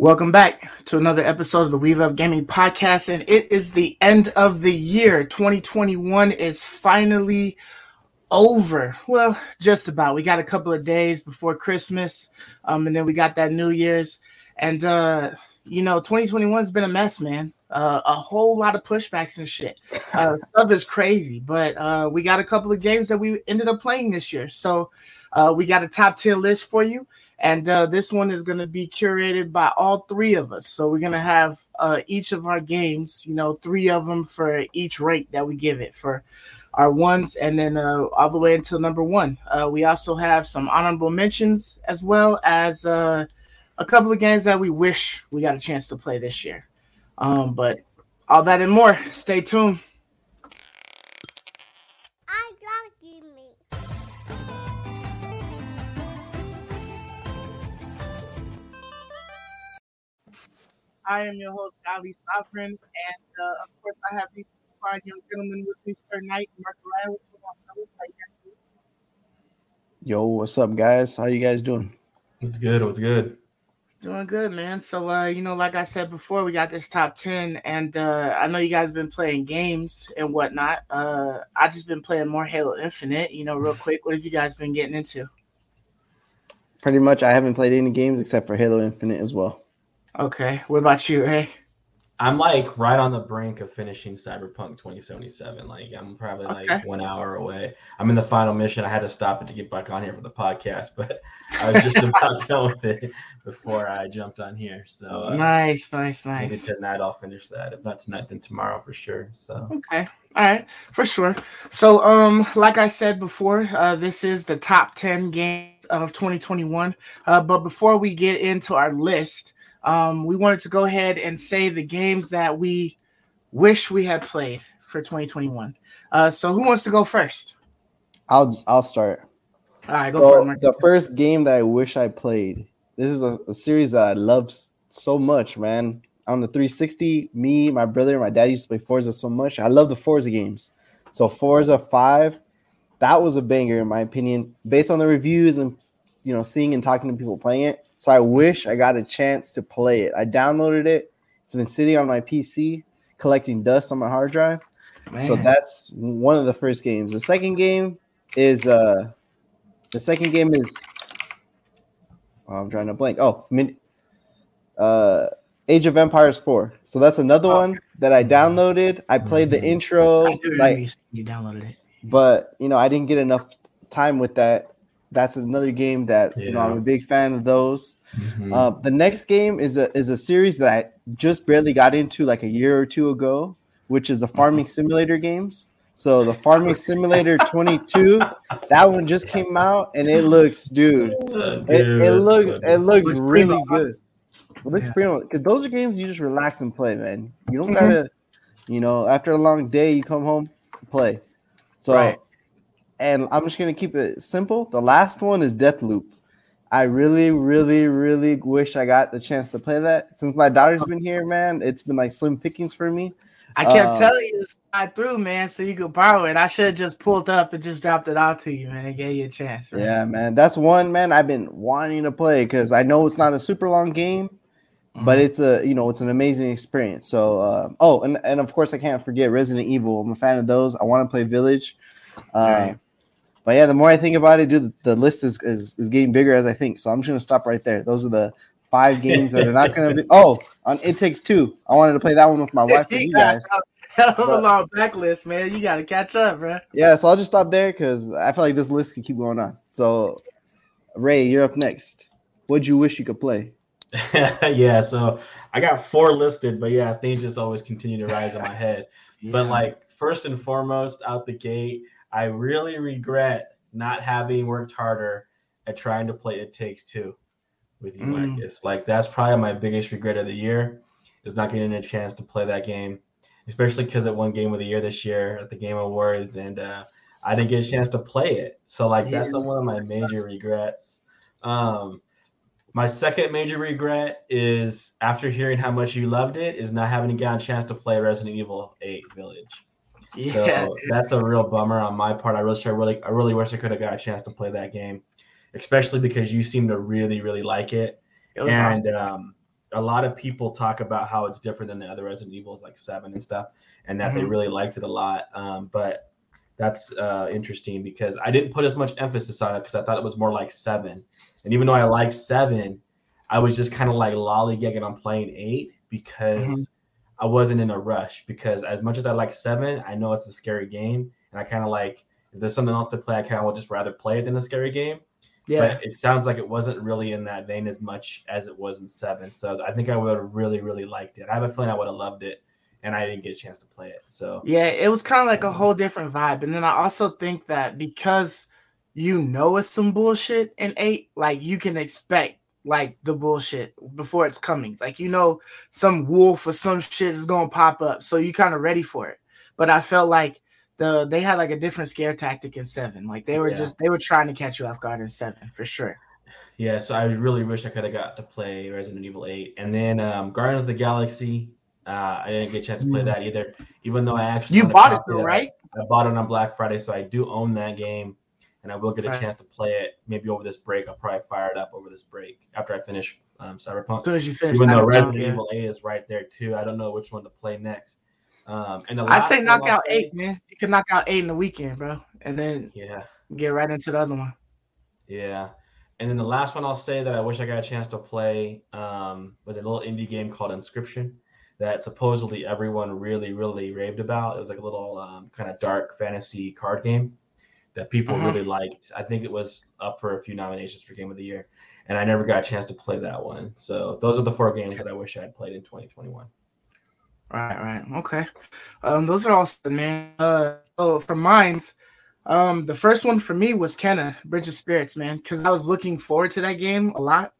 Welcome back to another episode of the We Love Gaming podcast. And it is the end of the year. 2021 is finally over. Well, just about. We got a couple of days before Christmas. Um, and then we got that New Year's. And uh, you know, 2021's been a mess, man. Uh, a whole lot of pushbacks and shit. Uh, stuff is crazy, but uh, we got a couple of games that we ended up playing this year. So uh, we got a top 10 list for you. And uh, this one is going to be curated by all three of us. So we're going to have uh, each of our games, you know, three of them for each rank that we give it for our ones, and then uh, all the way until number one. Uh, we also have some honorable mentions as well as uh, a couple of games that we wish we got a chance to play this year. Um, but all that and more. Stay tuned. I am your host, Ali Sovereign, and uh, of course, I have these fine young gentlemen with me, Sir Knight and Mark Ryan. What's going on, fellas? How you? Yo, what's up, guys? How you guys doing? What's good? What's good? Doing good, man. So, uh, you know, like I said before, we got this top 10, and uh, I know you guys have been playing games and whatnot. Uh, I just been playing more Halo Infinite, you know, real quick. What have you guys been getting into? Pretty much, I haven't played any games except for Halo Infinite as well. Okay. What about you, hey? I'm like right on the brink of finishing Cyberpunk 2077. Like I'm probably like Okay. one hour away. I'm in the final mission. I had to stop it to get back on here for the podcast, but I was just about done with it before I jumped on here. So uh, Nice, nice, maybe nice. tonight I'll finish that. If not tonight, then tomorrow for sure. So Okay. All right, for sure. So, um, like I said before, uh, this is the top 10 games of 2021. Uh, but before we get into our list, um, we wanted to go ahead and say the games that we wish we had played for 2021. Uh, so who wants to go first? I'll I'll start. All right, go for it, So Mark. the first game that I wish I played. This is a, a series that I love so much, man. On the 360, me, my brother, and my dad used to play Forza so much. I love the Forza games. So Forza 5, that was a banger in my opinion, based on the reviews and you know seeing and talking to people playing it. So I wish I got a chance to play it. I downloaded it. It's been sitting on my PC, collecting dust on my hard drive. So that's one of the first games. The second game is uh the second game is oh, I'm trying to blank. Oh, min, uh Age of Empires 4. So that's another Oh. one that I downloaded. I played the intro I like you downloaded it. but you know, I didn't get enough time with that. That's another game that you know I'm a big fan of those. mhm. Uh, the next game is a is a series that I just barely got into like a year or two ago, which is the farming simulator games. So the farming simulator 22, that one just came out and it looks, dude, Uh, it, dude, it looks it looks Looks really primo, good. It looks Yeah. primo because those are games you just relax and play, man. You don't Mhm. gotta, you know, after a long day, you come home, play. So, Right. And I'm just gonna keep it simple. The last one is Deathloop. I really, really, really wish I got the chance to play that. Since my daughter's been here, man, it's been like slim pickings for me. I kept Uh, telling you to slide through, man, so you could borrow it. I should have just pulled up and just dropped it out to you, man, and gave you a chance. right? Yeah, man, that's one man I've been wanting to play because I know it's not a super long game, but Mhm. it's a you know it's an amazing experience. So, uh, oh, and and of course I can't forget Resident Evil. I'm a fan of those. I want to play Village. Uh. But yeah, the more I think about it, dude, the, the list is, is is getting bigger as I think. So I'm just gonna stop right there. Those are the five games that are not gonna be. Oh, on It Takes Two. I wanted to play that one with my wife and you guys. Hell of a long backlist, man. You got to catch up, bro. Yeah, so I'll just stop there because I feel like this list could keep going on. So, Ray, you're up next. What'd you wish you could play? yeah, so I got four listed, but yeah, things just always continue to rise in my head. But like first and foremost, out the gate, I really regret not having worked harder at trying to play It Takes Two with you, Mm. Marcus. Like that's probably my biggest regret of the year is not getting a chance to play that game, especially because it won Game of the Year this year at the Game Awards, and uh, I didn't get a chance to play it. So like that's Yeah, one of my major regrets. Um, my second major regret is after hearing how much you loved it, is not having gotten a chance to play Resident Evil 8 Village. Yeah, So that's a real bummer on my part. I really, I really, I really wish I could have got a chance to play that game, especially because you seem to really, really like it. it was and awesome. um, a lot of people talk about how it's different than the other Resident Evils, like Seven and stuff, and that they Mhm. really liked it a lot. Um, but that's uh, interesting because I didn't put as much emphasis on it because I thought it was more like Seven, and even though I like Seven, I was just kind of like lollygagging on playing Eight because Mhm. I wasn't in a rush. Because as much as I like Seven, I know it's a scary game, and I kind of like if there's something else to play, I kind of would just rather play it than a scary game Yeah. but it sounds like it wasn't really in that vein as much as it was in seven. So I think I would have really, really liked it. I have a feeling I would have loved it, and I didn't get a chance to play it. So Yeah, it was kind of like a whole different vibe. And then I also think that because you know it's some bullshit in eight, like you can expect like the bullshit before it's coming. Like you know some wolf or some shit is gonna pop up. So you kind of ready for it. But I felt like the they had like a different scare tactic in seven. Like they were Yeah. just they were trying to catch you off guard in seven for sure. yeah, so I really wish I could have got to play Resident Evil Eight, and then um, Guardians of the Galaxy. Uh, I didn't get a chance to play Mm. that either, even though I actually You bought it though, right? I bought it on Black Friday, so I do own that game, and I will get a Right. chance to play it maybe over this break. I'll probably fire it up over this break after I finish um, Cyberpunk. As soon as you finish. even though Resident yeah. Evil 8 is right there too. I don't know which one to play next. Um, and the I say knock out say- eight, man. You can knock out eight in the weekend, bro, and then Yeah, get right into the other one. yeah. And then the last one I'll say that I wish I got a chance to play um, was a little indie game called Inscryption that supposedly everyone really, really raved about. It was like a little um, kind of dark fantasy card game that people Mhm. really liked. I think it was up for a few nominations for Game of the Year, and I never got a chance to play that one. So those are the four games that I wish I had played in 2021. Right, right. Okay. Um, those are all good, man. Uh so for mines, um, the first one for me was Kena, Bridge of Spirits, man, because I was looking forward to that game a lot.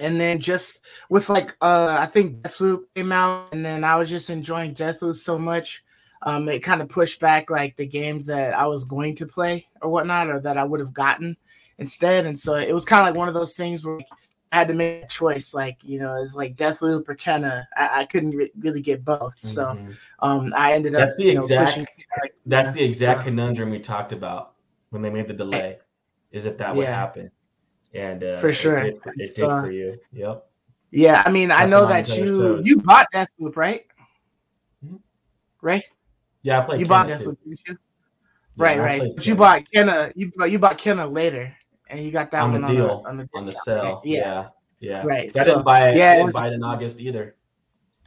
And then just with like uh I think Deathloop came out, and then I was just enjoying Deathloop so much. Um, it kind of pushed back like the games that I was going to play or whatnot, or that I would have gotten instead. And so it was kind of like one of those things where like, I had to make a choice, like you know, it's like Deathloop or Kena. I, I couldn't re- really get both, so Mhm. um, I ended up. That's the you know, exact- pushing, like, That's the exact conundrum we talked about when they made the delay. Is if that would happen? And uh, For it sure. did- It, did uh, for you. Yep. yeah, I mean, I know that you you bought Deathloop, right? Mhm. Right? Yeah, I played. You bought Kena, too. Deathloop, didn't you? Yeah, right, I right. But you bought Kena. You bought you bought Kena later, and you got that on one the on the, on the, on the sell. right? Yeah, Yeah, Right. 'Cause I so- didn't buy it. yeah, I didn't was- buy it in August either.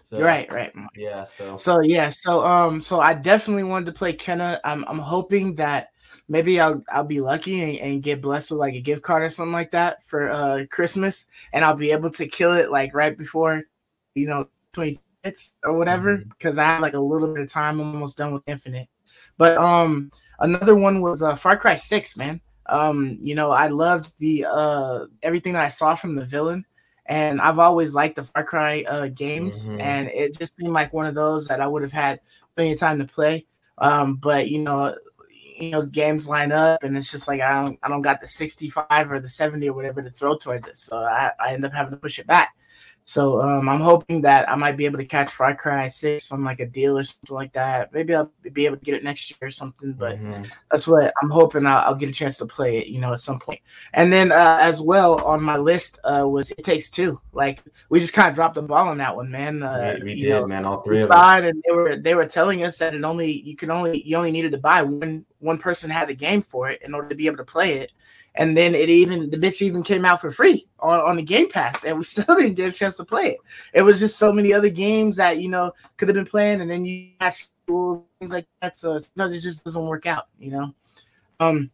So, right, right. Yeah. So. So yeah, so um, so I definitely wanted to play Kena. I'm I'm hoping that maybe I'll I'll be lucky and, and get blessed with like a gift card or something like that for uh Christmas, and I'll be able to kill it like right before, you know, twenty hits or whatever, Mhm. because I have like a little bit of time. I'm almost done with Infinite. But um, another one was uh, Far Cry Six, man. Um, you know, I loved the uh everything that I saw from the villain and I've always liked the Far Cry uh, games, Mhm. and it just seemed like one of those that I would have had plenty of time to play. Um, but you know, you know, games line up, and it's just like I don't, I don't got the sixty-five or the seventy or whatever to throw towards it, so I, I end up having to push it back. So um, I'm hoping that I might be able to catch Far Cry Six on like a deal or something like that. Maybe I'll be able to get it next year or something, but Mhm. that's what I'm hoping I'll, I'll get a chance to play it, you know, at some point. And then uh, as well on my list uh, was It Takes Two. Like we just kind of dropped the ball on that one, man. Uh, we we did, know, man. All three of us. and they were they were telling us that it only you can only you only needed to buy one one person had the game for it in order to be able to play it. And then it even the bitch even came out for free on, on the Game Pass, and we still didn't get a chance to play it. It was just so many other games that you know could have been playing, and then you catch schools things like that. So sometimes it just doesn't work out, you know. Um,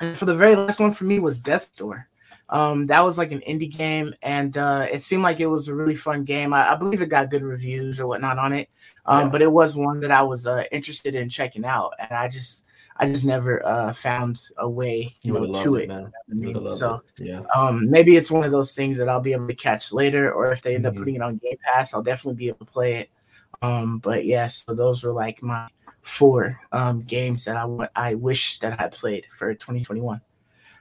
and for the very last one for me was Death Door. Um, that was like an indie game, and uh, it seemed like it was a really fun game. I, I believe it got good reviews or whatnot on it, um, Yeah. but it was one that I was uh, interested in checking out, and I just I just never uh, found a way you You know to it. it. I mean, would have loved so it. Yeah. um, maybe it's one of those things that I'll be able to catch later, or if they end up Mhm. putting it on Game Pass, I'll definitely be able to play it. Um, but yes, so those were like my four um, games that I wa- I wish that I played for 2021.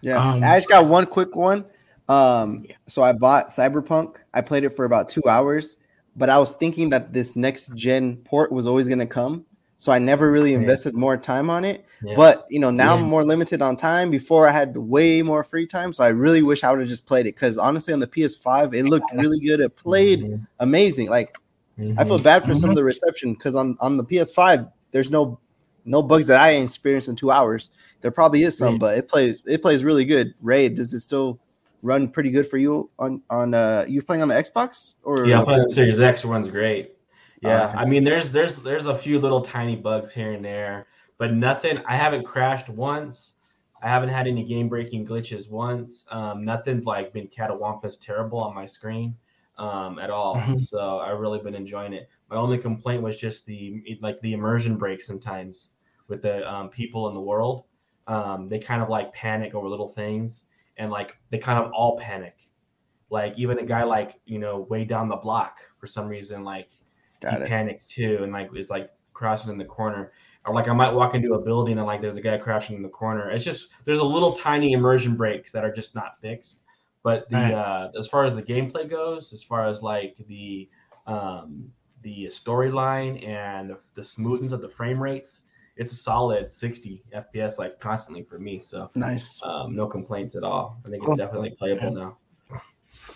Yeah, Um, I just got one quick one. Um, Yeah. so I bought Cyberpunk. I played it for about two hours, but I was thinking that this next gen port was always gonna come. So I never really Yeah. invested more time on it. Yeah. But you know, now Yeah. I'm more limited on time. Before I had way more free time, so I really wish I would have just played it. Because honestly, on the PS5, it looked really good. It played Mhm. amazing. Like I feel Mhm. bad for some of the reception because on on the PS5, there's no no bugs that I experienced in two hours. There probably is some, but it plays it plays really good. Ray, does it still run pretty good for you on on uh you playing on the Xbox or Yeah, the Series X runs great. Yeah, okay. I mean, there's there's there's a few little tiny bugs here and there, but nothing. I haven't crashed once. I haven't had any game breaking glitches once. Um, nothing's like been catawampus terrible on my screen um, at all. Mhm. So I've really been enjoying it. My only complaint was just the like the immersion break sometimes with the um, people in the world. Um, they kind of like panic over little things, and like they kind of all panic. Like even a guy like you know way down the block for some reason like got he it. panics too and like is like crashing in the corner or like i might walk into a building and like there's a guy crashing in the corner it's just there's a little tiny immersion breaks that are just not fixed but the Right. uh as far as the gameplay goes as far as like the um the storyline and the, the smoothness of the frame rates it's a solid 60 fps like constantly for me so Nice. um no complaints at all i think Cool. it's definitely playable now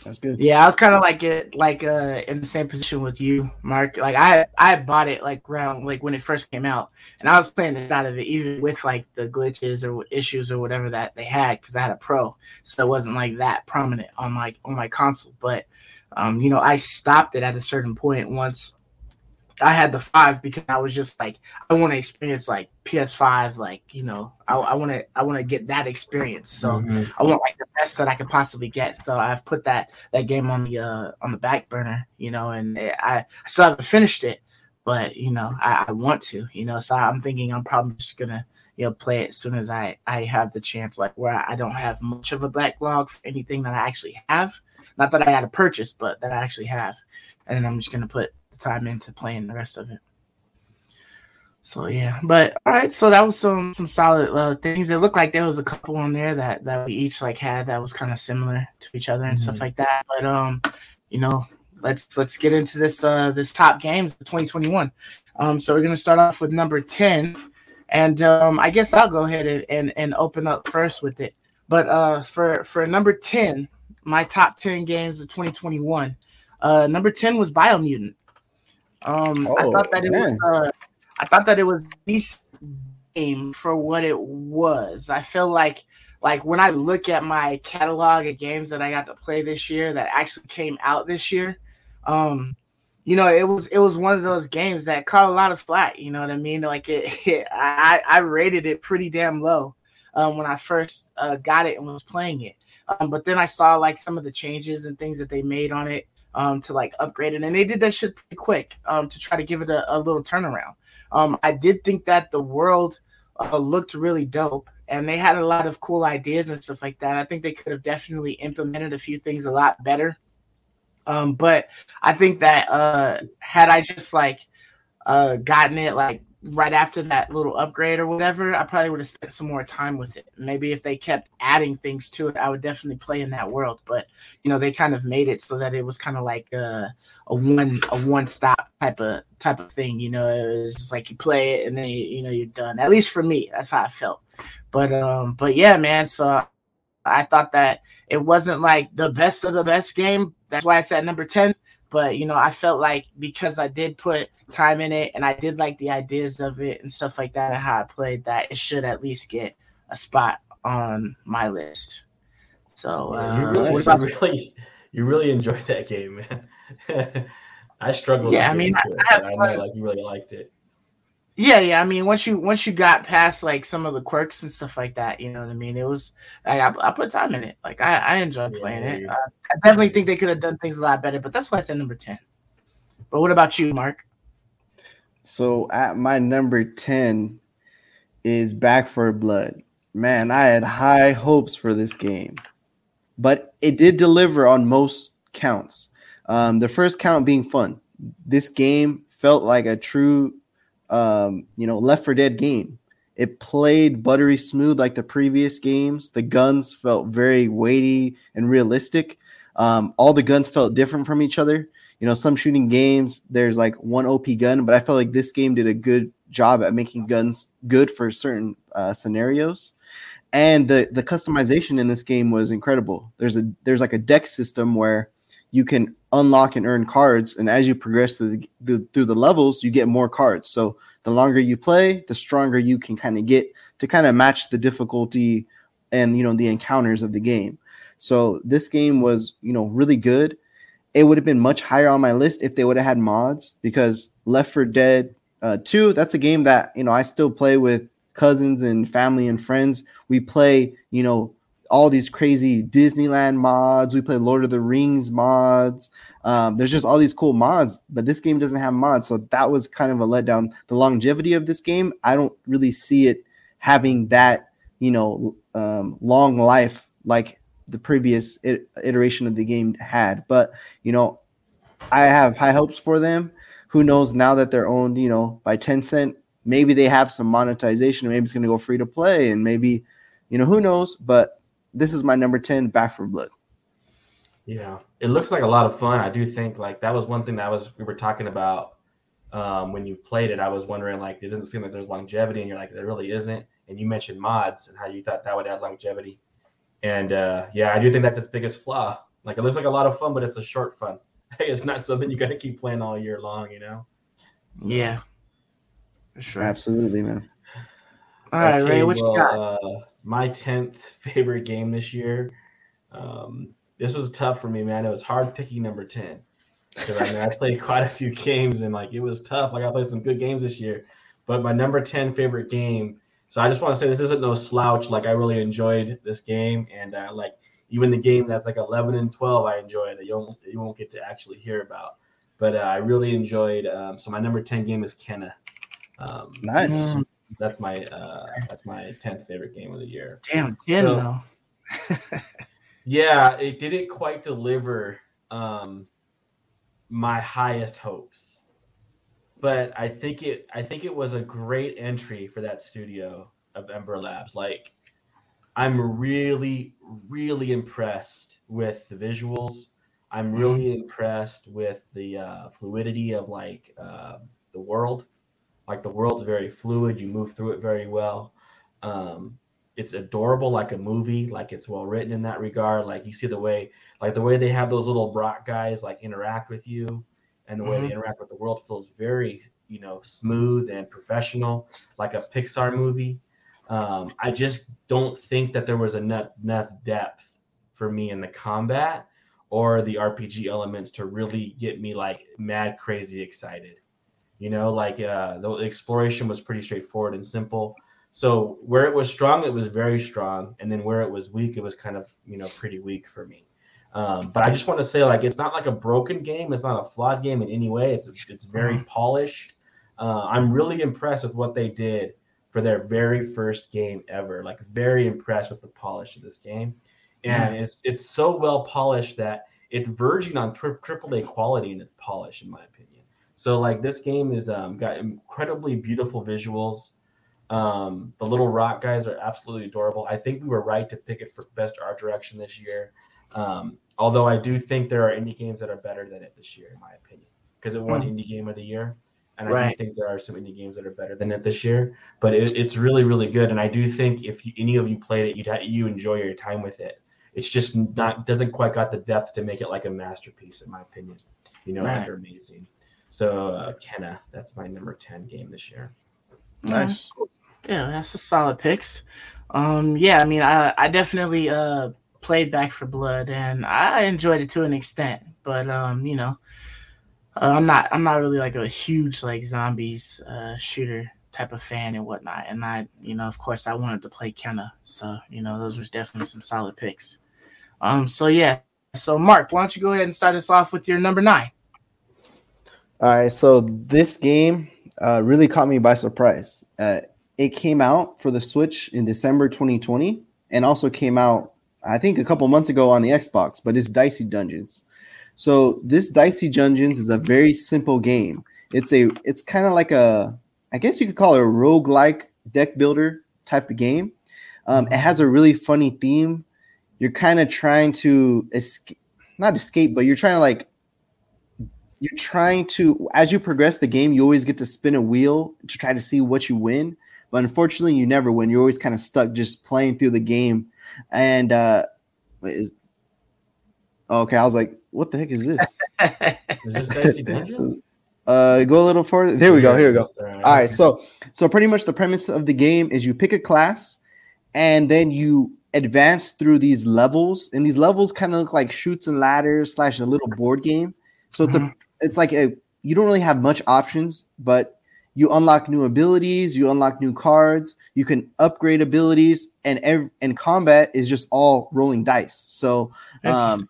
That's good. Yeah, I was kind of like it, like uh, in the same position with you, Mark. Like I, I bought it like around like when it first came out, and I was playing it out of it, even with like the glitches or issues or whatever that they had, because I had a pro, so it wasn't like that prominent on my on my console. But um, you know, I stopped it at a certain point once I had the five because I was just like, I want to experience like PS5, like you know, I want to, I want to get that experience. So. Mhm. I want like the best that I could possibly get. So I've put that that game on the uh on the back burner, you know, and it, I, I still haven't finished it, but you know, I, I want to, you know. So I'm thinking I'm probably just gonna you know play it as soon as I I have the chance, like where I don't have much of a backlog for anything that I actually have. Not that I had to purchase, but that I actually have, and then I'm just gonna put time into playing the rest of it. So yeah, but all right. So that was some some solid uh, things. It looked like there was a couple on there that that we each like had that was kind of similar to each other and stuff Mhm. like that. But um, you know, let's let's get into this uh this top games of 2021. Um, so we're gonna start off with number 10, and um, I guess I'll go ahead and, and and open up first with it. But uh, for for number 10, my top 10 games of 2021, uh, number 10 was Biomutant. Um, I Oh, thought that it was uh, I thought that it was decent game for what it was. I feel like like when I look at my catalog of games that I got to play this year that actually came out this year, um, you know, it was it was one of those games that caught a lot of flack. You know what I mean? Like it, it I I rated it pretty damn low um, when I first uh, got it and was playing it. Um, but then I saw like some of the changes and things that they made on it um, to like upgrade it, and they did that shit pretty quick um, to try to give it a, a little turnaround. Um, I did think that the world uh, looked really dope, and they had a lot of cool ideas and stuff like that. I think they could have definitely implemented a few things a lot better. Um, but I think that uh, had I just like uh, gotten it like right after that little upgrade or whatever, I probably would have spent some more time with it. Maybe if they kept adding things to it, I would definitely play in that world. But you know, they kind of made it so that it was kind of like uh, a one a one stop type of type of thing. You know, it was just like you play it and then you, you know you're done. At least for me, that's how I felt. But um, but yeah, man. So I thought that it wasn't like the best of the best game. That's why it's at number ten. But you know, I felt like because I did put time in it and I did like the ideas of it and stuff like that and how I played that, it should at least get a spot on my list. So Yeah, you uh, really, you really, you really enjoyed that game, man. I struggled. Yeah, I mean, it, I have I know like you really liked it. Yeah, yeah. I mean, once you once you got past like some of the quirks and stuff like that, you know what I mean. It was I, I, I put time in it. Like I, I enjoyed playing yeah, it. Uh, I definitely think they could have done things a lot better, but that's why it's at number ten. But what about you, Mark? So at my number 10 is Back 4 Blood. Man, I had high hopes for this game, but it did deliver on most counts. Um, the first count being fun. This game felt like a true, um, you know, Left 4 Dead game. It played buttery smooth like the previous games. The guns felt very weighty and realistic. Um, all the guns felt different from each other you know some shooting games there's like one op gun but i felt like this game did a good job at making guns good for certain uh, scenarios and the the customization in this game was incredible there's a there's like a deck system where you can unlock and earn cards and as you progress through the, the through the levels you get more cards. So the longer you play the stronger you can kind of get to kind of match the difficulty and you know the encounters of the game. So this game was you know really good. It would have been much higher on my list if they would have had mods because left 4 dead uh, 2 that's a game that you know i still play with cousins and family and friends. We play you know all these crazy disneyland mods. We play lord of the rings mods. Um, there's just all these cool mods but this game doesn't have mods. So that was kind of a letdown. The longevity of this game i don't really see it having that you know um, long life like the previous it- iteration of the game had. But you know i have high hopes for them. Who knows now that they're owned you know by tencent maybe they have some monetization maybe it's going to go free to play and maybe you know who knows? But this is my number 10 back 4 blood Yeah, it looks like a lot of fun. I do think like that was one thing that was we were talking about um, when you played it. I was wondering like it doesn't seem like there's longevity, and you're like there really isn't. And you mentioned mods and how you thought that would add longevity. And uh, yeah, I do think that's its biggest flaw. Like it looks like a lot of fun, but it's a short fun. it's not something you got to keep playing all year long. You know. Yeah. Sure. absolutely man All right, Ray, what you got? Uh, my tenth favorite game this year. Um, this was tough for me, man. It was hard picking number ten because I mean I played quite a few games and like it was tough. Like I played some good games this year, but my number ten favorite game. So I just want to say this isn't no slouch. Like I really enjoyed this game, and uh, like even the game that's like eleven and twelve, I enjoyed that you won't you won't get to actually hear about. But uh, I really enjoyed. Um, so my number ten game is Kena. Um, nice Mm, that's my uh, that's my tenth favorite game of the year. damn, 10 So- though. Yeah, it didn't quite deliver um, my highest hopes, but I think it I think it was a great entry for that studio of Ember Labs. Like, I'm really really impressed with the visuals. I'm really impressed with the uh, fluidity of like uh, the world. Like the world's very fluid. You move through it very well. Um, it's adorable like a movie. Like it's well written in that regard. Like you see the way like the way they have those little brock guys like interact with you and the way they interact with the world feels very you know smooth and professional like a pixar movie. Um, i just don't think that there was enough, enough depth for me in the combat or the rpg elements to really get me like mad crazy excited you know like uh, the exploration was pretty straightforward and simple so where it was strong, it was very strong, and then where it was weak, it was kind of you know pretty weak for me. Um, but I just want to say, like, it's not like a broken game. It's not a flawed game in any way. It's it's very polished. Uh, I'm really impressed with what they did for their very first game ever. Like, very impressed with the polish of this game, and it's it's so well polished that it's verging on tri- AAA quality in its polish, in my opinion. So, like, this game is um, got incredibly beautiful visuals. Um, the little rock guys are absolutely adorable. I think we were right to pick it for best art direction this year. Um, although I do think there are indie games that are better than it this year, in my opinion, because it won indie game of the year, and I Right. do think there are some indie games that are better than it this year. But it, it's really, really good, and I do think if you, any of you played it, you'd ha- you enjoy your time with it. It's just not doesn't quite got the depth to make it like a masterpiece, in my opinion. You know, Right. like amazing. So uh, Kena, that's my number ten game this year. nice Yeah, that's a solid picks. Um, yeah, I mean, I I definitely uh played Back 4 Blood and I enjoyed it to an extent, but um, you know, uh, I'm not I'm not really like a huge like zombies uh shooter type of fan and whatnot. And I, you know, of course, I wanted to play Kena, so you know, those was definitely some solid picks. Um, so yeah, so Mark, why don't you go ahead and start us off with your number nine? All right, so this game uh, really caught me by surprise. Uh, it came out for the Switch in December 2020, and also came out, I think, a couple months ago on the Xbox. But it's Dicey Dungeons. So this Dicey Dungeons is a very simple game. It's a, it's kind of like a, I guess you could call it a roguelike deck builder type of game. Um, it has a really funny theme. You're kind of trying to escape, not escape, but you're trying to like you're trying to as you progress the game, you always get to spin a wheel to try to see what you win. But unfortunately, you never win. You're always kind of stuck just playing through the game. And uh wait, is, okay, I was like, what the heck is this? Is this Dicey Dungeon? Uh, go a little further. There we go. Here we go. All right. So so pretty much the premise of the game is you pick a class, and then you advance through these levels, and these levels kind of look like chutes and ladders slash a little board game. So it's a Mhm. It's like a you don't really have much options, but you unlock new abilities, you unlock new cards, you can upgrade abilities, and ev- and combat is just all rolling dice. So um,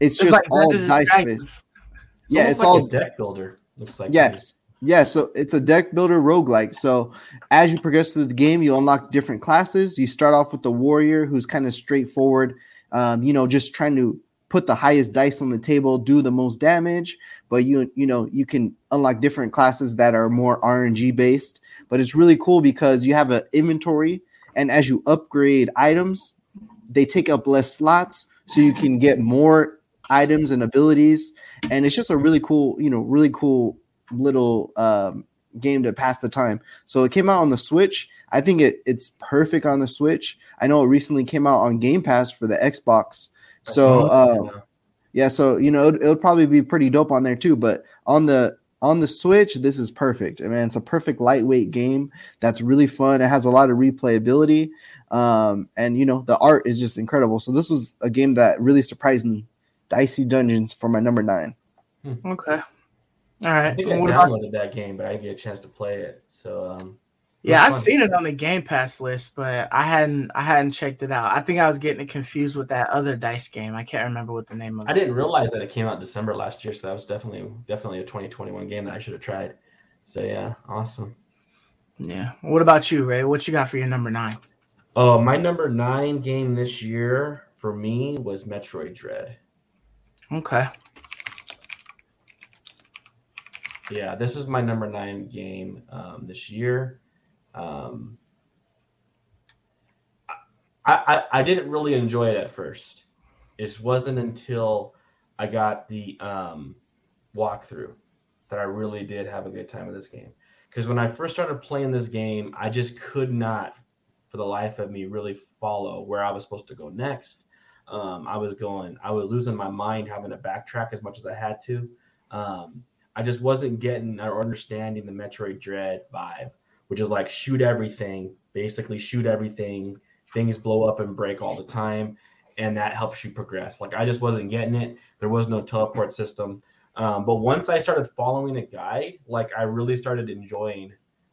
it's It's just like all Dungeons dice Dragons. based. It's Yeah, it's like all a deck builder. Looks like to me. Yes. Yeah, so it's a deck builder roguelike. So as you progress through the game, you unlock different classes. You start off with the warrior who's kind of straightforward, um, you know, just trying to put the highest dice on the table, do the most damage. But you you know, you can unlock different classes that are more RNG based. But it's really cool because you have an inventory and as you upgrade items, they take up less slots so you can get more items and abilities and it's just a really cool you know really cool little um, game to pass the time so it came out on the switch i think it, it's perfect on the switch i know it recently came out on game pass for the xbox so uh, Yeah. yeah so you know it, it'll probably be pretty dope on there too but on the on the switch this is perfect I mean, it's a perfect lightweight game that's really fun it has a lot of replayability um, and you know the art is just incredible so this was a game that really surprised me dicey dungeons for my number nine Okay. all right. I think I What about- downloaded that game, but I didn't get a chance to play it. So um, yeah, I've seen it on the Game Pass list, but I hadn't I hadn't checked it out. I think I was getting it confused with that other dice game. I can't remember what the name of I it. I didn't realize that it came out December last year, so that was definitely definitely a 2021 game that I should have tried. So yeah, awesome. Yeah. What about you, Ray? What you got for your number nine? Oh, my number nine game this year for me was Metroid Dread. Okay. Yeah, this is my number nine game um, this year. Um, I, I I didn't really enjoy it at first. It wasn't until I got the um, walkthrough that I really did have a good time with this game. Because when I first started playing this game, I just could not, for the life of me, really follow where I was supposed to go next. Um, I was going, I was losing my mind having to backtrack as much as I had to. Um, I just wasn't getting or understanding the Metroid Dread vibe, which is like shoot everything, basically shoot everything. Things blow up and break all the time, and that helps you progress. Like I just wasn't getting it. There was no teleport system. Um, but once I started following a guide, like I really started enjoying.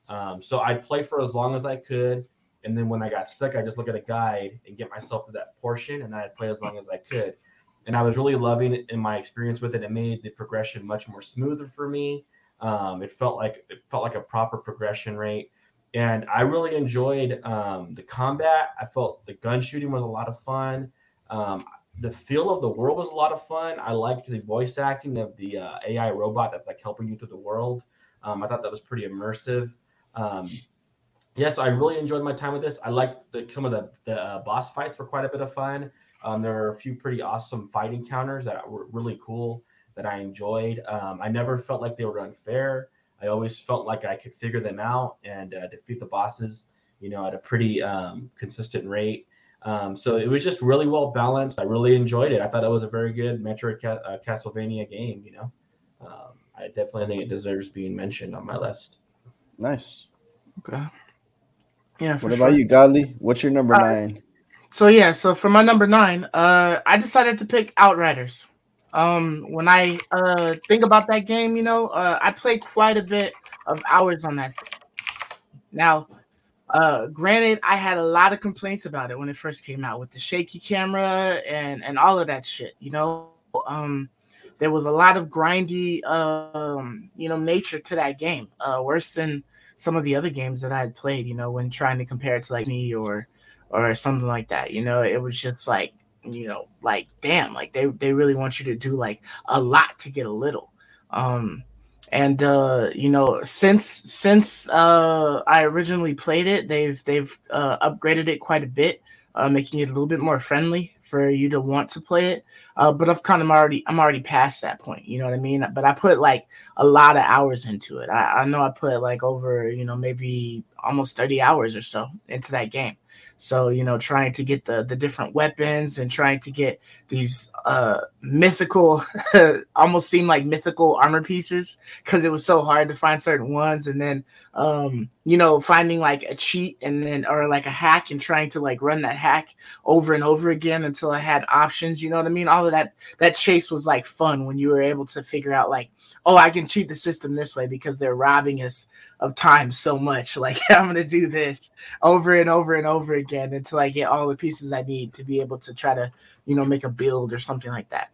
Um, so I'd play for as long as I could, and then when I got stuck, I just look at a guide and get myself to that portion, and I'd play as long as I could and I was really loving it in my experience with it. It made the progression much more smoother for me. Um, it felt like it felt like a proper progression rate, and I really enjoyed um, the combat. I felt the gun shooting was a lot of fun. Um, the feel of the world was a lot of fun. I liked the voice acting of the uh, AI robot that's like helping you through the world. Um, I thought that was pretty immersive. Um, yes, I really enjoyed my time with this. I liked the, some of the, the uh, boss fights were quite a bit of fun. Um, there were a few pretty awesome fight encounters that were really cool that I enjoyed. Um, I never felt like they were unfair. I always felt like I could figure them out and uh, defeat the bosses, you know, at a pretty um, consistent rate. Um, so it was just really well balanced. I really enjoyed it. I thought it was a very good Metroid Ca- uh, Castlevania game. You know, um, I definitely think it deserves being mentioned on my list. nice Okay. Yeah. For what sure. about you godly what's your number Uh, nine So yeah, so for my number nine, uh, I decided to pick Outriders. Um, when I uh think about that game, you know, uh, I played quite a bit of hours on that. Thing. Now, uh, granted, I had a lot of complaints about it when it first came out with the shaky camera and and all of that shit. You know, um, there was a lot of grindy, um, you know, nature to that game. Uh, worse than some of the other games that I had played. You know, when trying to compare it to like me or or something like that. You know, it was just like, you know, like damn, like they they really want you to do like a lot to get a little. Um and uh you know, since since uh I originally played it, they've they've uh upgraded it quite a bit, uh making it a little bit more friendly for you to want to play it. Uh, but I've kind of already I'm already past that point. You know what I mean? But I put like a lot of hours into it. I, I know I put like over you know maybe almost 30 hours or so into that game. So, you know, trying to get the the different weapons and trying to get these uh mythical almost seem like mythical armor pieces because it was so hard to find certain ones. And then um you know finding like a cheat and then or like a hack and trying to like run that hack over and over again until I had options, you know what I mean? All of that that chase was like fun when you were able to figure out like, oh, I can cheat the system this way because they're robbing us of time so much. Like I'm gonna do this over and over and over again until I get all the pieces I need to be able to try to, you know, make a build or something like that.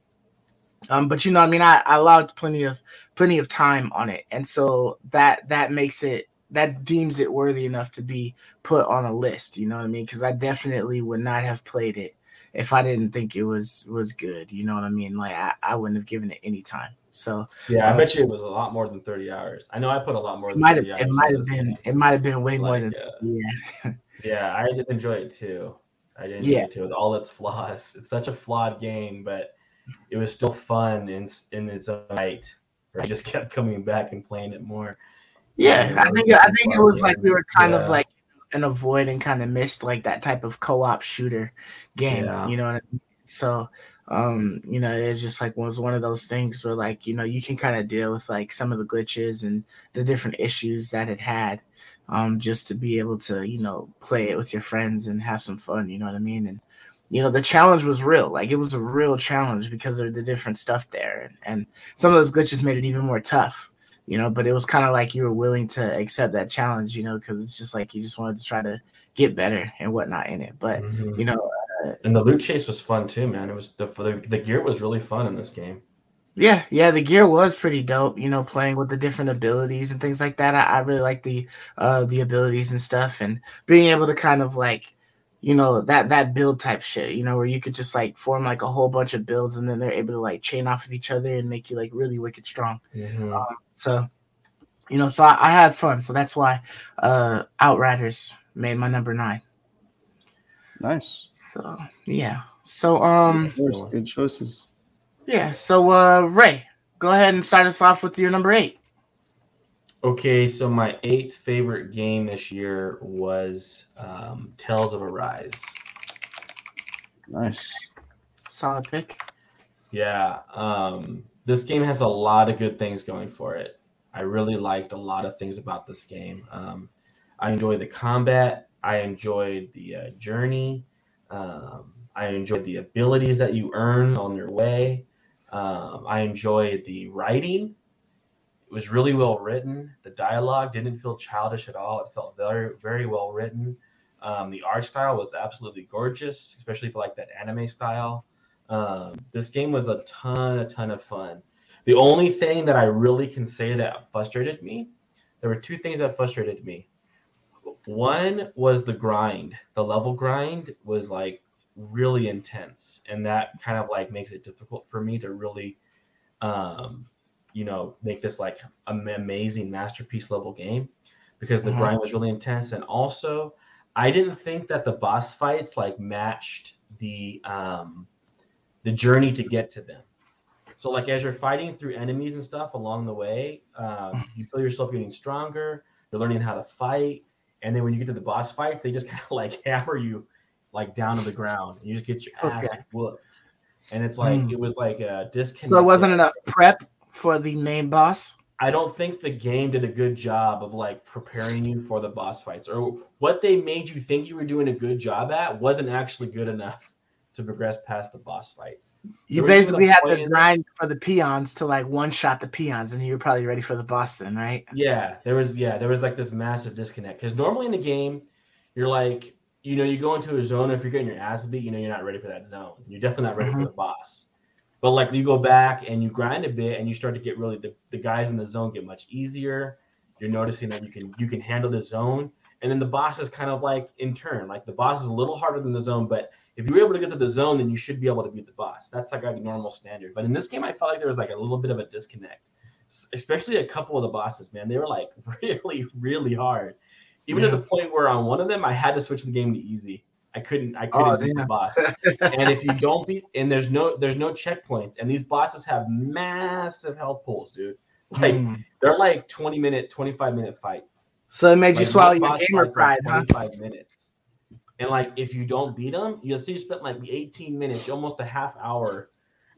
Um, but you know, I mean, I, I allowed plenty of plenty of time on it, and so that that makes it that deems it worthy enough to be put on a list. You know what I mean? Because I definitely would not have played it if I didn't think it was was good. You know what I mean? Like I, I wouldn't have given it any time. So yeah, I uh, bet you it was a lot more than thirty hours. I know I put a lot more. it Than might have 30 hours it might have been it might have been way more than uh, yeah. Yeah, I did enjoy it too. I did enjoy Yeah. it too with all its flaws. It's such a flawed game, but it was still fun in in its own right. I just kept coming back and playing it more. Yeah, I think I think it was like we were kind Yeah. of like in a void and kind of missed like that type of co-op shooter game. Yeah. You know what I mean? So um, you know, it's just like was one of those things where like, you know, you can kind of deal with like some of the glitches and the different issues that it had. Um, just to be able to, you know, play it with your friends and have some fun, you know what I mean? And you know, the challenge was real. Like it was a real challenge because of the different stuff there. And, and some of those glitches made it even more tough you know but it was kind of like you were willing to accept that challenge you know because it's just like you just wanted to try to get better and whatnot in it but Mhm. you know And the loot chase was fun too, man. It was the the, the gear was really fun in this game. yeah yeah the gear was pretty dope you know playing with the different abilities and things like that i, I really like the uh the abilities and stuff and being able to kind of like you know that that build type shit you know where you could just like form like a whole bunch of builds and then they're able to like chain off of each other and make you like really wicked strong Mhm. So, you know, so I, I had fun. So that's why uh Outriders made my number nine. Nice. So yeah. So um Of course, good choices. yeah. So uh Ray, go ahead and start us off with your number eight. Okay, so my eighth favorite game this year was um, Tales of Arise. Nice. Solid pick. Yeah, um, this game has a lot of good things going for it. I really liked a lot of things about this game. Um, I enjoyed the combat. I enjoyed the uh, journey. Um, I enjoyed the abilities that you earn on your way. Um, I enjoyed the writing. It was really well written. The dialogue didn't feel childish at all. It felt very, very well written. Um, the art style was absolutely gorgeous, especially for like that anime style. Um, this game was a ton, a ton of fun. The only thing that I really can say that frustrated me, there were two things that frustrated me. One was the grind. The level grind was like really intense, and that kind of like makes it difficult for me to really, um, you know, make this like an amazing masterpiece level game because the Mhm. grind was really intense, and also I didn't think that the boss fights like matched the um, the journey to get to them. So like as you're fighting through enemies and stuff along the way, um, you feel yourself getting stronger. You're learning how to fight, and then when you get to the boss fights, they just kind of like hammer you like down to the ground, and you just get your ass Okay. whooped. And it's like Hmm. it was like a disconnect. So it wasn't enough prep for the main boss. I don't think the game did a good job of like preparing you for the boss fights, or what they made you think you were doing a good job at wasn't actually good enough to progress past the boss fights. You There basically had to in grind for the peons to like one shot the peons, and you were probably ready for the boss then, right? Yeah, there was yeah, there was like this massive disconnect because normally in the game, you're like, you know, you go into a zone if you're getting your ass beat, you know, you're not ready for that zone. You're definitely not ready Mhm. for the boss. But like you go back and you grind a bit and you start to get really the, the guys in the zone get much easier. You're noticing that you can you can handle the zone, and then the boss is kind of like in turn. Like the boss is a little harder than the zone, but if you're able to get to the zone, then you should be able to beat the boss. That's like a normal standard. But in this game, I felt like there was like a little bit of a disconnect, especially a couple of the bosses. Man, they were like really, really hard. Even to the point where on one of them, I had to switch the game to easy I couldn't I couldn't Oh, beat the boss. and if you don't beat and there's no there's no checkpoints and these bosses have massive health pools, dude. Like Hmm. they're like 20 minute, 25 minute fights. So it made you swallow your gamer pride, like huh? 25 minutes. And like if you don't beat them, you'll see you spent like 18 minutes, almost a half hour,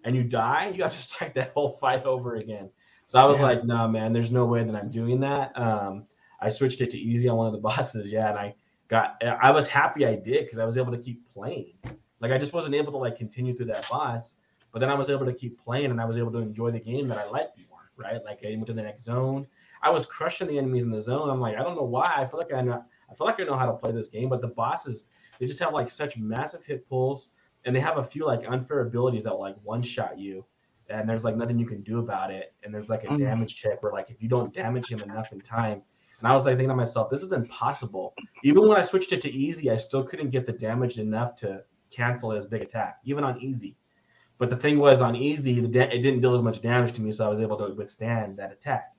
and you die, you have to start that whole fight over again. So I was Yeah. like, no, man, there's no way that I'm doing that. Um, I switched it to easy on one of the bosses, yeah, and I got I was happy I did because I was able to keep playing. Like I just wasn't able to like continue through that boss, but then I was able to keep playing and I was able to enjoy the game that I liked more, right? Like I went to the next zone. I was crushing the enemies in the zone. I'm like, I don't know why. I feel like I know I feel like I know how to play this game, but the bosses, they just have like such massive hit pulls and they have a few like unfair abilities that like one shot you. And there's like nothing you can do about it. And there's like a Mm. damage check where like if you don't damage him enough in time. And I was like thinking to myself, this is impossible. Even when I switched it to easy, I still couldn't get the damage enough to cancel his big attack, even on easy. But the thing was, on easy, the da- it didn't deal as much damage to me, so I was able to withstand that attack.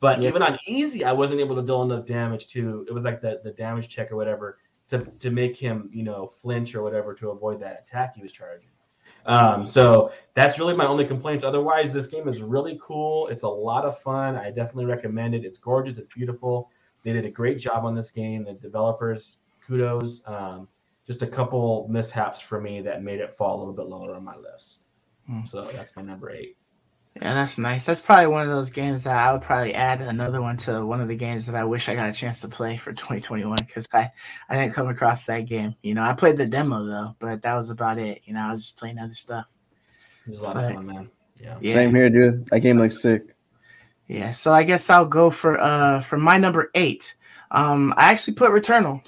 But Yeah. even on easy, I wasn't able to deal enough damage to. It was like the the damage check or whatever to to make him you know flinch or whatever to avoid that attack he was charging. Um, so that's really my only complaints. Otherwise, this game is really cool. It's a lot of fun. I definitely recommend it. It's gorgeous. It's beautiful. They did a great job on this game. The developers, kudos. Um, just a couple mishaps for me that made it fall a little bit lower on my list. Hmm. So that's my number eight. Yeah, that's nice. That's probably one of those games that I would probably add another one to one of the games that I wish I got a chance to play for 2021 because I, I didn't come across that game. You know, I played the demo though, but that was about it. You know, I was just playing other stuff. It's a lot Right. of fun, man. Yeah. Yeah. Same here, dude. That game looks sick. Yeah, so I guess I'll go for uh for my number eight. Um, I actually put Returnal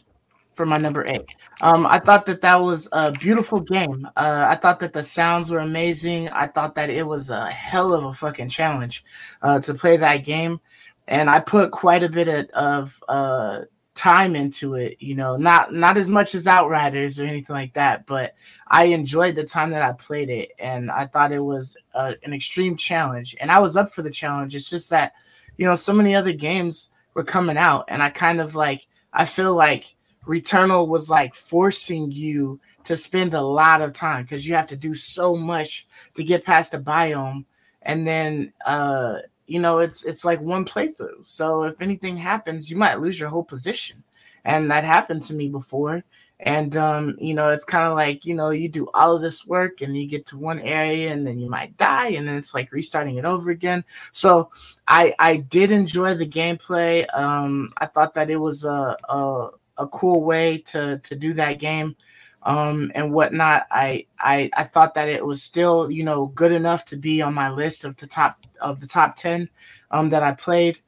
for my number eight. Um, I thought that that was a beautiful game. Uh, I thought that the sounds were amazing. I thought that it was a hell of a fucking challenge uh, to play that game, and I put quite a bit of, of uh, time into it. You know, not not as much as Outriders or anything like that, but I enjoyed the time that I played it, and I thought it was uh, an extreme challenge, and I was up for the challenge. It's just that, you know, so many other games were coming out, and I kind of like I feel like Returnal was like forcing you to spend a lot of time because you have to do so much to get past a biome, and then uh, you know it's it's like one playthrough. So if anything happens, you might lose your whole position, and that happened to me before. And um, you know, it's kind of like you know, you do all of this work and you get to one area and then you might die, and then it's like restarting it over again. So I I did enjoy the gameplay. Um, I thought that it was a a, a cool way to to do that game, um, and whatnot. I I I thought that it was still you know good enough to be on my list of the top of the top ten, um, that I played.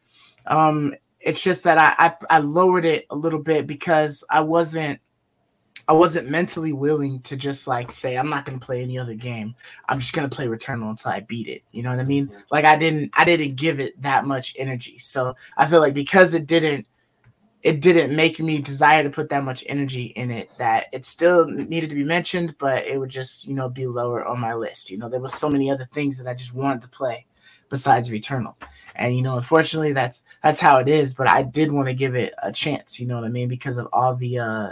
Um, it's just that I, I I lowered it a little bit because I wasn't I wasn't mentally willing to just like say I'm not going to play any other game. I'm just going to play Returnal until I beat it. You know what I mean? Like I didn't I didn't give it that much energy. So I feel like because it didn't it didn't make me desire to put that much energy in it that it still needed to be mentioned, but it would just, you know, be lower on my list. You know, there was so many other things that I just wanted to play besides Returnal. And you know, unfortunately that's that's how it is, but I did want to give it a chance, you know what I mean, because of all the uh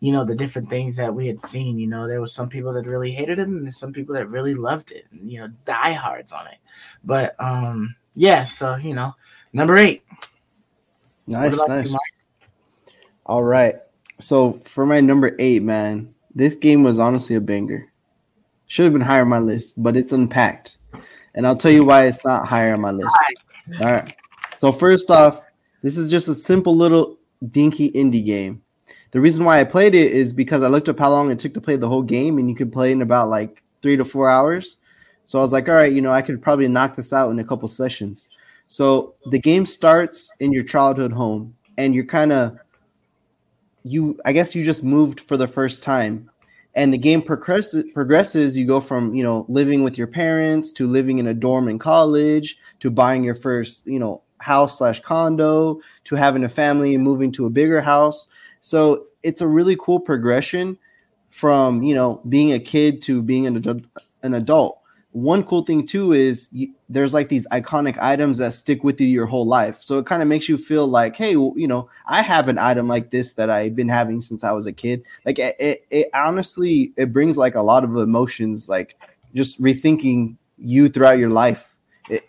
you know the different things that we had seen you know there was some people that really hated it and some people that really loved it you know diehards on it but um yeah so you know number eight What Nice, you, nice. All right. So for my number eight, man, this game was honestly a banger. Should have been higher on my list, but it's unpacked. And I'll tell you why it's not higher on my list. All right. So first off, this is just a simple little dinky indie game. The reason why I played it is because I looked up how long it took to play the whole game, and you could play in about like three to four hours. So I was like, all right, you know, I could probably knock this out in a couple sessions. So the game starts in your childhood home, and you're kind of you. I guess you just moved for the first time, and the game progresses. Progresses. You go from you know living with your parents to living in a dorm in college to buying your first you know house slash condo to having a family and moving to a bigger house. So it's a really cool progression from you know being a kid to being an. An adult. One cool thing too is you, there's like these iconic items that stick with you your whole life. So it kind of makes you feel like, hey, well, you know, I have an item like this that I've been having since I was a kid. Like it, it, it honestly, it brings like a lot of emotions, like just rethinking you throughout your life. It,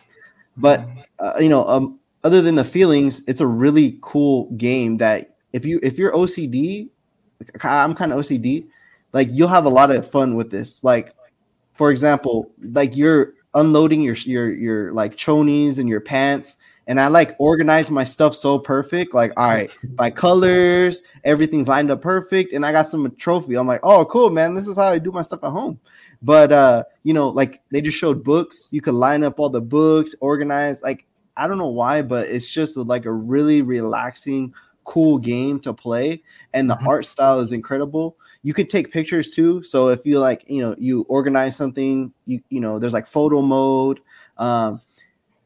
but uh, you know, um, other than the feelings, it's a really cool game that if you if you're OCD, I'm kind of OCD, like you'll have a lot of fun with this. Like for example, like you're unloading your your your like chonies and your pants, and I like organize my stuff so perfect. Like, all right, by colors, everything's lined up perfect, and I got some trophy. I'm like, oh, cool, man. This is how I do my stuff at home. But uh, you know, like they just showed books. You could line up all the books, organize. Like, I don't know why, but it's just like a really relaxing, cool game to play, and the mm-hmm. art style is incredible you could take pictures too. So if you like, you know, you organize something, you you know, there's like photo mode. Um,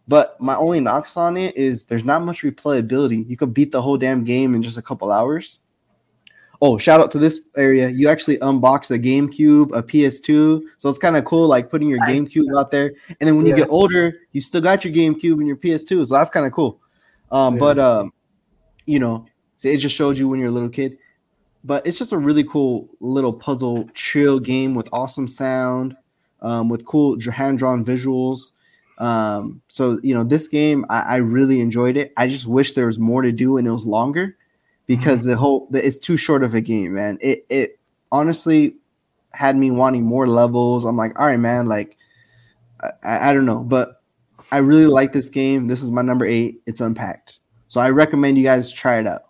but my only knocks on it is there's not much replayability. You could beat the whole damn game in just a couple hours. Oh, shout out to this area. You actually unbox a GameCube, a PS2. So it's kind of cool, like putting your. GameCube out there. And then when yeah. you get older, you still got your GameCube and your PS2. So that's kind of cool. Um, yeah. But, um, you know, so it just showed you when you're a little kid but it's just a really cool little puzzle chill game with awesome sound, um, with cool hand drawn visuals. Um, so you know, this game I, I, really enjoyed it. I just wish there was more to do and it was longer because mm-hmm. the whole the, it's too short of a game, man. It it honestly had me wanting more levels. I'm like, all right, man, like I, I don't know, but I really like this game. This is my number eight. It's unpacked. So I recommend you guys try it out.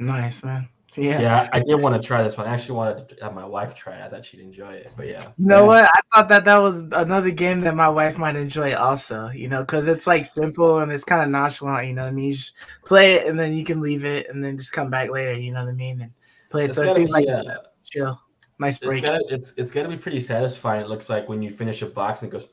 Nice, man. Yeah. Yeah, I did want to try this one. I actually wanted to have my wife try it. I thought she'd enjoy it. But yeah. You know what? I thought that that was another game that my wife might enjoy also, you know, because it's like simple and it's kind of nonchalant, you know what I mean? You just play it and then you can leave it and then just come back later, you know what I mean? And play it. It's so it seems be, like uh, chill. Nice break. It's, gotta, it's, it's got to be pretty satisfying. It looks like when you finish a box and it goes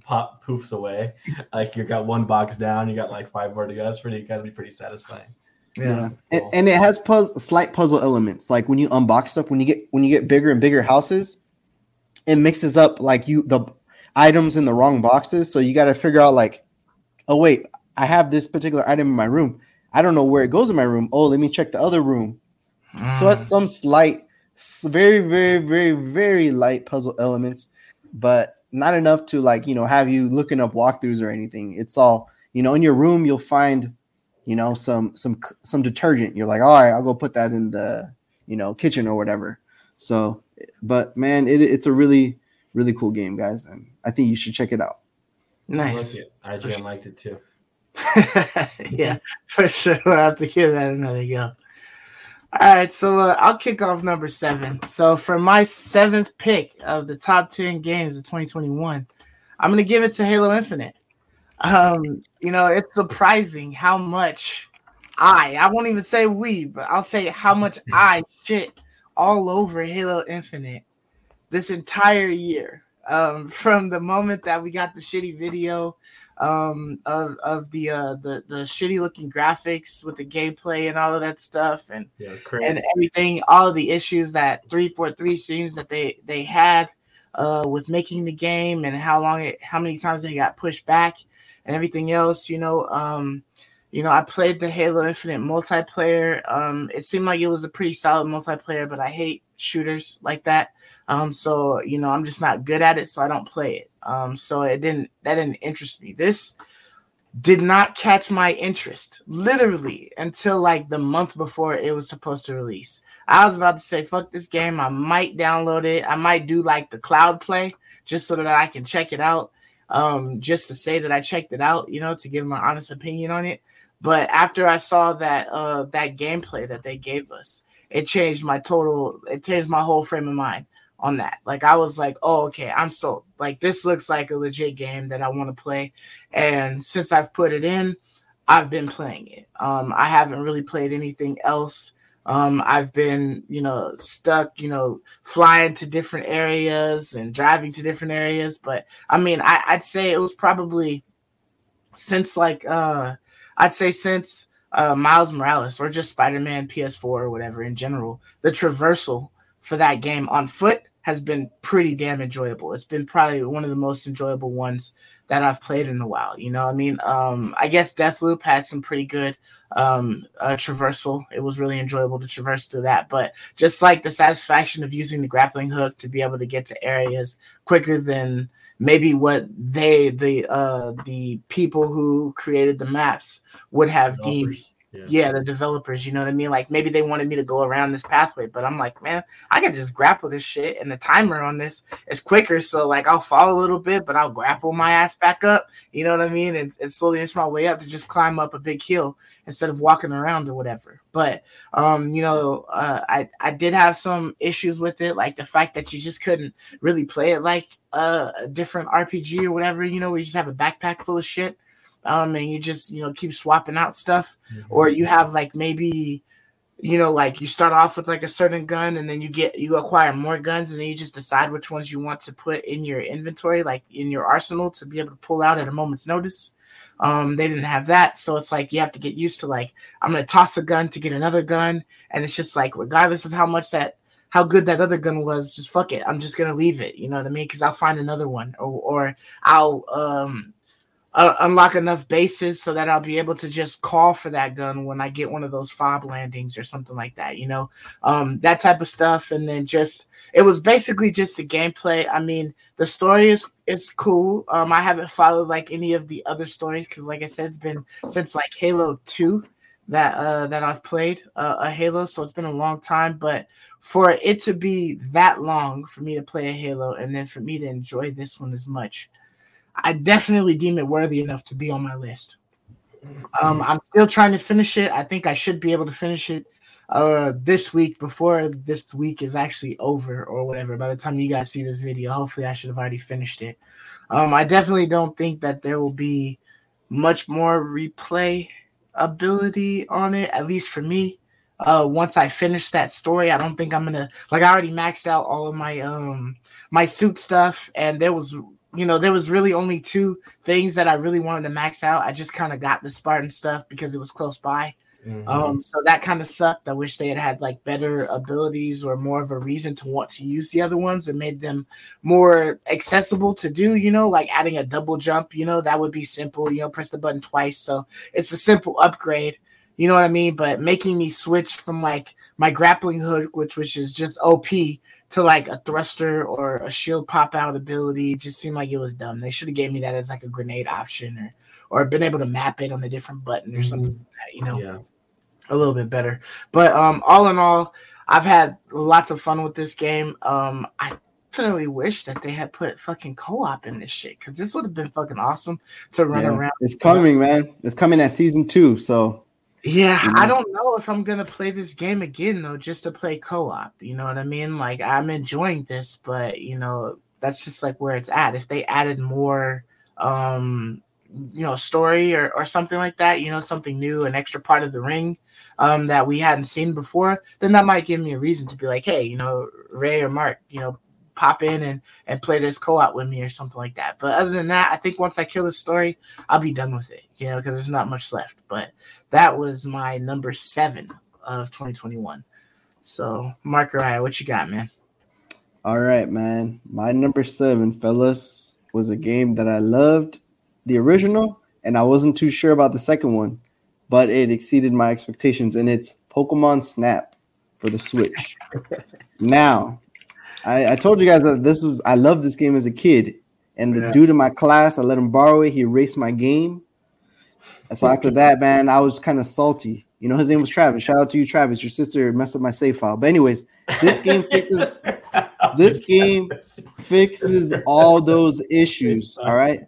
pop poofs away. Like you got one box down, you got like five more to go. It's pretty got to be pretty satisfying. Yeah, and, and, it has puzzle, slight puzzle elements. Like when you unbox stuff, when you get when you get bigger and bigger houses, it mixes up like you the items in the wrong boxes. So you got to figure out like, oh wait, I have this particular item in my room. I don't know where it goes in my room. Oh, let me check the other room. Mm. So it's some slight, very, very, very, very light puzzle elements, but not enough to like you know have you looking up walkthroughs or anything. It's all you know in your room. You'll find you know, some some some detergent. You're like, all right, I'll go put that in the you know kitchen or whatever. So, but man, it, it's a really really cool game, guys, and I think you should check it out. Nice. I like IGN liked it too. yeah, for sure. We'll have to hear that another go. All right, so uh, I'll kick off number seven. So for my seventh pick of the top ten games of 2021, I'm gonna give it to Halo Infinite. Um, you know, it's surprising how much I, I won't even say we, but I'll say how much I shit all over Halo Infinite this entire year. Um, from the moment that we got the shitty video um, of of the uh, the the shitty looking graphics with the gameplay and all of that stuff, and yeah, and everything, all of the issues that three four three seems that they they had uh, with making the game and how long it, how many times they got pushed back and everything else. You know, um, you know, I played the Halo Infinite multiplayer. Um, it seemed like it was a pretty solid multiplayer, but I hate shooters like that. Um, so you know, I'm just not good at it, so I don't play it. Um, so it didn't that didn't interest me. This did not catch my interest literally until like the month before it was supposed to release. I was about to say, fuck this game. I might download it. I might do like the cloud play just so that I can check it out um, just to say that I checked it out, you know, to give my honest opinion on it. But after I saw that uh, that gameplay that they gave us, it changed my total. It changed my whole frame of mind on that. Like I was like, oh, okay, I'm sold. Like this looks like a legit game that I want to play. And since I've put it in, I've been playing it. Um, I haven't really played anything else um, I've been, you know, stuck, you know, flying to different areas and driving to different areas. But I mean, I, would say it was probably since like, uh, I'd say since uh, Miles Morales or just Spider Man PS4 or whatever in general, the traversal for that game on foot has been pretty damn enjoyable. It's been probably one of the most enjoyable ones that I've played in a while. You know, I mean, um, I guess Deathloop had some pretty good um uh, traversal. It was really enjoyable to traverse through that. But just like the satisfaction of using the grappling hook to be able to get to areas quicker than maybe what they the uh the people who created the maps would have deemed. Yeah. yeah, the developers, you know what I mean? Like maybe they wanted me to go around this pathway, but I'm like, man, I can just grapple this shit and the timer on this is quicker. So like I'll fall a little bit, but I'll grapple my ass back up, you know what I mean? And, and slowly inch my way up to just climb up a big hill instead of walking around or whatever. But um, you know, uh, I, I did have some issues with it, like the fact that you just couldn't really play it like uh, a different RPG or whatever, you know, where you just have a backpack full of shit. Um, and you just you know keep swapping out stuff or you have like maybe you know like you start off with like a certain gun and then you get you acquire more guns and then you just decide which ones you want to put in your inventory like in your arsenal to be able to pull out at a moment's notice. Um they didn't have that so it's like you have to get used to like i'm gonna toss a gun to get another gun and it's just like regardless of how much that how good that other gun was just fuck it i'm just gonna leave it you know what i mean? Because i'll find another one or, or i'll um uh, unlock enough bases so that I'll be able to just call for that gun when I get one of those fob landings or something like that, you know, um, that type of stuff. And then just it was basically just the gameplay. I mean, the story is is cool. Um, I haven't followed like any of the other stories because, like I said, it's been since like Halo Two that uh that I've played uh, a Halo, so it's been a long time. But for it to be that long for me to play a Halo and then for me to enjoy this one as much. I definitely deem it worthy enough to be on my list. Um, I'm still trying to finish it. I think I should be able to finish it uh this week before this week is actually over or whatever. By the time you guys see this video, hopefully I should have already finished it. Um, I definitely don't think that there will be much more replay ability on it, at least for me. Uh, once I finish that story, I don't think I'm gonna like. I already maxed out all of my um my suit stuff, and there was you know, there was really only two things that I really wanted to max out. I just kind of got the Spartan stuff because it was close by. Mhm. Um, so that kind of sucked. I wish they had had like better abilities or more of a reason to want to use the other ones or made them more accessible to do, you know, like adding a double jump, you know, that would be simple, you know, press the button twice. So it's a simple upgrade, you know what I mean? But making me switch from like my grappling hook, which which is just OP, to like a thruster or a shield pop out ability, it just seemed like it was dumb. They should have gave me that as like a grenade option or or been able to map it on a different button or something like that, you know yeah. a little bit better. But um, all in all, I've had lots of fun with this game. Um, I definitely wish that they had put fucking co-op in this shit because this would have been fucking awesome to run Yeah. around. It's coming, man. It's coming at season two. So Yeah, Mhm. I don't know if I'm gonna play this game again though, just to play co-op. You know what I mean? Like I'm enjoying this, but you know that's just like where it's at. If they added more, um, you know, story or or something like that, you know, something new, an extra part of the ring, um, that we hadn't seen before, then that might give me a reason to be like, hey, you know, Ray or Mark, you know, pop in and and play this co-op with me or something like that. But other than that, I think once I kill the story, I'll be done with it. You know, because there's not much left. But that was my number seven of 2021. So, Mark Ryan, what you got, man? All right, man. My number seven, fellas, was a game that I loved, the original, and I wasn't too sure about the second one, but it exceeded my expectations, and it's Pokemon Snap for the Switch. now, I, I told you guys that this was I loved this game as a kid, and the Yeah. dude in my class, I let him borrow it. He erased my game. So after that, man, I was kind of salty. You know, his name was Travis. Shout out to you, Travis. Your sister messed up my save file. But anyways, this game fixes this game fixes all those issues. All right.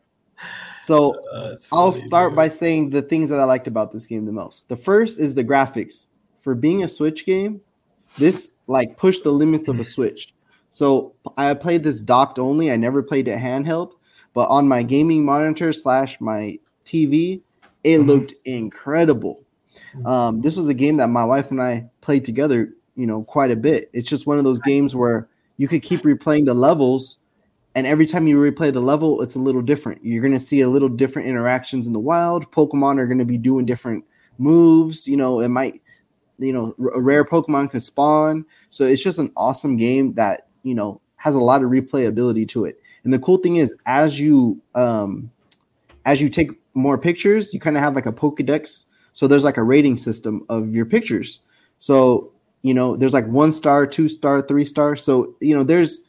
So Uh, I'll start by saying the things that I liked about this game the most. The first is the graphics. For being a Switch game, this like pushed the limits of a Switch. So I played this docked only. I never played it handheld, but on my gaming monitor slash my TV, it Mhm. looked incredible. Um, this was a game that my wife and I played together, you know, quite a bit. It's just one of those games where you could keep replaying the levels and every time you replay the level, it's a little different. You're going to see a little different interactions in the wild. Pokemon are going to be doing different moves. You know, it might, you know, a rare Pokemon could spawn. So it's just an awesome game that, you know, has a lot of replayability to it. And the cool thing is, as you um, as you take more pictures, you kind of have like a Pokedex. So there's like a rating system of your pictures. So you know, there's like one star, two star, three star. So you know, there's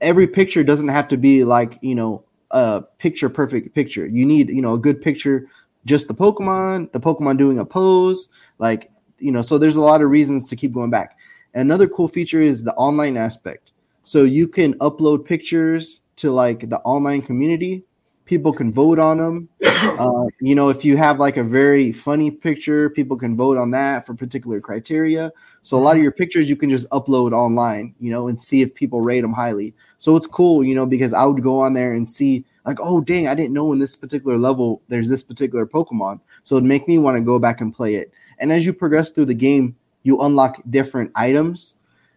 every picture doesn't have to be like you know a picture perfect picture. You need you know a good picture, just the Pokemon, the Pokemon doing a pose, like you know. So there's a lot of reasons to keep going back. Another cool feature is the online aspect. So you can upload pictures to like the online community. People can vote on them. Uh, you know, if you have like a very funny picture, people can vote on that for particular criteria. So a lot of your pictures you can just upload online, you know, and see if people rate them highly. So it's cool, you know, because I would go on there and see like, oh dang, I didn't know in this particular level there's this particular Pokemon. So it'd make me want to go back and play it. And as you progress through the game, you unlock different items.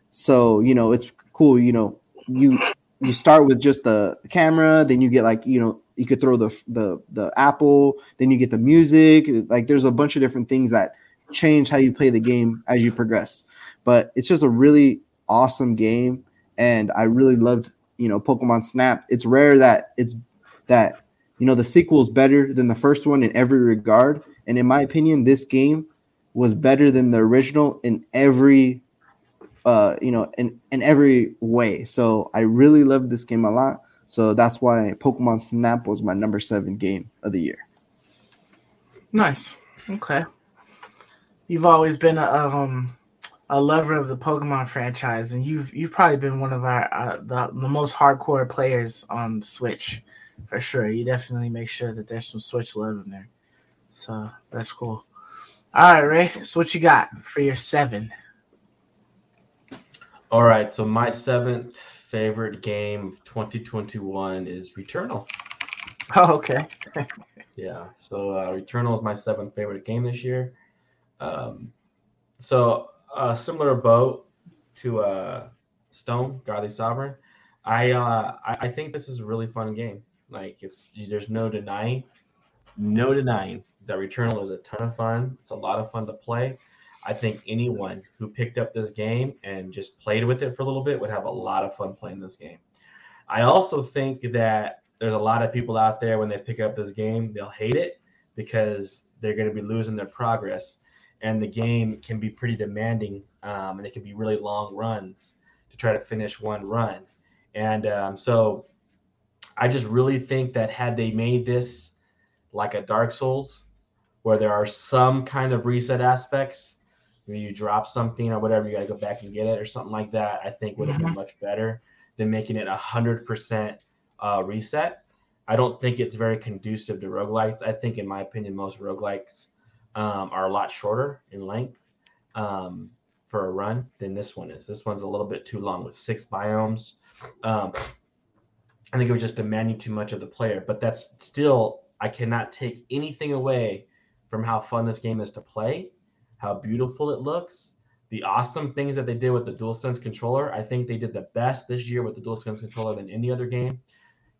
So, you know, it's cool, you know, you you start with just the camera, then you get like, you know, you could throw the the the apple, then you get the music. Like there's a bunch of different things that change how you play the game as you progress. But it's just a really awesome game and I really loved, you know, Pokemon Snap. It's rare that it's that you know the sequel is better than the first one in every regard. And in my opinion, this game was better than the original in every uh you know in in every way. So I really loved this game a lot. So that's why Pokemon Snap was my number seven game of the year. Nice. Okay. You've always been a um a lover of the Pokemon franchise, and you've you've probably been one of our uh, the the most hardcore players on Switch, for sure. You definitely make sure that there's some Switch love in there, so that's cool. All right, Ray. So what you got for your seven? All right, so my seventh favorite game of 2021 is Returnal. Oh, okay. Yeah, so uh, Returnal is my seventh favorite game this year. Um, so a similar boat to uh, Stone Godly Sovereign. I, uh, I I think this is a really fun game. Like it's there's no denying, no denying that Returnal is a ton of fun. It's a lot of fun to play. I think anyone who picked up this game and just played with it for a little bit would have a lot of fun playing this game. I also think that there's a lot of people out there when they pick up this game, they'll hate it because they're going to be losing their progress, and the game can be pretty demanding, um, and it can be really long runs to try to finish one run. And um, so, I just really think that had they made this like a Dark Souls, where there are some kind of reset aspects, where you drop something or whatever, you got to go back and get it or something like that, I think would have been much better than making it a hundred percent uh, reset. I don't think it's very conducive to roguelites. I think, in my opinion, most roguelikes um, are a lot shorter in length um, for a run than this one is. This one's a little bit too long with six biomes. Um, I think it was just demanding too much of the player, but that's still, I cannot take anything away from how fun this game is to play, how beautiful it looks, the awesome things that they did with the DualSense controller. I think they did the best this year with the DualSense controller than any other game.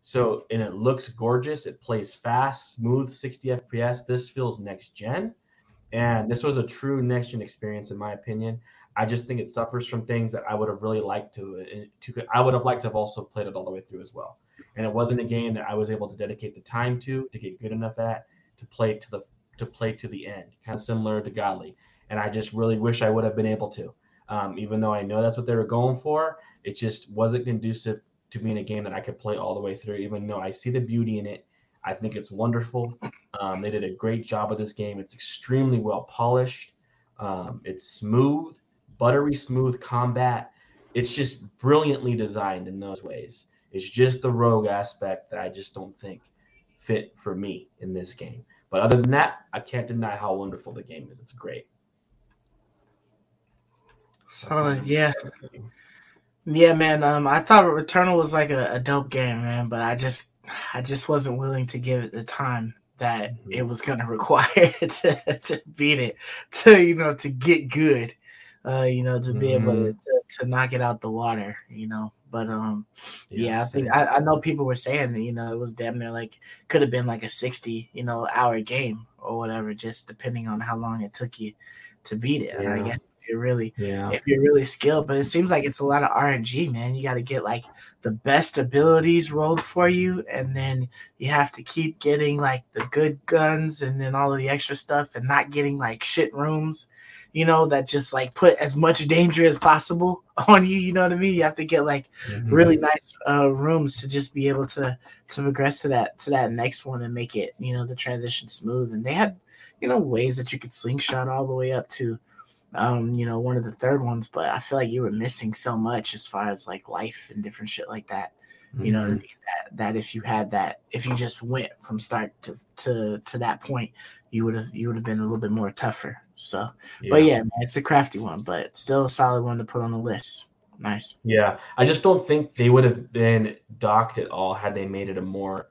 So, and it looks gorgeous. It plays fast, smooth, 60 FPS. This feels next gen. And this was a true next gen experience, in my opinion. I just think it suffers from things that I would have really liked to, to. I would have liked to have also played it all the way through as well. And it wasn't a game that I was able to dedicate the time to to get good enough at to play to the to play to the end, kind of similar to Godly. And I just really wish I would have been able to. Um, even though I know that's what they were going for, it just wasn't conducive to being a game that I could play all the way through. Even though I see the beauty in it, I think it's wonderful. Um, they did a great job with this game. It's extremely well polished. Um, it's smooth, buttery smooth combat. It's just brilliantly designed in those ways. It's just the rogue aspect that I just don't think fit for me in this game. But other than that, I can't deny how wonderful the game is. It's great. Oh yeah, yeah, man. Um, I thought Returnal was like a, a dope game, man, but I just, I just wasn't willing to give it the time that it was gonna require to, to beat it, to you know, to get good, uh, you know, to be able to, to to knock it out the water, you know. But um, yeah, I think I, I know people were saying that you know it was damn near like could have been like a sixty you know hour game or whatever, just depending on how long it took you to beat it. And I guess you're really Yeah. if you're really skilled. But it seems like it's a lot of RNG, man. You got to get like the best abilities rolled for you, and then you have to keep getting like the good guns and then all of the extra stuff, and not getting like shit rooms, you know, that just like put as much danger as possible on you. You know what I mean? You have to get like Mhm. really nice uh, rooms to just be able to to progress to that to that next one and make it you know the transition smooth. And they had you know ways that you could slingshot all the way up to um you know one of the third ones, but I feel like you were missing so much as far as like life and different shit like that. You know what I Mhm. mean? That that if you had that, if you just went from start to to to that point, you would have you would have been a little bit more tougher. So, but yeah, man, it's a crafty one, but still a solid one to put on the list. Nice. Yeah, I just don't think they would have been docked at all had they made it a more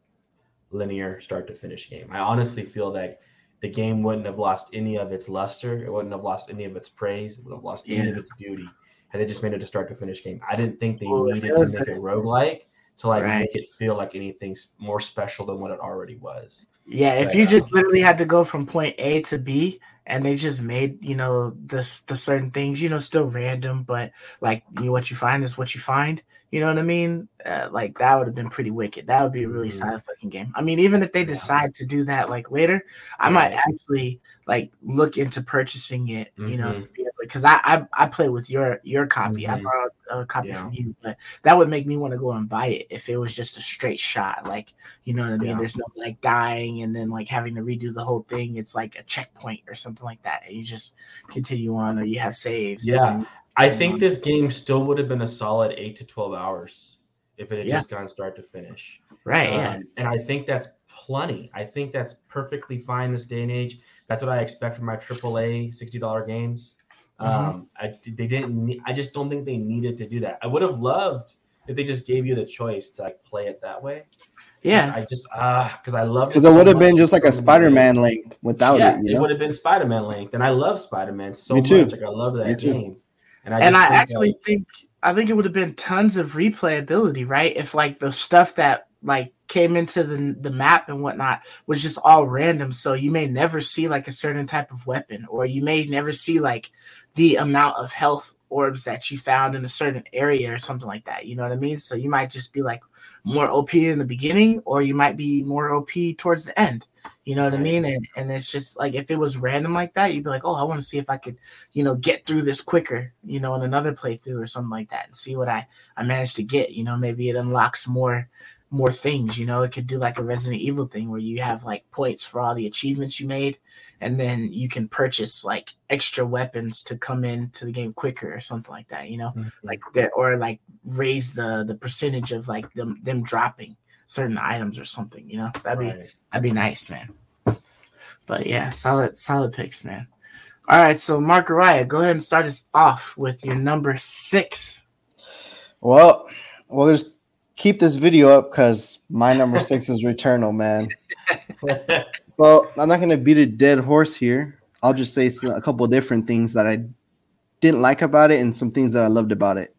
linear start to finish game. I honestly feel that the game wouldn't have lost any of its luster. It wouldn't have lost any of its praise. It would have lost any of its beauty had they just made it a start to finish game. I didn't think they Well, needed to make it roguelike to like Right. make it feel like anything's more special than what it already was. Yeah, if But, you just um, literally had to go from point A to B and they just made, you know, this the certain things, you know, still random, but like you what you find is what you find. You know what I mean? Uh, like that would have been pretty wicked. That would be a really Mhm. solid fucking game. I mean, even if they decide to do that like later, I might actually like look into purchasing it. You know, Mhm. able because I, I I play with your your copy. I Mhm. borrowed a copy Yeah. from you, but that would make me want to go and buy it if it was just a straight shot. Like you know what I mean? Yeah. There's no like dying and then like having to redo the whole thing. It's like a checkpoint or something like that, and you just continue on, or you have saves. and Yeah. I think this game still would have been a solid eight to twelve hours if it had Yeah. just gone start to finish. right. Yeah. Um, and I think that's plenty. I think that's perfectly fine this day and age. That's what I expect from my AAA sixty dollar games. Mhm. Um, I they didn't. I just don't think they needed to do that. I would have loved if they just gave you the choice to like play it that way. Yeah. I just ah because I love Because it would have been just like a Spider-Man link without yeah, it. You it would have been Spider Man length, and I love Spider Man so Me too. much. Like I love Me that too. game, and I and I think, actually like, think I think it would have been tons of replayability, right? If like the stuff that like came into the the map and whatnot was just all random, so you may never see like a certain type of weapon, or you may never see like the amount of health orbs that you found in a certain area or something like that. You know what I mean? So you might just be like more OP in the beginning, or you might be more OP towards the end. You know what I mean? And and it's just like if it was random like that, you'd be like, oh, I want to see if I could you know, get through this quicker, you know, in another playthrough or something like that and see what I I managed to get. You know, maybe it unlocks more more things, you know, it could do like a Resident Evil thing where you have like points for all the achievements you made and then you can purchase like extra weapons to come into the game quicker or something like that, you know? Mhm. Like that or like raise the the percentage of like them them dropping certain items or something, you know? That'd be. That'd be nice, man. But yeah, solid, solid picks, man. All right, so Mark Araya, go ahead and start us off with your number six. Well, we'll just keep this video up because my number six is Returnal, man. So I'm not gonna beat a dead horse here. I'll just say a couple of different things that I didn't like about it and some things that I loved about it.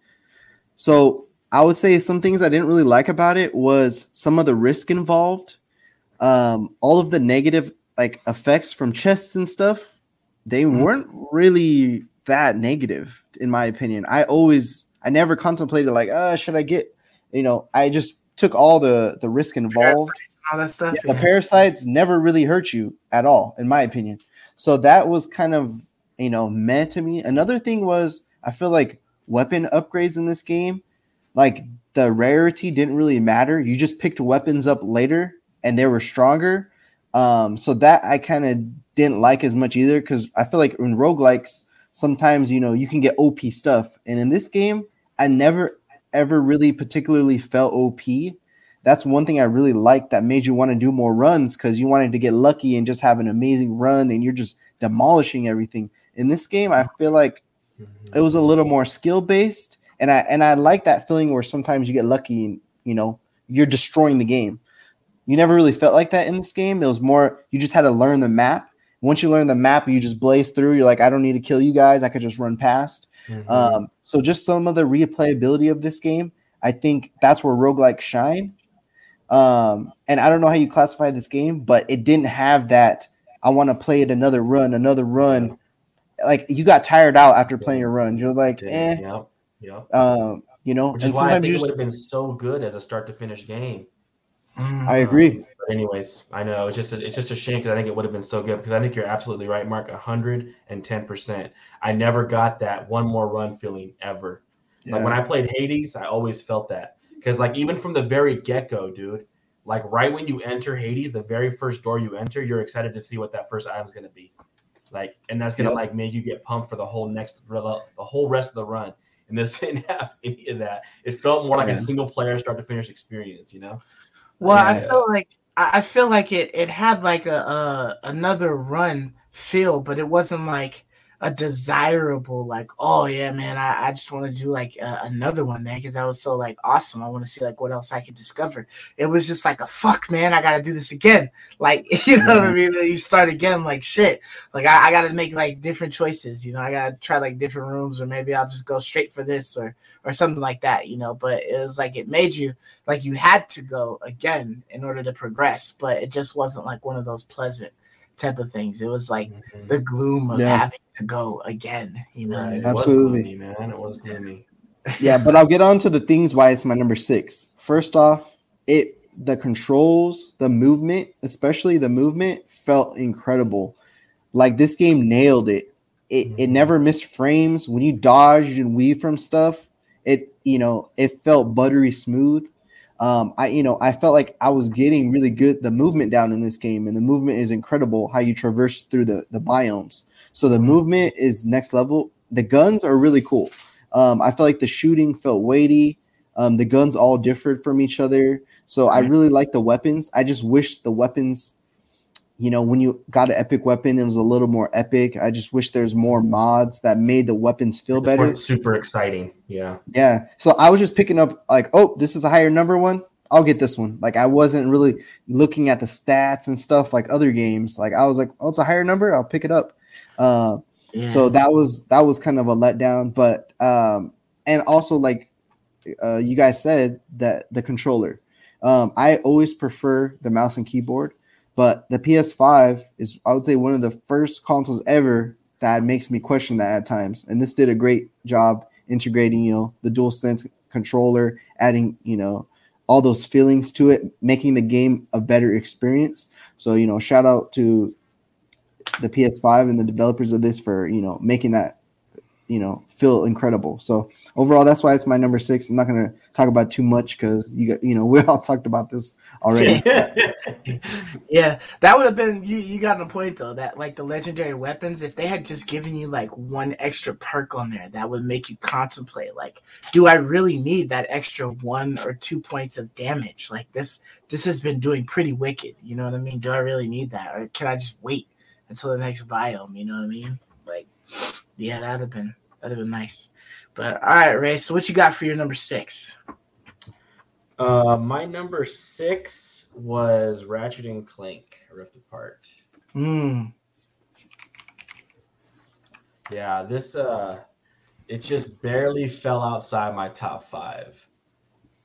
So I would say some things I didn't really like about it was some of the risk involved, um, all of the negative like effects from chests and stuff. They Mhm. weren't really that negative, in my opinion. I always, I never contemplated like, uh, should I get, you know, I just took all the the risk involved Parasites all that stuff. yeah, the parasites never really hurt you at all, in my opinion. So that was kind of you know meant to me. Another thing was I feel like weapon upgrades in this game, like the rarity didn't really matter. You just picked weapons up later and they were stronger. Um, so that I kind of didn't like as much either because I feel like in roguelikes, sometimes you know you can get OP stuff. And in this game, I never ever really particularly felt OP that's one thing I really liked that made you want to do more runs because you wanted to get lucky and just have an amazing run and you're just demolishing everything. In this game, I feel like it was a little more skill based, and I and I like that feeling where sometimes you get lucky and you know you're destroying the game. You never really felt like that in this game. It was more you just had to learn the map. Once you learn the map, you just blaze through. You're like, I don't need to kill you guys. I could just run past. Mhm. Um, so just some of the replayability of this game, I think that's where roguelike shine. Um, and I don't know how you classify this game, but it didn't have that. I want to play it another run, another run like you got tired out after playing a run. You're like, eh. Yep. um, you know. Which is And why I sometimes think you it just, would have been so good as a start to finish game. Mm. I agree. But anyways, I know it's just a, it's just a shame because I think it would have been so good because I think you're absolutely right, Mark. hundred and ten percent. I never got that one more run feeling ever. Like when I played Hades, I always felt that because like even from the very get go, dude. Like right when you enter Hades, the very first door you enter, you're excited to see what that first item's gonna be. Like, and that's gonna Yep. like make you get pumped for the whole next the whole rest of the run. And this didn't have any of that. It felt more like Yeah. a single player start to finish experience, you know? Well, I Yeah. feel like I I feel like it it had like a, a another run feel, but it wasn't like a desirable like oh yeah man I, I just want to do like uh, another one man because that was so like awesome. I want to see like what else I could discover. It was just like a fuck man I got to do this again. Like you know what I mean? You start again like shit. Like I, I got to make like different choices you know? I got to try like different rooms or maybe I'll just go straight for this or or something like that you know? But it was like it made you like you had to go again in order to progress, but it just wasn't like one of those pleasant type of things. It was like Mhm. the gloom of Yeah. having to go again. You know, Right. mean? It was Absolutely. gloomy, man. It was gloomy. yeah, but I'll get on to the things why it's my number six. First off, it the controls, the movement, especially the movement, felt incredible. Like this game nailed it. It it Mhm. never missed frames. When you dodged and weave from stuff, it you know it felt buttery smooth. Um, I you know I felt like I was getting really good the movement down in this game, and the movement is incredible. How you traverse through the the biomes. So the movement is next level. The guns are really cool. Um, I felt like the shooting felt weighty. Um, the guns all differed from each other. So I really like the weapons. I just wish the weapons, you know, when you got an epic weapon, it was a little more epic. I just wish there's more mods that made the weapons feel Just better. Super exciting. Yeah. Yeah. So I was just picking up like, oh, this is a higher number one. I'll get this one. Like I wasn't really looking at the stats and stuff like other games. Like I was like, oh, it's a higher number. I'll pick it up. Uh, Yeah. so that was that was kind of a letdown but um and also like uh you guys said that the controller um i always prefer the mouse and keyboard but the ps5 is i would say one of the first consoles ever that makes me question that at times. And this did a great job integrating you know the dual sense controller adding you know all those feelings to it making the game a better experience. So you know shout out to the PS5 and the developers of this for you know making that you know feel incredible. So overall, that's why it's my number six. I'm not gonna talk about too much because you got you know we all talked about this already. yeah, that would have been you. You got a point though. That like the legendary weapons, if they had just given you like one extra perk on there, that would make you contemplate like, do I really need that extra one or two points of damage? Like this, this has been doing pretty wicked. You know what I mean? Do I really need that, or can I just wait until the next biome? You know what I mean? Like, yeah, that'd have been that'd have been nice. But all right, Ray. So what you got for your number six? Uh, my number six was Ratchet and Clank Rift Apart. Hmm. Yeah, this uh, it just barely fell outside my top five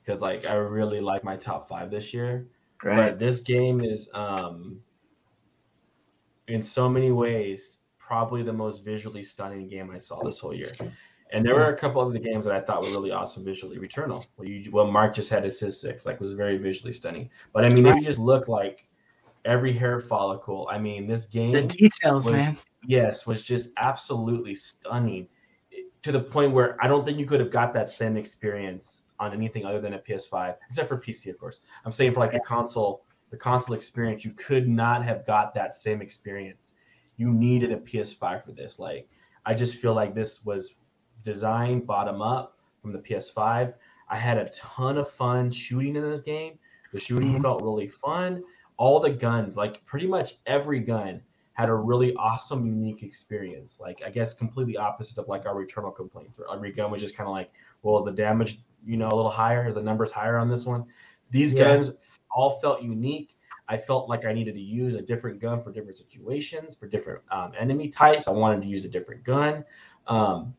because like I really like my top five this year. Right. But this game is um, in so many ways probably the most visually stunning game I saw this whole year. And there were a couple of the games that I thought were really awesome visually. Returnal, well, you, well Mark just had his his six, like was very visually stunning. But I mean, if you just look like every hair follicle, I mean, this game The details, was- man. yes, was just absolutely stunning to the point where I don't think you could have got that same experience on anything other than a PS5, except for PC, of course. I'm saying for like the console, the console experience, you could not have got that same experience. You needed a PS5 for this. Like, I just feel like this was designed bottom up from the PS5. I had a ton of fun shooting in this game. The shooting Mhm. felt really fun. All the guns, like pretty much every gun, had a really awesome, unique experience. Like I guess completely opposite of like our Returnal complaints, where every gun was just kind of like, well, is the damage you know a little higher? Is the numbers higher on this one? These Yeah. guns all felt unique. I felt like I needed to use a different gun for different situations, for different um, enemy types. I wanted to use a different gun. Um,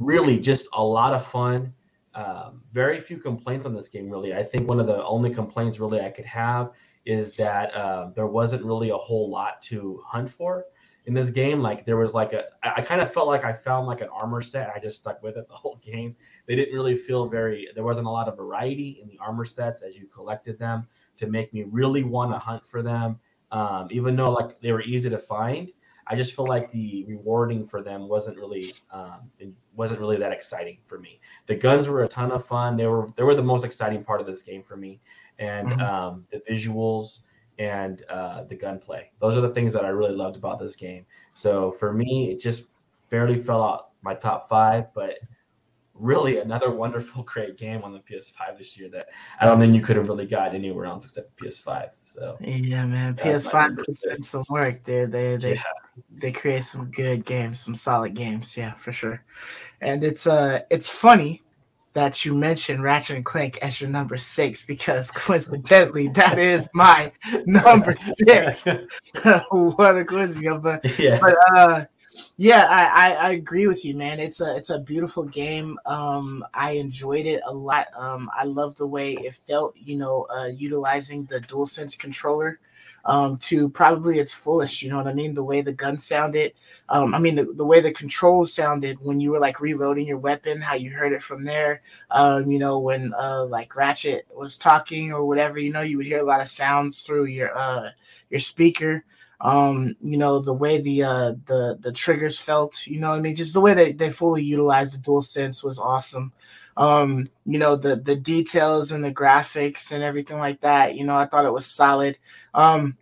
really, just a lot of fun. Um, very few complaints on this game, really. I think one of the only complaints really I could have is that uh, there wasn't really a whole lot to hunt for. in this game. Like there was like a, I, I kind of felt like I found like an armor set. I just stuck with it the whole game. They didn't really feel very. There wasn't a lot of variety in the armor sets as you collected them to make me really want to hunt for them. Um, even though like they were easy to find, I just feel like the rewarding for them wasn't really um, wasn't really that exciting for me. The guns were a ton of fun. They were they were the most exciting part of this game for me, and Mhm. um, the visuals and uh, the gunplay. Those are the things that I really loved about this game. So for me, it just barely fell out my top five, but really another wonderful, great game on the PS5 this year that I don't think you could have really got anywhere else except the PS5. So Yeah, man. PS5 number puts in some work, dude. They they yeah, they create some good games, some solid games, yeah, for sure. And it's uh it's funny that you mentioned Ratchet and Clank as your number six because coincidentally that is my number six. what a coincidence. But yeah, but uh yeah I, I i agree with you man. It's a it's a beautiful game. Um i enjoyed it a lot. Um i love the way it felt you know uh utilizing the dual sense controller um to probably its fullest you know what i mean? The way the gun sounded um i mean the, the way the controls sounded when you were like reloading your weapon how you heard it from there um you know when uh like ratchet was talking or whatever you know you would hear a lot of sounds through your uh your speaker um you know the way the uh the the triggers felt you know i mean? Just the way they, they fully utilized the dual sense was awesome. Um you know the the details and the graphics and everything like that you know i thought it was solid. Um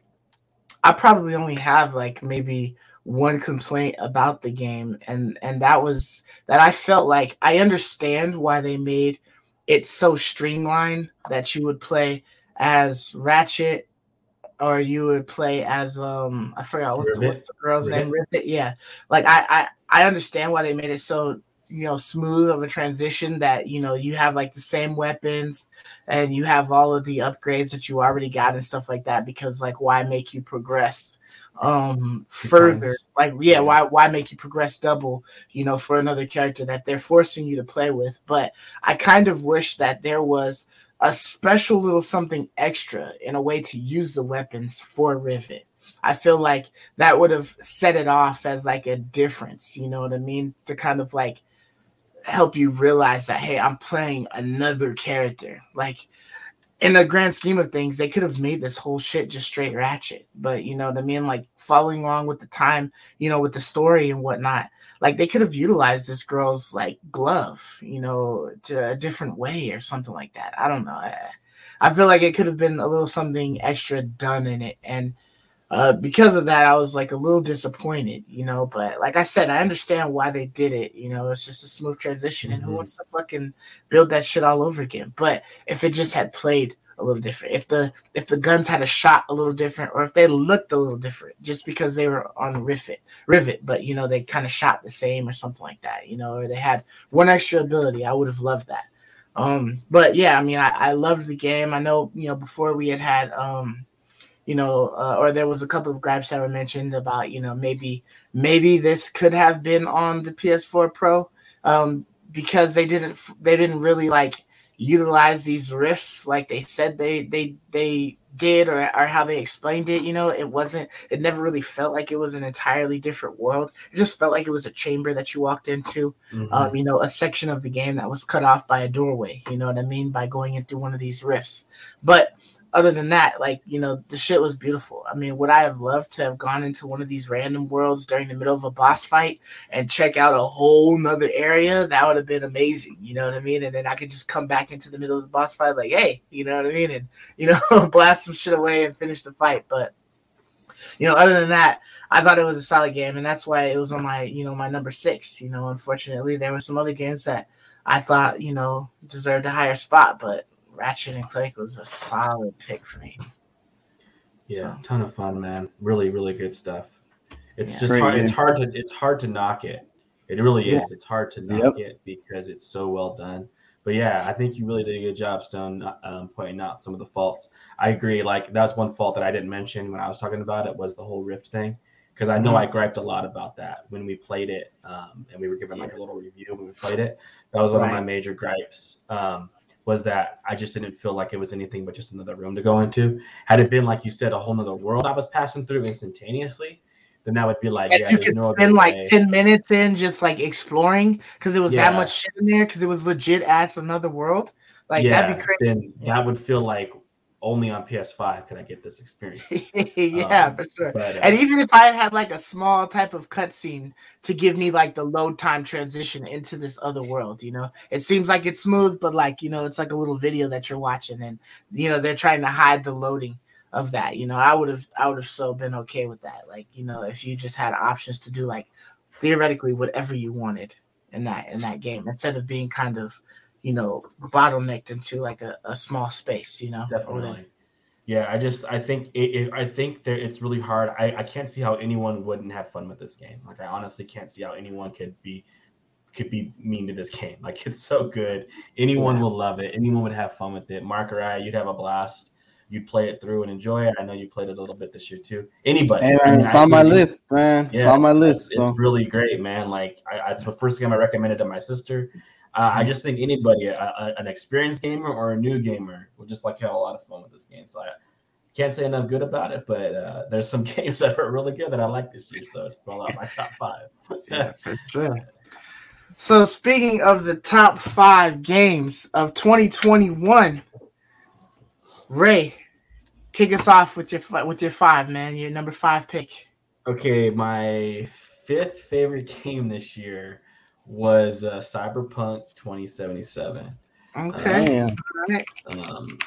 i probably only have like maybe one complaint about the game and and that was that i felt like i understand why they made it so streamlined that you would play as ratchet or you would play as um I forgot what the, what's the girl's Rivet? name Rivet. Yeah, like I, I I understand why they made it so you know smooth of a transition that you know you have like the same weapons and you have all of the upgrades that you already got and stuff like that because like why make you progress um further like yeah, Yeah. why why make you progress double you know for another character that they're forcing you to play with but i kind of wish that there was a special little something extra in a way to use the weapons for Rivet. I feel like that would have set it off as like a difference, you know what I mean? To kind of like help you realize that, hey, I'm playing another character. Like in the grand scheme of things, they could have made this whole shit just straight ratchet, but you know what I mean? Like following along with the time, you know, with the story and whatnot like they could have utilized this girl's like glove, you know, to a different way or something like that. I don't know. I, I feel like it could have been a little something extra done in it, and uh, because of that, I was like a little disappointed, you know. But like I said, I understand why they did it. You know, it's just a smooth transition, and who Mhm. wants to fucking build that shit all over again? But if it just had played a little different, if the if the guns had a shot a little different, or if they looked a little different, just because they were on Rivet, Rivet, but you know they kind of shot the same or something like that, you know, or they had one extra ability, I would have loved that. Um, but yeah, I mean, I, I loved the game. I know, you know, before we had had, um, you know, uh, or there was a couple of gripes that were mentioned about, you know, maybe maybe this could have been on the PS4 Pro, um, because they didn't they didn't really like utilize these rifts like they said they they they did or, or how they explained it you know it wasn't it never really felt like it was an entirely different world it just felt like it was a chamber that you walked into Mhm. um, you know, a section of the game that was cut off by a doorway. You know what I mean? By going into one of these rifts. But other than that, like, you know, the shit was beautiful. I mean, would I have loved to have gone into one of these random worlds during the middle of a boss fight and check out a whole nother area? That would have been amazing. You know what I mean? And then I could just come back into the middle of the boss fight, like, hey, you know what I mean? And, you know, blast some shit away and finish the fight. But, you know, other than that, I thought it was a solid game, and that's why it was on my, you know, my number six. You know, unfortunately, there were some other games that I thought, you know, deserved a higher spot, but Ratchet and Clank was a solid pick for me. Yeah, So- ton of fun, man. Really, really good stuff. It's Yeah. just Great hard. It's hard to it's hard to knock it. It really Yeah. is. It's hard to knock Yep. it because it's so well done. But yeah, I think you really did a good job, Stone, um, pointing out some of the faults. I agree. Like that's one fault that I didn't mention when I was talking about it was the whole Rift thing, because I know Mhm. I griped a lot about that when we played it, um, and we were given like a little review when we played it. That was one of my major gripes. Um, was that I just didn't feel like it was anything but just another room to go into. Had it been like you said, a whole nother world I was passing through instantaneously, then that would be like, yeah, you could no spend like way. 10 minutes in just like exploring because it was that much shit in there because it was legit as another world. Like yeah, that'd be crazy. then that would feel like only on PS5 could I get this experience. yeah, Um, for sure. But uh, And even if I had had like a small type of cutscene to give me like the load time transition into this other world, you know, it seems like it's smooth, but like, you know, it's like a little video that you're watching and, you know, they're trying to hide the loading of that. You know, I would have, I would have so been okay with that. Like, you know, if you just had options to do like theoretically whatever you wanted in that, in that game instead of being kind of, you know, bottlenecked into like a, a small space, you know, definitely. Yeah, I just I think it, it I think there it's really hard. I, I can't see how anyone wouldn't have fun with this game. Like I honestly can't see how anyone could be could be mean to this game. Like it's so good. Anyone Yeah. will love it. Anyone would have fun with it. Mark or I, you'd have a blast. You'd play it through and enjoy it. I know you played it a little bit this year too. Anybody. Hey, I man, mean, it's on my list, man. It's Yeah, on my list. it's really great, man. Like I, I- it's the first game I recommended to my sister. Uh, I just think anybody, a, a, an experienced gamer or a new gamer, will just like have a lot of fun with this game. So I can't say enough good about it, but uh, there's some games that are really good that I like this year. So it's probably my top five. Yeah, for sure. So speaking of the top five games of 2021, Ray, kick us off with your with your five, man. Your number five pick. Okay, my fifth favorite game this year was uh, Cyberpunk 2077. Okay. Damn. Alright. Um,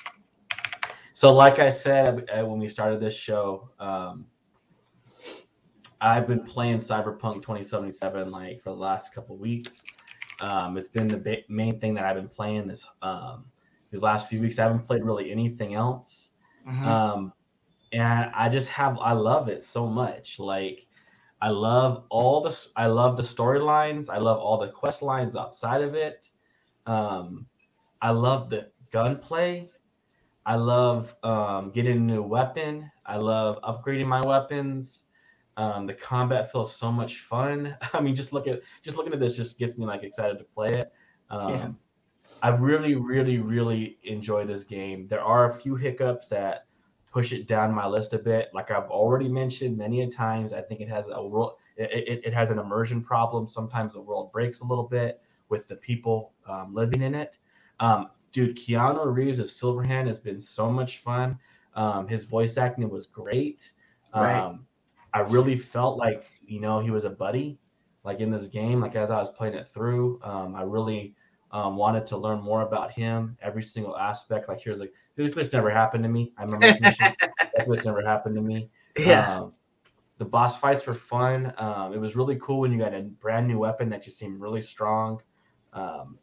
so, like I said uh, when we started this show, um, I've been playing Cyberpunk 2077 like for the last couple weeks. Um, it's been the ba- main thing that I've been playing this um, these last few weeks. I haven't played really anything else, Mhm. um, and I just have I love it so much. Like I love all the I love the storylines. I love all the quest lines outside of it. Um, I love the gunplay. I love um, getting a new weapon. I love upgrading my weapons. Um, the combat feels so much fun. I mean, just look at just looking at this just gets me like excited to play it. Um, Yeah. I really, really, really enjoy this game. There are a few hiccups that push it down my list a bit. Like I've already mentioned many a times, I think it has a world. It, it, it has an immersion problem. Sometimes the world breaks a little bit with the people um, living in it. Um, dude, Keanu Reeves as Silverhand has been so much fun. Um, his voice acting was great. Um, Right. I really felt like you know he was a buddy, like in this game. Like as I was playing it through, um, I really um, wanted to learn more about him, every single aspect. Like here's like this, this never happened to me. I remember this never happened to me. Yeah. Um, the boss fights were fun. Um, it was really cool when you got a brand new weapon that just seemed really strong. Um,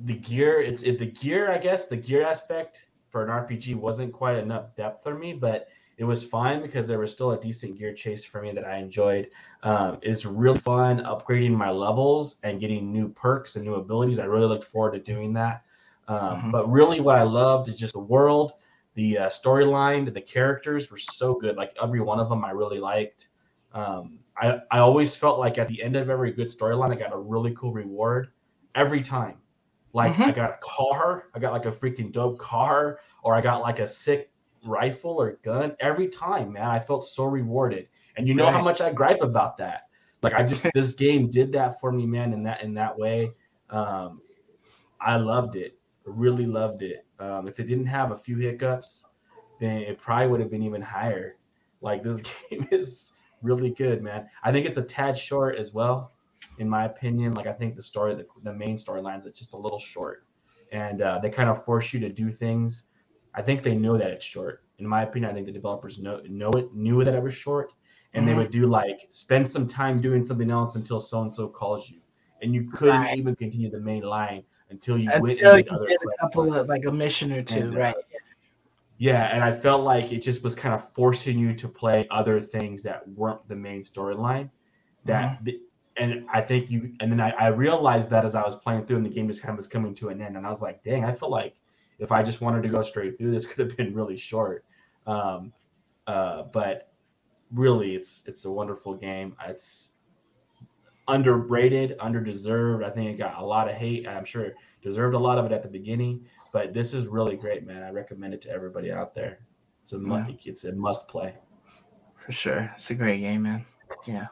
the gear, it's it, the gear. I guess the gear aspect for an RPG wasn't quite enough depth for me, but it was fine because there was still a decent gear chase for me that I enjoyed. Um, it's really fun upgrading my levels and getting new perks and new abilities. I really looked forward to doing that. Um, Mhm. But really, what I loved is just the world, the uh, storyline, the characters were so good. Like every one of them, I really liked. Um, I I always felt like at the end of every good storyline, I got a really cool reward every time. Like Mhm. I got a car, I got like a freaking dope car, or I got like a sick rifle or gun every time. Man, I felt so rewarded. And you know how much I gripe about that. Like I just this game did that for me, man. In that in that way, um, I loved it. Really loved it. Um, if it didn't have a few hiccups, then it probably would have been even higher. Like this game is really good, man. I think it's a tad short as well, in my opinion. Like I think the story, the, the main storylines, it's just a little short, and uh, they kind of force you to do things. I think they know that it's short. In my opinion, I think the developers know know it, knew that it was short, and they Mhm. would do like spend some time doing something else until so and so calls you, and you couldn't Right. even continue the main line until you went Until you did a couple of like a mission or two, And, uh, right? Yeah, and I felt like it just was kind of forcing you to play other things that weren't the main storyline. That the- and I think you and then I, I realized that as I was playing through and the game just kind of was coming to an end, and I was like, dang, I feel like if I just wanted to go straight through, this could have been really short. Um, uh, but really, it's it's a wonderful game. It's underrated, underdeserved. I think it got a lot of hate, and I'm sure it deserved a lot of it at the beginning. But this is really great, man. I recommend it to everybody out there. It's a Yeah. it's a must play. For sure. It's a great game, man. Yeah.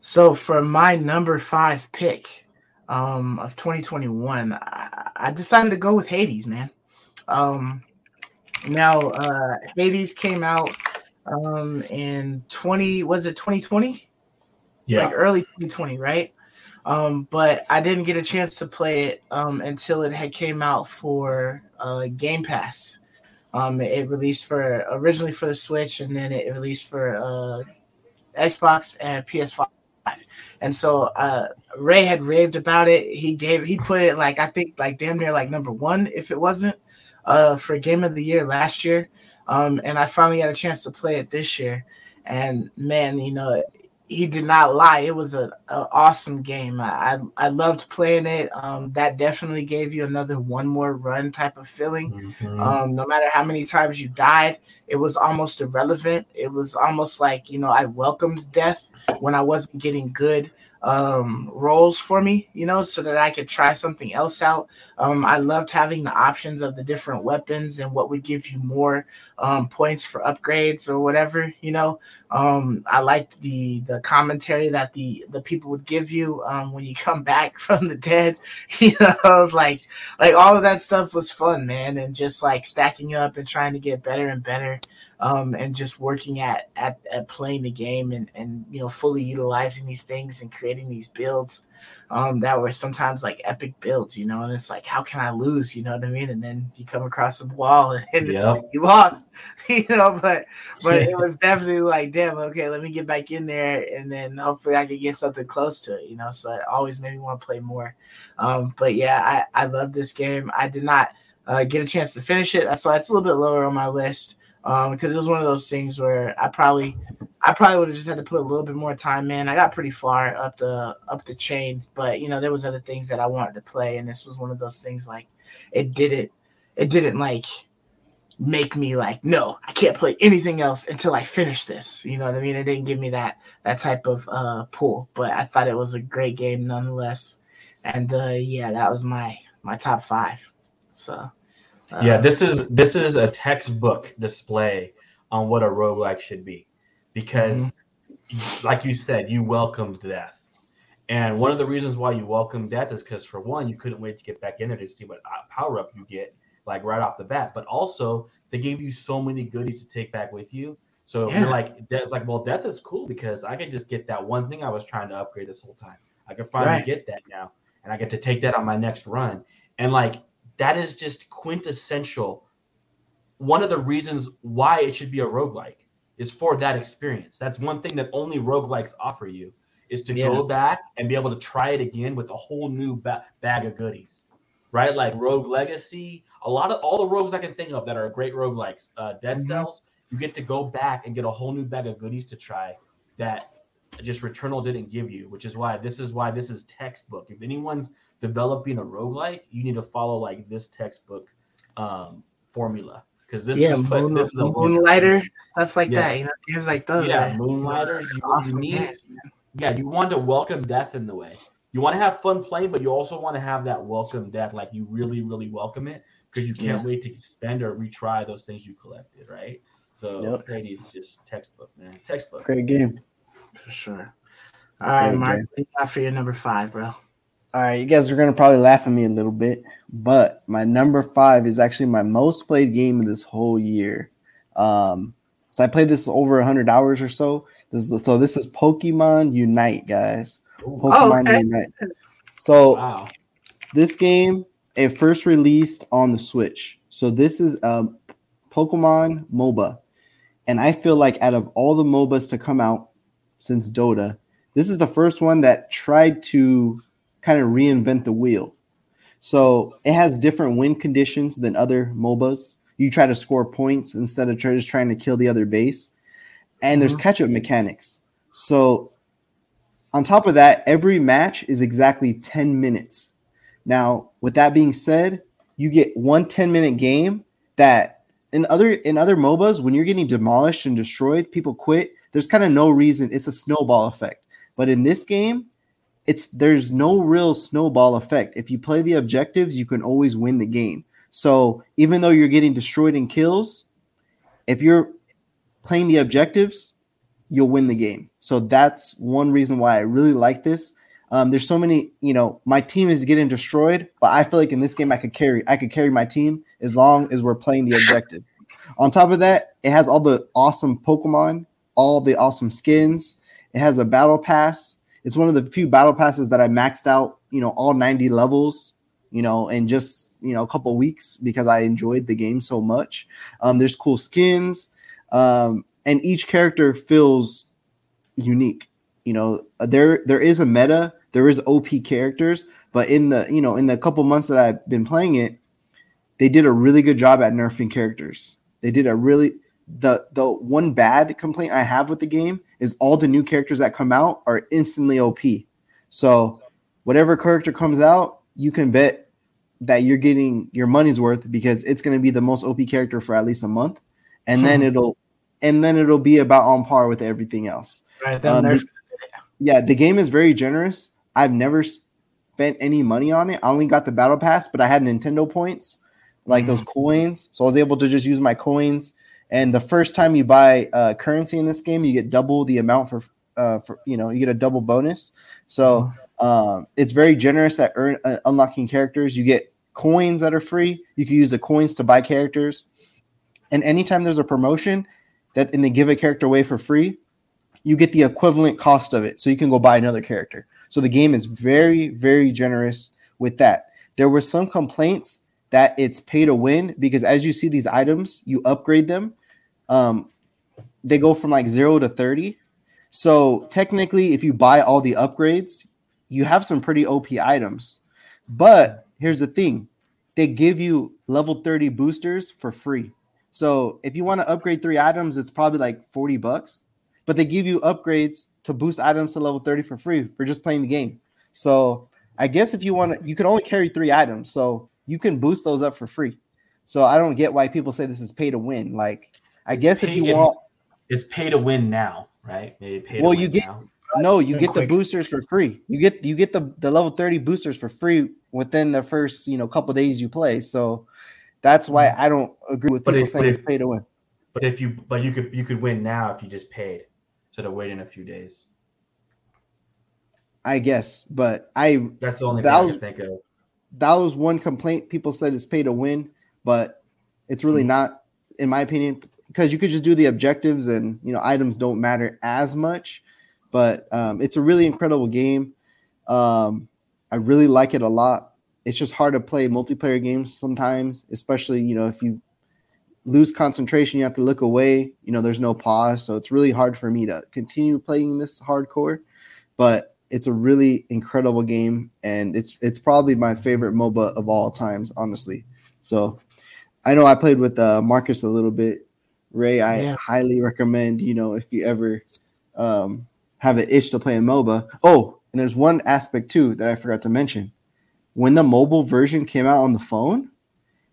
So for my number five pick um, of 2021, I, I decided to go with Hades, man. Um, now, uh, Hades came out um, in 20, was it 2020? Yeah. Like early 2020, right? Um, but I didn't get a chance to play it um, until it had came out for uh, Game Pass. Um, it released for originally for the Switch, and then it released for uh, Xbox and PS5. And so uh, Ray had raved about it. He gave he put it like I think like damn near like number one if it wasn't uh, for Game of the Year last year. Um, and I finally had a chance to play it this year. And man, you know, he did not lie. It was an awesome game. I, I, I loved playing it. Um, that definitely gave you another one more run type of feeling. Mhm. Um, no matter how many times you died, it was almost irrelevant. It was almost like you know I welcomed death when I wasn't getting good um, rolls for me, you know, so that I could try something else out. Um, I loved having the options of the different weapons and what would give you more um, points for upgrades or whatever, you know. Um, I liked the the commentary that the the people would give you um, when you come back from the dead, you know, like like all of that stuff was fun, man, and just like stacking up and trying to get better and better um, and just working at, at at playing the game and and you know fully utilizing these things and creating these builds um, that were sometimes like epic builds, you know. And it's like, how can I lose? You know what I mean? And then you come across a wall and, and it's Yep. like you lost, you know. But but it was definitely like, damn, okay, let me get back in there, and then hopefully I can get something close to it, you know. So it always made me want to play more. Um, but yeah, I I love this game. I did not uh, get a chance to finish it. That's why it's a little bit lower on my list um, because it was one of those things where I probably I probably would have just had to put a little bit more time in. I got pretty far up the up the chain, but you know there was other things that I wanted to play, and this was one of those things like it didn't it didn't like make me like no I can't play anything else until I finish this. You know what I mean? It didn't give me that that type of uh pull, but I thought it was a great game nonetheless. And uh yeah, that was my my top five. So yeah, this is this is a textbook display on what a roguelike should be. Because like you said, you welcomed death. And one of the reasons why you welcomed death is because for one, you couldn't wait to get back in there to see what uh, power up you get, like right off the bat. But also, they gave you so many goodies to take back with you. So Yeah. you're like, death's like, well, death is cool because I could just get that one thing I was trying to upgrade this whole time. I could finally Right. get that now, and I get to take that on my next run. And like that is just quintessential. One of the reasons why it should be a roguelike is for that experience. That's one thing that only roguelikes offer you is to Yeah. go back and be able to try it again with a whole new ba- bag of goodies. Right? Like Rogue Legacy, a lot of all the rogues I can think of that are great roguelikes, uh, Dead Mhm. Cells, you get to go back and get a whole new bag of goodies to try that just Returnal didn't give you, which is why this is why this is textbook. If anyone's developing a roguelike, you need to follow like this textbook um, formula because this yeah, is put, Moon, this is a Moonlighter, stuff like Yeah. that. You know, games like those. Yeah, are Moonlighters. You, you awesome need games, yeah, you want to welcome death in the way. You want to have fun playing, but you also want to have that welcome death, like you really, really welcome it because you can't wait to spend or retry those things you collected, right? So Yep. Hades is just textbook, man. Textbook. Great game. for sure. All right, Great Mark, game. what you got for your number five, bro. All right, you guys are gonna probably laugh at me a little bit, but my number five is actually my most played game of this whole year. Um, so I played this over hundred hours or so. This is so this is Pokemon Unite, guys. Ooh, Pokemon okay. Unite. So wow. this game it first released on the Switch. So this is um Pokemon MOBA. And I feel like out of all the MOBAs to come out since Dota, this is the first one that tried to kind of reinvent the wheel. So it has different win conditions than other MOBAs. You try to score points instead of just trying to kill the other base. And there's Mhm. catch up mechanics. So on top of that, every match is exactly 10 minutes. Now, with that being said, you get one 10 minute game that in other in other MOBAs, when you're getting demolished and destroyed, people quit. There's kind of no reason. It's a snowball effect. But in this game, it's there's no real snowball effect. If you play the objectives, you can always win the game. So even though you're getting destroyed in kills, if you're playing the objectives, you'll win the game. So that's one reason why I really like this. Um, there's so many, you know, my team is getting destroyed, but I feel like in this game I could carry, I could carry my team as long as we're playing the objective. On top of that, it has all the awesome Pokemon, all the awesome skins. It has a battle pass. It's one of the few battle passes that I maxed out, you know, all 90 levels, you know, in just, you know, a couple weeks because I enjoyed the game so much. Um, there's cool skins. Um, and each character feels unique. You know, there there is a meta, there is OP characters, but in the you know in the couple months that I've been playing it, they did a really good job at nerfing characters. They did a really the the one bad complaint I have with the game is all the new characters that come out are instantly OP. So whatever character comes out, you can bet that you're getting your money's worth because it's going to be the most OP character for at least a month, and then it'll and then it'll be about on par with everything else. Right. Um, the- yeah, the game is very generous. I've never spent any money on it. I only got the battle pass, but I had Nintendo points, like those coins. So I was able to just use my coins. And the first time you buy uh, currency in this game, you get double the amount for, uh, for you know, you get a double bonus. So um, it's very generous at earn, uh, unlocking characters. You get coins that are free. You can use the coins to buy characters. And anytime there's a promotion that and they give a character away for free, you get the equivalent cost of it. So you can go buy another character. So the game is very, very generous with that. There were some complaints that it's pay to win because as you see these items, you upgrade them. Um, they go from like zero to 30. So technically, if you buy all the upgrades, you have some pretty OP items. But here's the thing they give you level 30 boosters for free. So if you want to upgrade three items, it's probably like 40 bucks. But they give you upgrades to boost items to level 30 for free for just playing the game. So I guess if you want to, you can only carry three items. So you can boost those up for free. So I don't get why people say this is pay to win. Like, I guess if you it's- want, It's pay to win now, right? Maybe pay to Well, win you get- now. no, you Real get the boosters for free. You get you get the, the level 30 boosters for free within the first, you know, couple days you play. So that's why mm-hmm. I don't agree with But people if- saying but it's pay to win. But if you but you could you could win now if you just paid instead of waiting a few days. I guess, but I That's the only That thing I was- can think of. That was one complaint people said it's pay to win, but it's really Mhm. not, in my opinion, because you could just do the objectives and you know items don't matter as much. But um, it's a really incredible game. Um, I really like it a lot. It's just hard to play multiplayer games sometimes, especially you know if you lose concentration, you have to look away. You know, there's no pause, so it's really hard for me to continue playing this hardcore. But it's a really incredible game, and it's it's probably my favorite MOBA of all times, honestly. So I know I played with uh, Marcus a little bit. Ray, I Yeah. highly recommend. You know, if you ever um, have an itch to play a MOBA. Oh, and there's one aspect too that I forgot to mention. When the mobile version came out on the phone,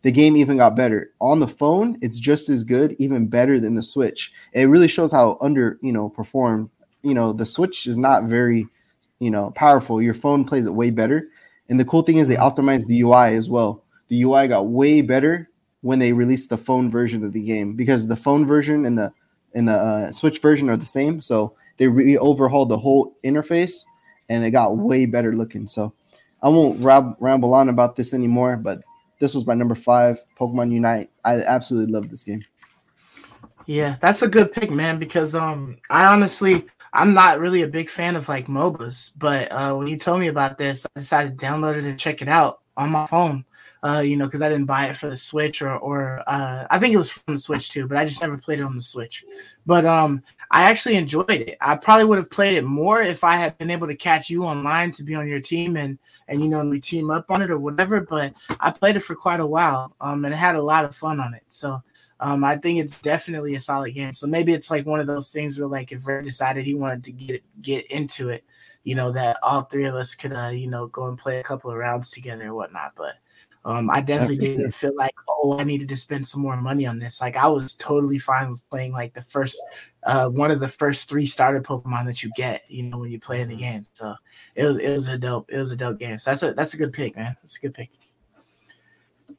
the game even got better. On the phone, it's just as good, even better than the Switch. It really shows how under, you know, performed. You know, the Switch is not very, you know, powerful. Your phone plays it way better. And the cool thing is they optimized the UI as well. The UI got way better when they released the phone version of the game because the phone version and the and the uh, Switch version are the same. So they re overhauled the whole interface and it got way better looking. So I won't rab- ramble on about this anymore, but this was my number five, Pokemon Unite. I absolutely love this game. Yeah, that's a good pick, man. Because um, I honestly, I'm not really a big fan of like MOBAs, but uh, when you told me about this, I decided to download it and check it out on my phone. Uh, you know, because I didn't buy it for the Switch or or uh, I think it was from the Switch too, but I just never played it on the Switch. But um, I actually enjoyed it. I probably would have played it more if I had been able to catch you online to be on your team and and you know we team up on it or whatever. But I played it for quite a while, um, and had a lot of fun on it. So um, I think it's definitely a solid game. So maybe it's like one of those things where, like, if Ray decided he wanted to get get into it, you know, that all three of us could, uh, you know, go and play a couple of rounds together or whatnot. But um, I definitely didn't feel like, oh, I needed to spend some more money on this. Like, I was totally fine with playing like the first, uh, one of the first three starter Pokemon that you get, you know, when you play in the game. So it was it was a dope it was a dope game. So that's a that's a good pick, man. That's a good pick.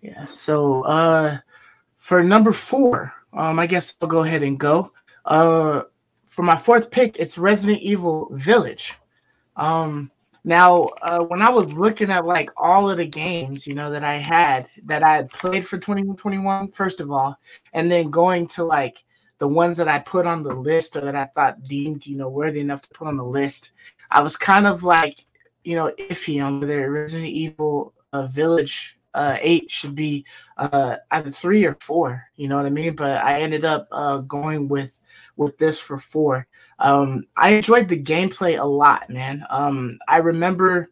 Yeah. So uh for number four, um, I guess I'll go ahead and go. Uh, for my fourth pick, it's Resident Evil Village. Um, now, uh, when I was looking at like all of the games, you know, that I had that I had played for 2021, first of all, and then going to like the ones that I put on the list or that I thought deemed, you know, worthy enough to put on the list, I was kind of like, you know, iffy on whether Resident Evil uh, Village uh, 8 should be uh, either three or four, you know what I mean? But I ended up uh, going with with this for four. Um, I enjoyed the gameplay a lot, man. Um, I remember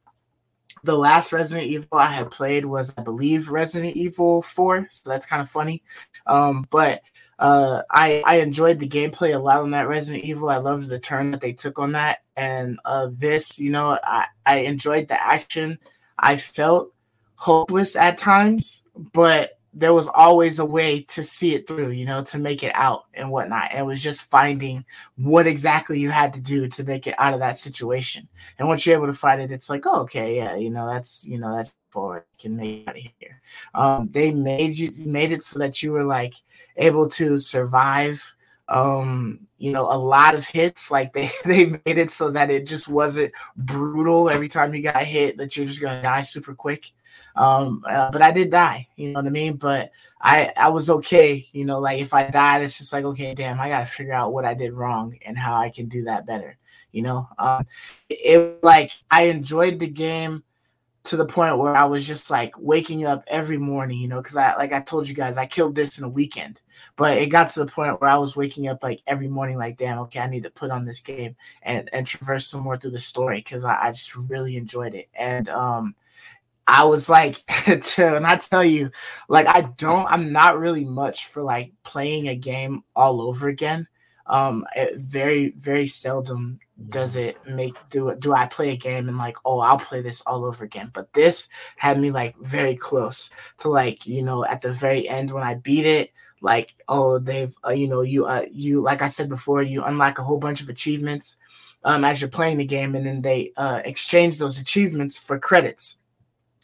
the last Resident Evil I had played was, I believe, Resident Evil 4. So that's kind of funny. Um, but uh, I, I enjoyed the gameplay a lot on that Resident Evil. I loved the turn that they took on that. And uh, this, you know, I, I enjoyed the action. I felt hopeless at times, but there was always a way to see it through, you know, to make it out and whatnot. And it was just finding what exactly you had to do to make it out of that situation. And once you're able to find it, it's like, oh, okay, yeah, you know, that's you know, that's forward, can make it out of here. Um, they made you made it so that you were like able to survive um you know a lot of hits like they they made it so that it just wasn't brutal every time you got hit that you're just gonna die super quick um, uh, but I did die, you know what I mean? But I I was okay, you know, like if I died, it's just like, okay, damn, I gotta figure out what I did wrong and how I can do that better, you know. Um it, like I enjoyed the game to the point where I was just like waking up every morning, you know, because I like I told you guys I killed this in a weekend, but it got to the point where I was waking up like every morning, like damn, okay, I need to put on this game and and traverse some more through the story because I, I just really enjoyed it. And um I was like, and I tell you, like, I don't, I'm not really much for like playing a game all over again. Um, very, very seldom does it make do do I play a game and like, oh, I'll play this all over again. But this had me like very close to like, you know, at the very end when I beat it, like, oh, they've, uh, you know, you, uh, you, like I said before, you unlock a whole bunch of achievements um, as you're playing the game, and then they uh, exchange those achievements for credits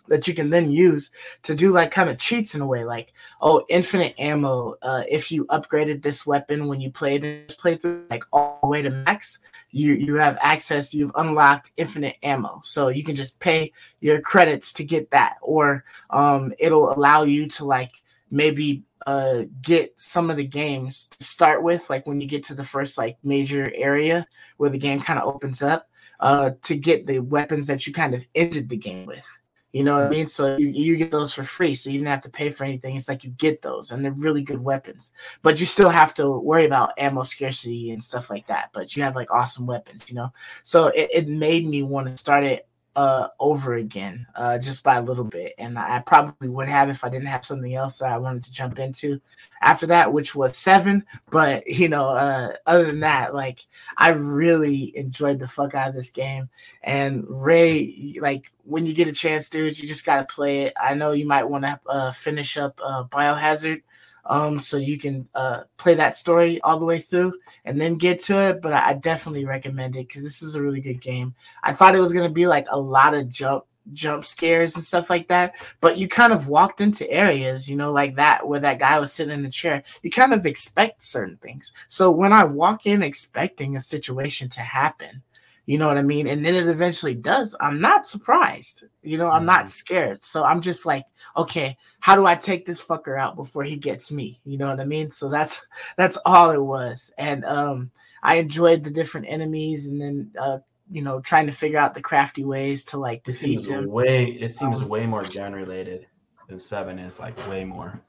that you can then use to do like kind of cheats in a way like oh infinite ammo uh, if you upgraded this weapon when you played this playthrough like all the way to max you you have access you've unlocked infinite ammo. So you can just pay your credits to get that. Or um, it'll allow you to like maybe uh, get some of the games to start with like when you get to the first like major area where the game kind of opens up uh, to get the weapons that you kind of ended the game with you know what I mean? So you, you get those for free. So you didn't have to pay for anything. It's like you get those and they're really good weapons. But you still have to worry about ammo scarcity and stuff like that. But you have like awesome weapons, you know? So it, it made me want to start it uh, over again, uh, just by a little bit. And I probably would have if I didn't have something else that I wanted to jump into after that, which was seven. But you know, uh, other than that, like I really enjoyed the fuck out of this game. And Ray, like when you get a chance, dude, you just gotta play it. I know you might want to uh, finish up uh, Biohazard um, so you can uh, play that story all the way through and then get to it. But I, I definitely recommend it because this is a really good game. I thought it was gonna be like a lot of jump jump scares and stuff like that, but you kind of walked into areas, you know, like that where that guy was sitting in the chair. You kind of expect certain things. So when I walk in expecting a situation to happen, you know what I mean? And then it eventually does. I'm not surprised. You know, I'm mm-hmm. not scared. So I'm just like, okay, how do I take this fucker out before he gets me? You know what I mean? So that's that's all it was. And um I enjoyed the different enemies and then uh you know trying to figure out the crafty ways to like defeat them. Way it seems um, way more gun related than seven is like way more.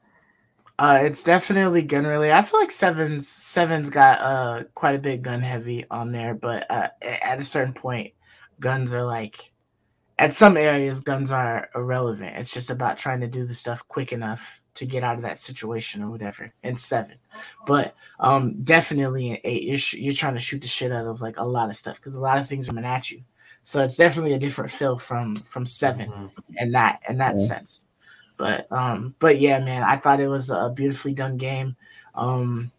Uh, it's definitely gun related. I feel like Seven's Seven's got uh quite a bit gun heavy on there, but uh, at a certain point, guns are like at some areas guns are irrelevant. It's just about trying to do the stuff quick enough to get out of that situation or whatever. In seven, but um definitely in eight, you're sh- you're trying to shoot the shit out of like a lot of stuff because a lot of things are coming at you. So it's definitely a different feel from from 7 mm-hmm. in that in that yeah. sense. But um, but yeah, man, I thought it was a beautifully done game. Um,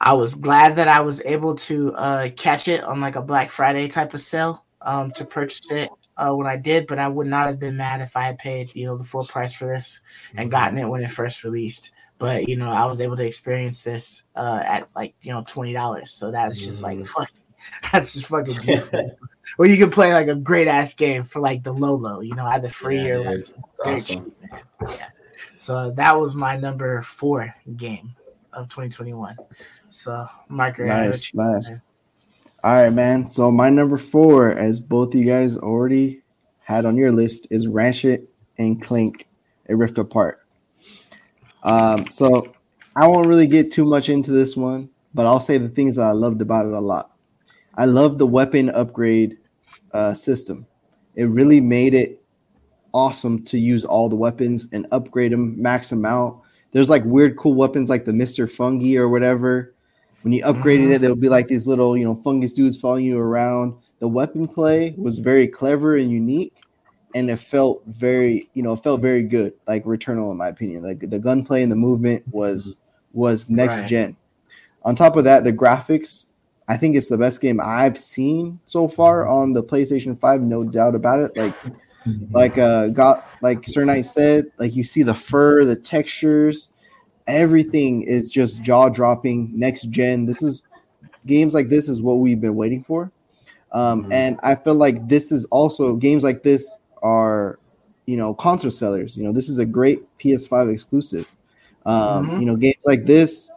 I was glad that I was able to uh, catch it on like a Black Friday type of sale um, to purchase it uh, when I did, but I would not have been mad if I had paid you know the full price for this and gotten it when it first released. but you know I was able to experience this uh, at like you know twenty dollars. So that's just like Mhm. fucking that's just fucking beautiful. Where you can play like a great ass game for like the low low, you know, either free Yeah, or like dude. very It's awesome. cheap. Yeah. So that was my number four game of 2021. So I Nice, you- nice. All right, man. So my number four, as both you guys already had on your list, is Ratchet and Clank: A Rift Apart. Um, so I won't really get too much into this one, but I'll say the things that I loved about it a lot. I love the weapon upgrade uh, system. It really made it awesome to use all the weapons and upgrade them, max them out. There's like weird, cool weapons like the Mister Fungi or whatever. When you upgraded Mhm. it, there'll be like these little, you know, fungus dudes following you around. The weapon play was very clever and unique, and it felt very, you know, it felt very good, like Returnal, in my opinion. Like the gunplay and the movement was was next Right. gen. On top of that, the graphics, I think it's the best game I've seen so far on the PlayStation 5, no doubt about it. Like like uh got like Sir Knight said, like you see the fur, the textures, everything is just jaw dropping next gen. This is games like this is what we've been waiting for. Um, Mhm. and I feel like this is also games like this are you know console sellers. You know, this is a great PS5 exclusive. Um, Mhm. you know, games like this,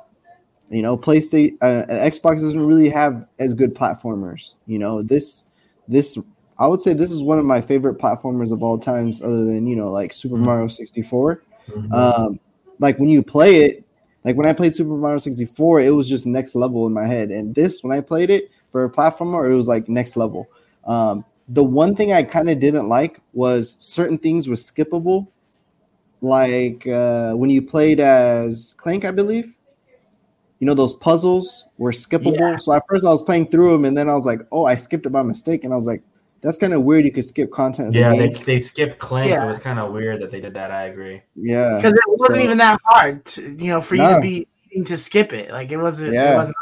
you know, PlayStation, uh, Xbox doesn't really have as good platformers. You know, this, this, I would say this is one of my favorite platformers of all times, other than you know, like Super Mhm. Mario 64. Mhm. Um, like when you play it, like when I played Super Mario 64, it was just next level in my head. And this, when I played it for a platformer, it was like next level. Um, the one thing I kind of didn't like was certain things were skippable. Like uh, when you played as Clank, I believe. You know those puzzles were skippable. Yeah. So at first I was playing through them, and then I was like, "Oh, I skipped it by mistake," and I was like, "That's kind of weird. You could skip content." of the yeah, they, they skipped Clank. Yeah. It was kind of weird that they did that. I agree. yeah, because it wasn't So- even that hard, to, you know, for you No. to be to skip it. Like it wasn't. Yeah. It wasn't.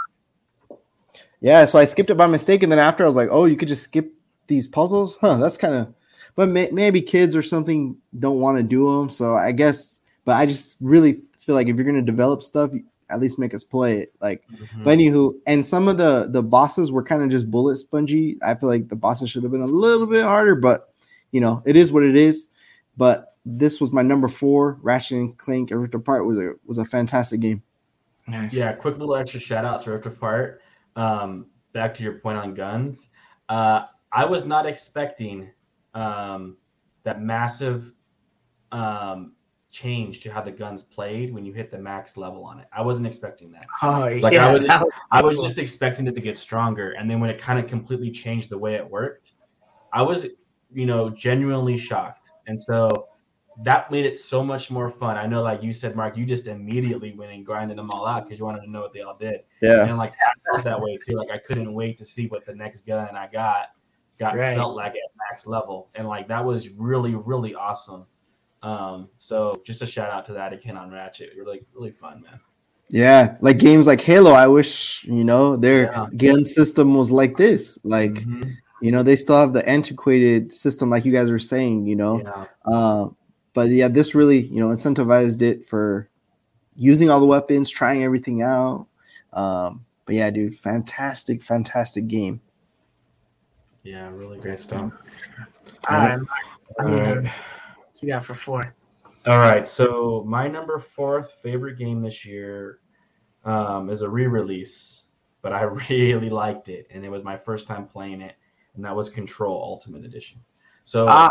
Yeah, so I skipped it by mistake, and then after I was like, "Oh, you could just skip these puzzles, huh?" That's kind of, but may, maybe kids or something don't want to do them. So I guess, but I just really feel like if you're gonna develop stuff, at least make us play it. Like, Mhm. but anywho, and some of the the bosses were kind of just bullet spongy. I feel like the bosses should have been a little bit harder, but you know, it is what it is. But this was my number four. Ratchet and Clank: A Rift Apart was a was a fantastic game. Nice. Yeah, quick little extra shout out to Rift Apart. Um, back to your point on guns. Uh, I was not expecting um, that massive um, change to how the guns played when you hit the max level on it. I wasn't expecting that. Oh Like, yeah. I was- was- I was just expecting it to get stronger, and then when it kind of completely changed the way it worked, I was, you know, genuinely shocked. And so that made it so much more fun. I know, like you said, Mark, you just immediately went and grinded them all out because you wanted to know what they all did. Yeah, And like I felt that way too. Like I couldn't wait to see what the next gun I got got Right. felt like at max level, and like that was really really awesome. Um, so just a shout out to that again on Ratchet. You're like really fun, man. Yeah, like games like Halo, I wish you know their Yeah. gun system was like this. Like Mhm. you know, they still have the antiquated system, like you guys were saying. You know, yeah. uh, but yeah, this really you know incentivized it for using all the weapons, trying everything out. Um, but yeah, dude, fantastic, fantastic game. Yeah, really great stuff. All right. You got for four. All right. So my number fourth favorite game this year um, is a re-release, but I really liked it, and it was my first time playing it, and that was Control Ultimate Edition. So Ah,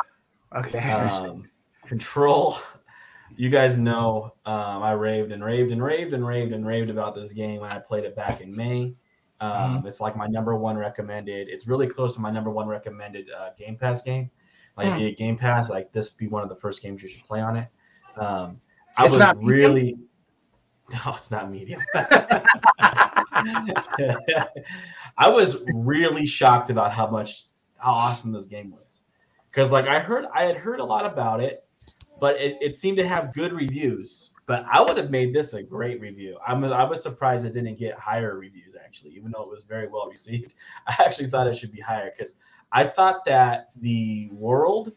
Okay. um, Control, you guys know um, I raved and raved and raved and raved and raved about this game when I played it back in May. Um, It's like my number one recommended. It's really close to my number one recommended uh, Game Pass game. Like if you Game Pass, like this be one of the first games you should play on it. Um, I It's was not medium? really no, it's not medium. I was really shocked about how much how awesome this game was because like I heard I had heard a lot about it, but it, it seemed to have good reviews. But I would have made this a great review. I'm I was surprised it didn't get higher reviews actually, even though it was very well received. I actually thought it should be higher because I thought that the world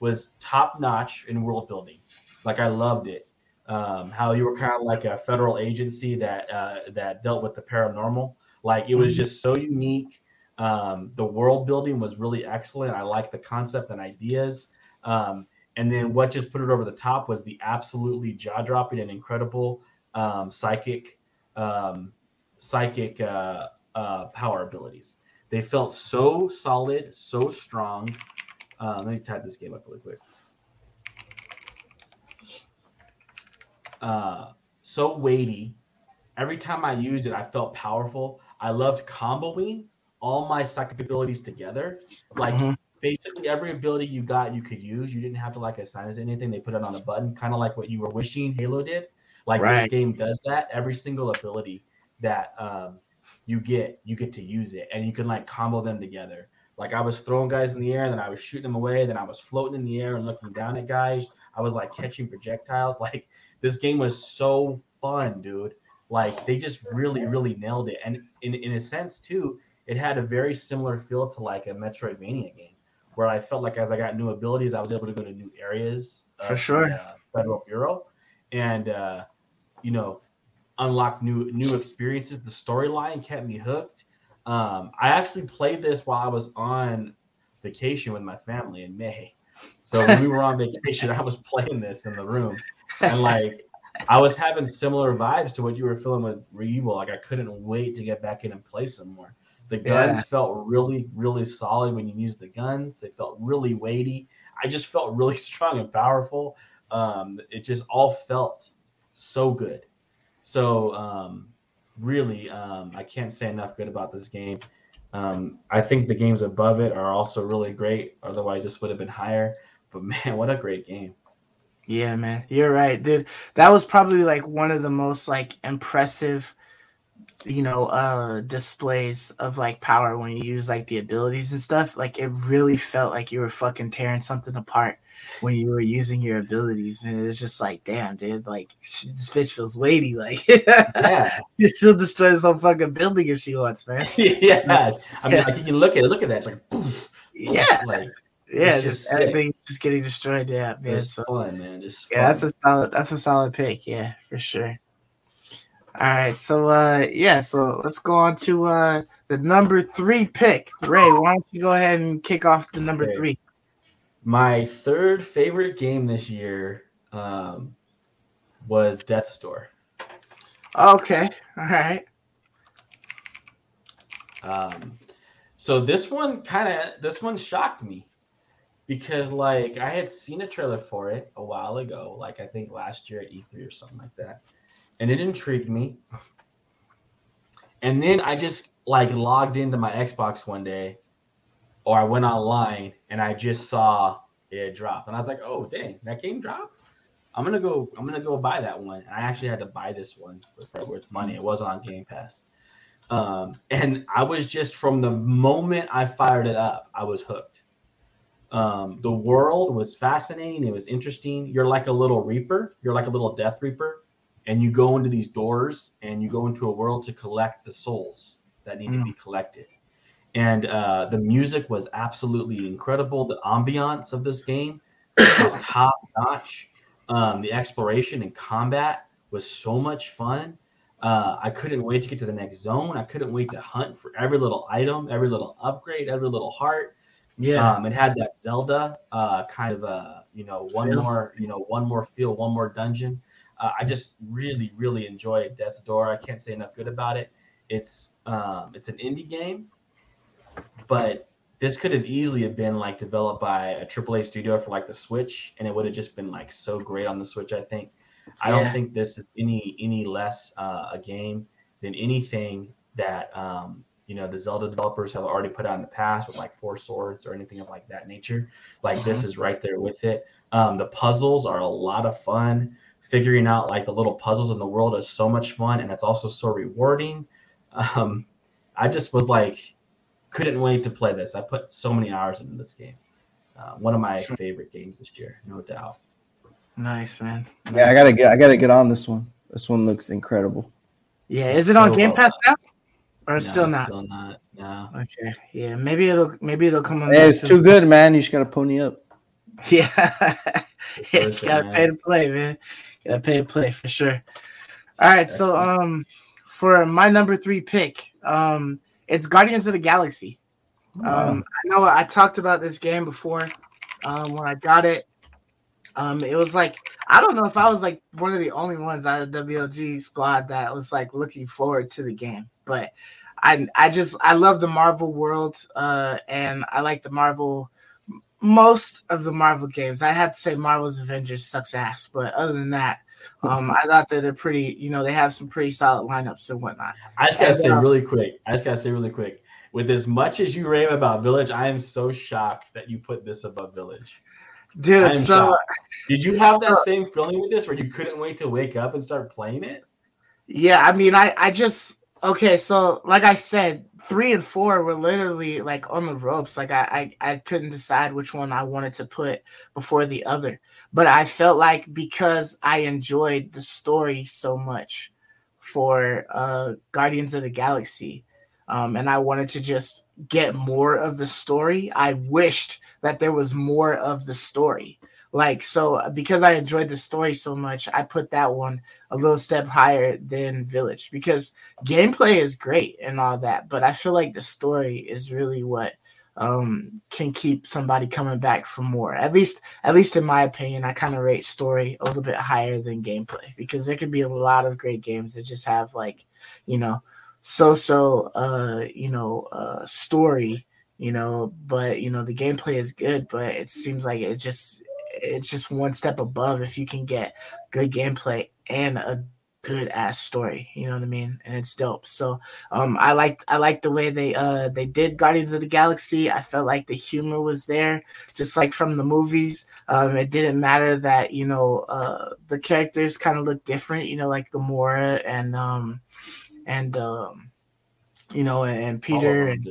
was top notch in world building. Like I loved it. um, how you were kind of like a federal agency that uh, that dealt with the paranormal. Like it was Mhm. just so unique. Um, the world building was really excellent. I like the concept and ideas. Um, and then what just put it over the top was the absolutely jaw dropping and incredible um, psychic um, psychic uh, uh, power abilities. They felt so solid, so strong. Uh, let me type this game up really quick. Uh, so weighty. Every time I used it, I felt powerful. I loved comboing all my psychic abilities together. Like Mhm. basically every ability you got, you could use. You didn't have to like assign it to anything. They put it on a button, kind of like what you were wishing Halo did. Like this game does that. Every single ability that um, you get, you get to use it, and you can like combo them together. Like I was throwing guys in the air, then I was shooting them away, then I was floating in the air and looking down at guys. I was like catching projectiles. Like this game was so fun, dude. Like they just really, really nailed it. And in, in a sense, too, it had a very similar feel to like a Metroidvania game, where I felt like as I got new abilities, I was able to go to new areas of For sure. the, uh, Federal Bureau, and uh, you know, unlock new new experiences. The storyline kept me hooked. Um, I actually played this while I was on vacation with my family in May. So when we were on vacation, I was playing this in the room, and like I was having similar vibes to what you were feeling with Reevil. Like I couldn't wait to get back in and play some more. The guns Yeah. felt really, really solid when you used the guns. They felt really weighty. I just felt really strong and powerful. Um, it just all felt so good. So um, really, um, I can't say enough good about this game. Um, I think the games above it are also really great. Otherwise, this would have been higher. But man, what a great game! Yeah, man, you're right, dude. That was probably like one of the most like impressive, you know, uh displays of like power when you use like the abilities and stuff. Like it really felt like you were fucking tearing something apart when you were using your abilities, and it's just like, damn, dude, like sh- this bitch feels weighty. Like, Yeah, she'll destroy this whole fucking building if she wants, man. yeah. I mean, Yeah. like you can look at it. Look at that. It's like, poof, Yeah, like yeah, It's just just everything's just getting destroyed. Yeah, man. it's So fun, man. Just Yeah, that's a solid that's a solid pick, yeah, for sure. All right, so uh yeah, so let's go on to uh the number three pick. Ray, why don't you go ahead and kick off the number three? My third favorite game this year um, was Death's Door. Okay, all right. Um, so this one kind of this one shocked me because like I had seen a trailer for it a while ago, like I think last year at E3 or something like that, and it intrigued me. And then I just like logged into my Xbox one day, or I went online and I just saw it dropped, and I was like, "Oh dang, that game dropped." I'm gonna go. I'm gonna go buy that one. And I actually had to buy this one for worth money. It wasn't on Game Pass. Um, and I was just from the moment I fired it up, I was hooked. Um, the world was fascinating. It was interesting. You're like a little reaper. You're like a little death reaper, and you go into these doors and you go into a world to collect the souls that need to be collected. And uh, the music was absolutely incredible. The ambiance of this game was top notch. Um, the exploration and combat was so much fun. Uh, I couldn't wait to get to the next zone. I couldn't wait to hunt for every little item, every little upgrade, every little heart. Yeah, Um, it had that Zelda uh, kind of uh, you know one Feel. more you know one more feel, one more dungeon. Uh, I just really really enjoyed Death's Door. I can't say enough good about it. It's um, it's an indie game, but this could have easily have been like developed by a AAA studio for like the Switch, and it would have just been like so great on the Switch. I think. I Yeah. don't think this is any any less uh, a game than anything that um, you know the Zelda developers have already put out in the past with like Four Swords or anything of like that nature. Like this is right there with it. Um, the puzzles are a lot of fun. Figuring out like the little puzzles in the world is so much fun, and it's also so rewarding. Um, I just was like, couldn't wait to play this. I put so many hours into this game. Uh, one of my favorite games this year, no doubt. nice man. Yeah, I gotta get I gotta get on this one. This one looks incredible. Yeah, is it on Game well Pass done. now, or No, still not? Still not. No. Okay, yeah, maybe it'll maybe it'll come on. Hey, there it's soon. too good, man. You just gotta pony up. Yeah, yeah, you Listen, gotta man. pay to play, man. You gotta pay to play for sure. All right, so um, for my number three pick, um, it's Guardians of the Galaxy. Um, I know I talked about this game before. Um, when I got it, um, it was like I don't know if I was like one of the only ones out of WLG squad that was like looking forward to the game, but I I just I love the Marvel world, uh, and I like the Marvel most of the Marvel games. I have to say Marvel's Avengers sucks ass, but other than that, um, I thought that they're pretty. You know, they have some pretty solid lineups and whatnot. I just gotta And, say uh, really quick. I just gotta say really quick. With as much as you rave about Village, I am so shocked that you put this above Village. Dude, so shocked. Did you have that same feeling with this, where you couldn't wait to wake up and start playing it? Yeah, I mean, I I just okay. So like I said, three and four were literally like on the ropes. Like I I, I couldn't decide which one I wanted to put before the other. But I felt like because I enjoyed the story so much for uh Guardians of the Galaxy, um, and I wanted to just get more of the story. I wished that there was more of the story. Like so, because I enjoyed the story so much, I put that one a little step higher than Village because gameplay is great and all that, but I feel like the story is really what um can keep somebody coming back for more. At least at least in my opinion, I kind of rate story a little bit higher than gameplay because there could be a lot of great games that just have like, you know, so so uh, you know, uh story, you know, but you know, the gameplay is good, but it seems like it just it's just one step above if you can get good gameplay and a good ass story you know what i mean? And it's dope. So um i liked i liked the way they uh they did guardians of the galaxy. I felt like the humor was there just like from the movies. Um it didn't matter that you know uh the characters kind of look different you know like gamora and um and um you know and, and peter and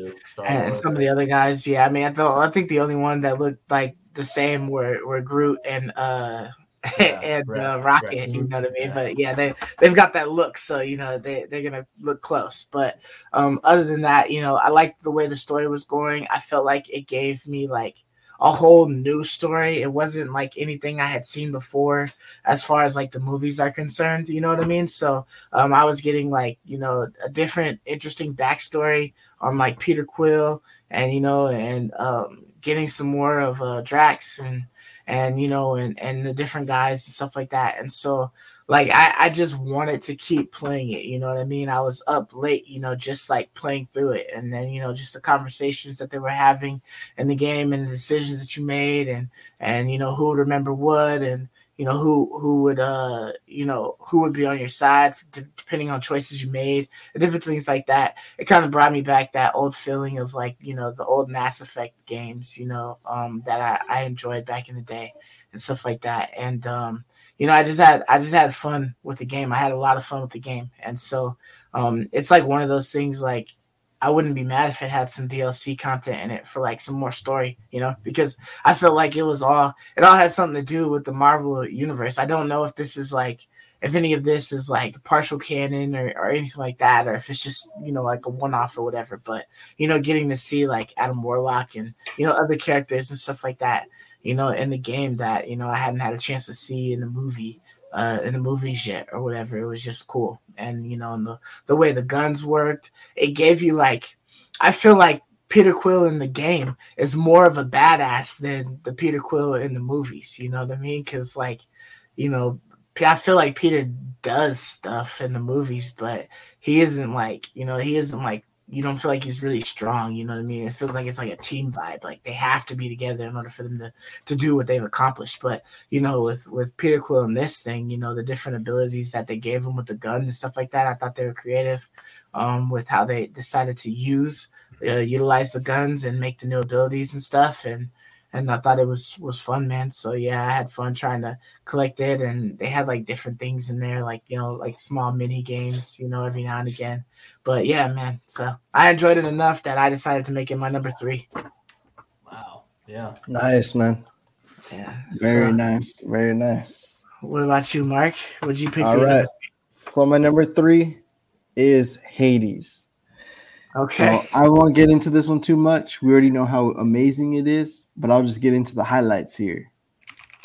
and some of the other guys. Yeah, I mean, I thought I think the only one that looked like the same were were Groot and uh Yeah, and right, uh, Rocket. right. You know what I mean? Yeah. But yeah, they they've got that look, so you know they they're gonna look close. But um, other than that, you know, I liked the way the story was going. I felt like it gave me like a whole new story. It wasn't like anything I had seen before as far as like the movies are concerned. You know what I mean? So um, I was getting like you know a different, interesting backstory on like Peter Quill, and you know, and um, getting some more of uh, Drax and and you know, and and the different guys and stuff like that. And so like I, I just wanted to keep playing it you know what i mean i was up late you know just like playing through it and then you know just the conversations that they were having in the game and the decisions that you made and and you know who would remember what and you know who who would uh you know who would be on your side depending on choices you made and different things like that it kind of brought me back that old feeling of like you know the old mass effect games you know um that i, I enjoyed back in the day and stuff like that and um you know, I just had I just had fun with the game. I had a lot of fun with the game, and so um, it's like one of those things. Like I wouldn't be mad if it had some DLC content in it for like some more story, you know, because I felt like it was all it all had something to do with the Marvel universe. I don't know if this is like if any of this is like partial canon or, or anything like that, or if it's just you know like a one off or whatever. But you know, getting to see like Adam Warlock and you know other characters and stuff like that you know, in the game that you know I hadn't had a chance to see in the movie, uh, in the movies yet or whatever. It was just cool, and you know, and the the way the guns worked, it gave you like, I feel like Peter Quill in the game is more of a badass than the Peter Quill in the movies. You know what I mean? Because like, you know, I feel like Peter does stuff in the movies, but he isn't like, you know, he isn't like you don't feel like he's really strong. You know what I mean? It feels like it's like a team vibe. Like they have to be together in order for them to to do what they've accomplished. But you know, with with Peter Quill and this thing, you know, the different abilities that they gave him with the gun and stuff like that, I thought they were creative um, with how they decided to use uh, utilize the guns and make the new abilities and stuff. And and I thought it was was fun, man. So yeah, I had fun trying to collect it, and they had like different things in there, like you know, like small mini games, you know, every now and again. But yeah, man. So I enjoyed it enough that I decided to make it my number three. Wow. Yeah. Nice, man. Yeah. Very So, nice. Very nice. What about you, Mark? What'd you pick All for right. number So my number three is Hades. Okay. So I won't get into this one too much. We already know how amazing it is, but I'll just get into the highlights here.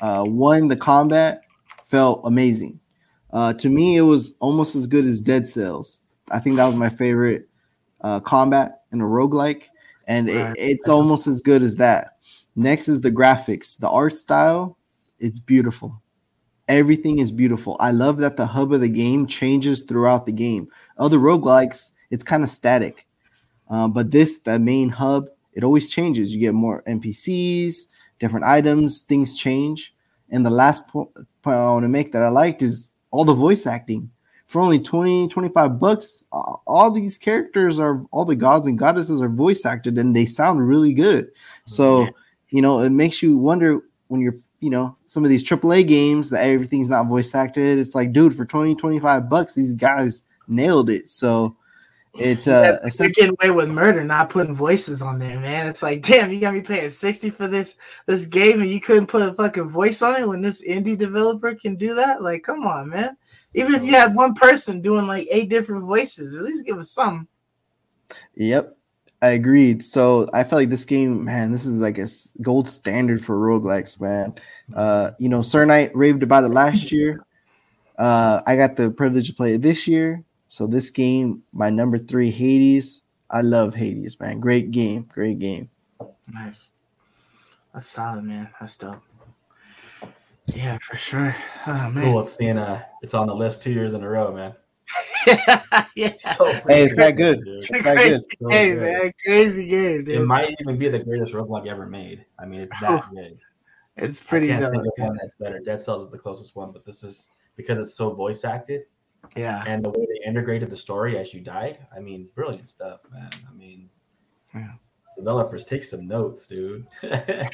Uh, one, the combat felt amazing. Uh, to me, it was almost as good as Dead Cells. I think that was my favorite uh, combat in a roguelike, and it, it's almost as good as that. Next is the graphics, the art style. It's beautiful. Everything is beautiful. I love that the hub of the game changes throughout the game. Other roguelikes, it's kind of static. Uh, but this, the main hub, it always changes. You get more NPCs, different items, things change. And the last po- point I want to make that I liked is all the voice acting. For only 20, 25 bucks, all these characters are, all the gods and goddesses are voice acted and they sound really good. So, you know, it makes you wonder when you're, you know, some of these AAA games that everything's not voice acted. It's like, dude, for 20, 25 bucks, these guys nailed it. So, it, uh, That's- You're getting away with murder, not putting voices on there, man. It's like, damn, you got me paying sixty for this this game, and you couldn't put a fucking voice on it when this indie developer can do that. Like, come on, man. Even if you had one person doing like eight different voices, at least give us some. Yep, I agreed. So I felt like this game, man, this is like a gold standard for roguelikes, man. Uh, you know, Sir Knight raved about it last year. Uh, I got the privilege to play it this year. So this game, my number three, Hades. I love Hades, man. Great game, great game. Nice. That's solid, man. That's dope. Yeah, for sure. Oh man. Cool. It's seeing uh, it's on the list two years in a row, man. yeah. So Hey, it's that good. It's that crazy good. So game, good. man. Crazy game, It might even be the greatest roguelike ever made. I mean, it's that good. It's pretty. I pretty can't dope. think of yeah. one that's better. Dead Cells is the closest one, but this is because it's so voice acted Yeah. and the way they integrated the story as you died. I mean, brilliant stuff, man. I mean, Yeah. developers take some notes, dude.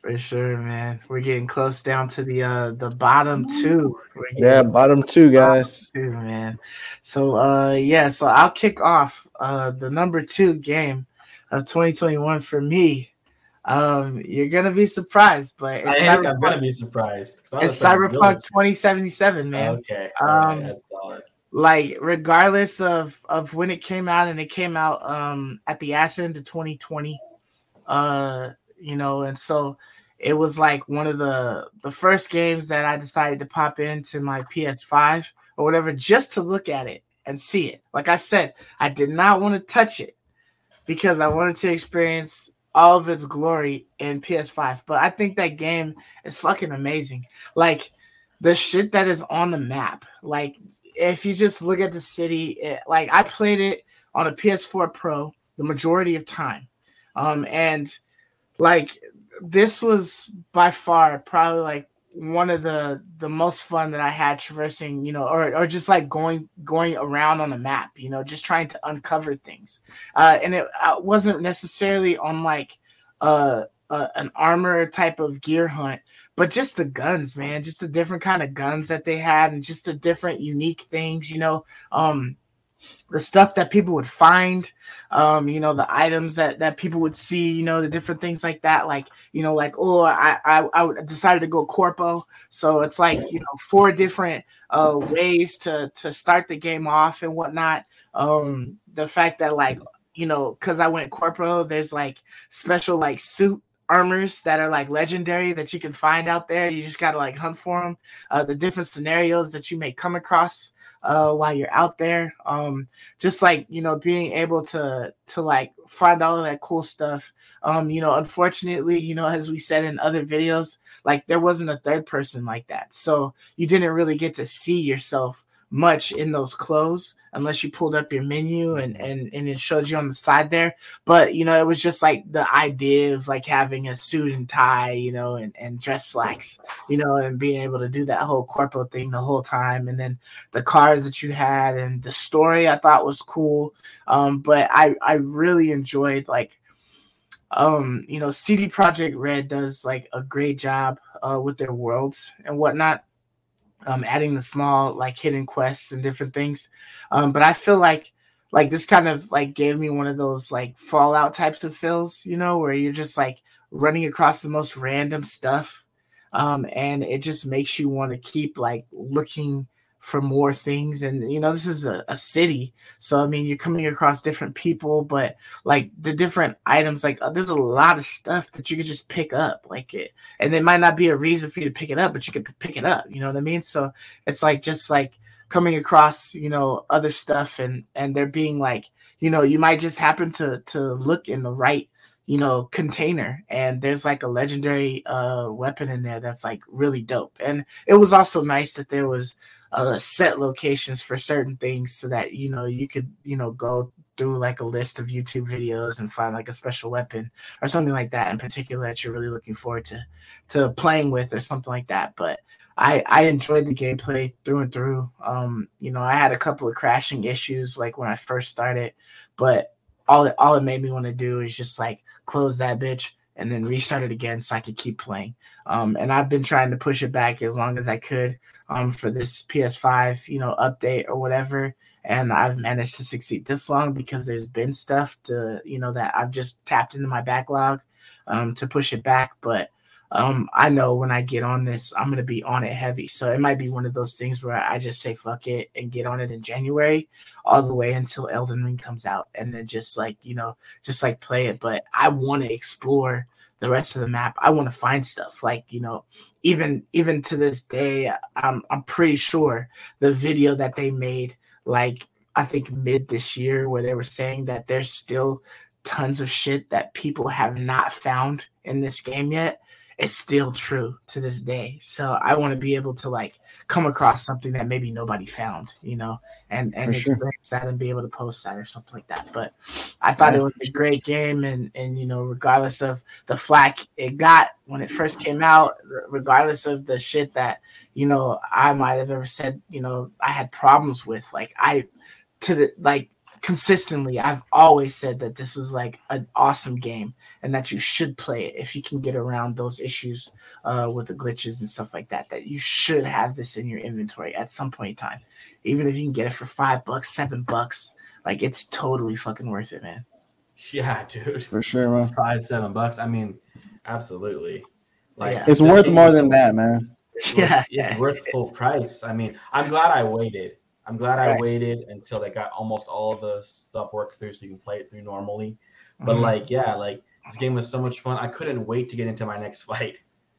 For sure, man. We're getting close down to the uh the bottom two. Yeah, bottom two, guys. two, man. So uh yeah, so I'll kick off uh the number two game of 2021 for me. Um you're gonna be surprised, but I it's think I'm gonna be surprised. It's Cyberpunk 2077, man. Okay, Um, that's solid. like regardless of of when it came out and it came out um at the ass end of 2020 uh you know and so it was like one of the the first games that i decided to pop into my ps5 or whatever just to look at it and see it like i said i did not want to touch it because i wanted to experience all of its glory in ps5 but i think that game is fucking amazing. Like the shit that is on the map like if you just look at the city, it, like I played it on a PS4 Pro the majority of time, um, and like this was by far probably like one of the the most fun that I had traversing, you know, or or just like going going around on the map, you know, just trying to uncover things, uh, and it uh, wasn't necessarily on like uh, uh, an armor type of gear hunt but just the guns man just the different kind of guns that they had and just the different unique things you know um the stuff that people would find um you know the items that that people would see you know the different things like that like you know like oh i i, I decided to go corpo so it's like you know four different uh ways to to start the game off and whatnot um the fact that like you know because i went corpo there's like special like suit armors that are like legendary that you can find out there. You just gotta like hunt for them. Uh, the different scenarios that you may come across uh, while you're out there. Um, just like you know, being able to to like find all of that cool stuff. Um, you know, unfortunately, you know, as we said in other videos, like there wasn't a third person like that, so you didn't really get to see yourself much in those clothes unless you pulled up your menu and and and it showed you on the side there. But you know it was just like the idea of like having a suit and tie you know and, and dress slacks you know and being able to do that whole corpo thing the whole time. And then the cars that you had and the story i thought was cool. Um but i i really enjoyed like um you know cd projekt red does like a great job uh with their worlds and whatnot um adding the small like hidden quests and different things. Um but i feel like like this kind of like gave me one of those like fallout types of feels you know where you're just like running across the most random stuff. Um and it just makes you want to keep like looking for more things. And you know this is a, a city. So i mean you're coming across different people but like the different items like uh, there's a lot of stuff that you could just pick up like it and there might not be a reason for you to pick it up but you could pick it up you know what i mean? So it's like just like coming across you know other stuff and and there being like you know you might just happen to to look in the right you know container and there's like a legendary uh weapon in there that's like really dope. And it was also nice that there was uh, set locations for certain things so that you know you could you know go through like a list of YouTube videos and find like a special weapon or something like that in particular that you're really looking forward to to playing with or something like that. But I I enjoyed the gameplay through and through. Um, you know, I had a couple of crashing issues like when I first started, but all it all it made me want to do is just like close that bitch and then restart it again so I could keep playing. Um, and I've been trying to push it back as long as I could um, for this PS5, you know, update or whatever. And I've managed to succeed this long because there's been stuff to, you know, that I've just tapped into my backlog um, to push it back. But um, I know when I get on this, I'm gonna be on it heavy. So it might be one of those things where I just say fuck it and get on it in January, all the way until Elden Ring comes out, and then just like you know, just like play it. But I want to explore the rest of the map. I want to find stuff like you know, even even to this day, I'm I'm pretty sure the video that they made, like I think mid this year, where they were saying that there's still tons of shit that people have not found in this game yet it's still true to this day. So I want to be able to like come across something that maybe nobody found, you know, and and For experience that and be able to post that or something like that. But I thought it was a great game, and and you know, regardless of the flack it got when it first came out, regardless of the shit that you know I might have ever said, you know, I had problems with, like I to the like consistently i've always said that this was like an awesome game and that you should play it if you can get around those issues uh, with the glitches and stuff like that that you should have this in your inventory at some point in time even if you can get it for five bucks seven bucks like it's totally fucking worth it man Yeah, dude. For sure, man. Five, seven bucks. I mean, absolutely. Like Yeah. It's worth more than that, man. yeah It's worth full it's- price. I mean, I'm glad I waited. I'm glad I waited until they got almost all the stuff worked through so you can play it through normally. But Mhm. like, yeah, like this game was so much fun. I couldn't wait to get into my next fight.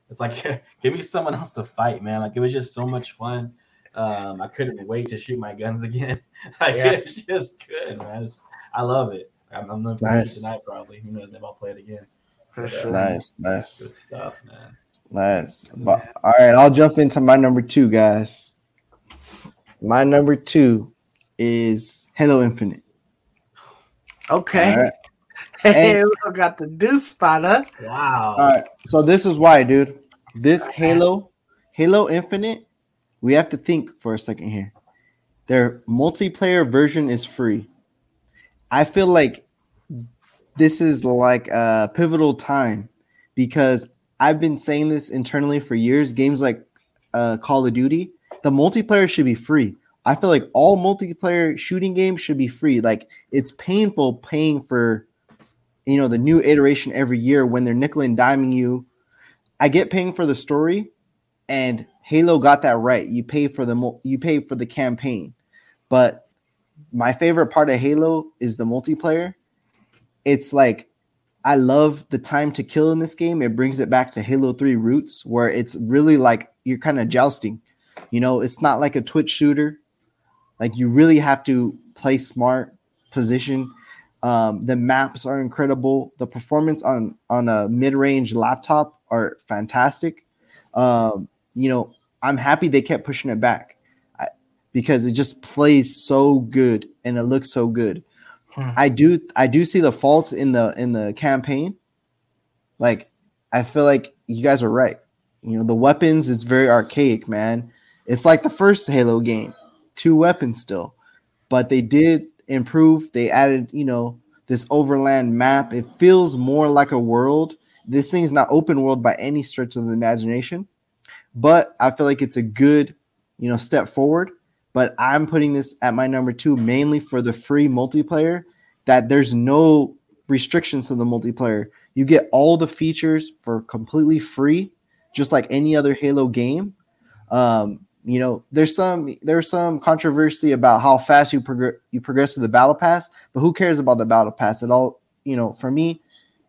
It's like give me someone else to fight, man. Like it was just so much fun. Um, I couldn't wait to shoot my guns again. like Yeah. it's just good, man. It's, I love it. I'm, I'm gonna play Nice. it tonight probably. Who knows? Maybe I'll play it again. for sure. Nice, Good stuff, man. nice. But, all right, I'll jump into my number two, guys. My number two is Halo Infinite. okay All right. hey we got the deuce spotter Wow. All right. So this is why, dude. This Halo, Halo Infinite, we have to think for a second here. Their multiplayer version is free. I feel like this is like a pivotal time because I've been saying this internally for years. Games like uh, Call of Duty, the multiplayer should be free. I feel like all multiplayer shooting games should be free. Like it's painful paying for you know the new iteration every year when they're nickel and diming you. I get paying for the story, and Halo got that right. You pay for the you pay for the campaign, but my favorite part of Halo is the multiplayer. It's like I love the time to kill in this game. It brings it back to Halo 3 roots where it's really like you're kind of jousting. You know, it's not like a Twitch shooter. Like you really have to play smart, position. Um, the maps are incredible. The performance on on a mid-range laptop are fantastic. Um, you know, I'm happy they kept pushing it back I, because it just plays so good and it looks so good. Hmm. I do I do see the faults in the in the campaign. Like I feel like you guys are right. You know, the weapons it's very archaic, man. It's like the first Halo game. Two weapons still. But they did improve. They added, you know, this overland map. It feels more like a world. This thing is not open world by any stretch of the imagination, but I feel like it's a good, you know, step forward. But I'm putting this at my number two mainly for the free multiplayer. That there's no restrictions to the multiplayer. You get all the features for completely free, just like any other Halo game. Um, you know, there's some there's some controversy about how fast you progress you progress through the battle pass, but who cares about the battle pass? It all, you know, for me,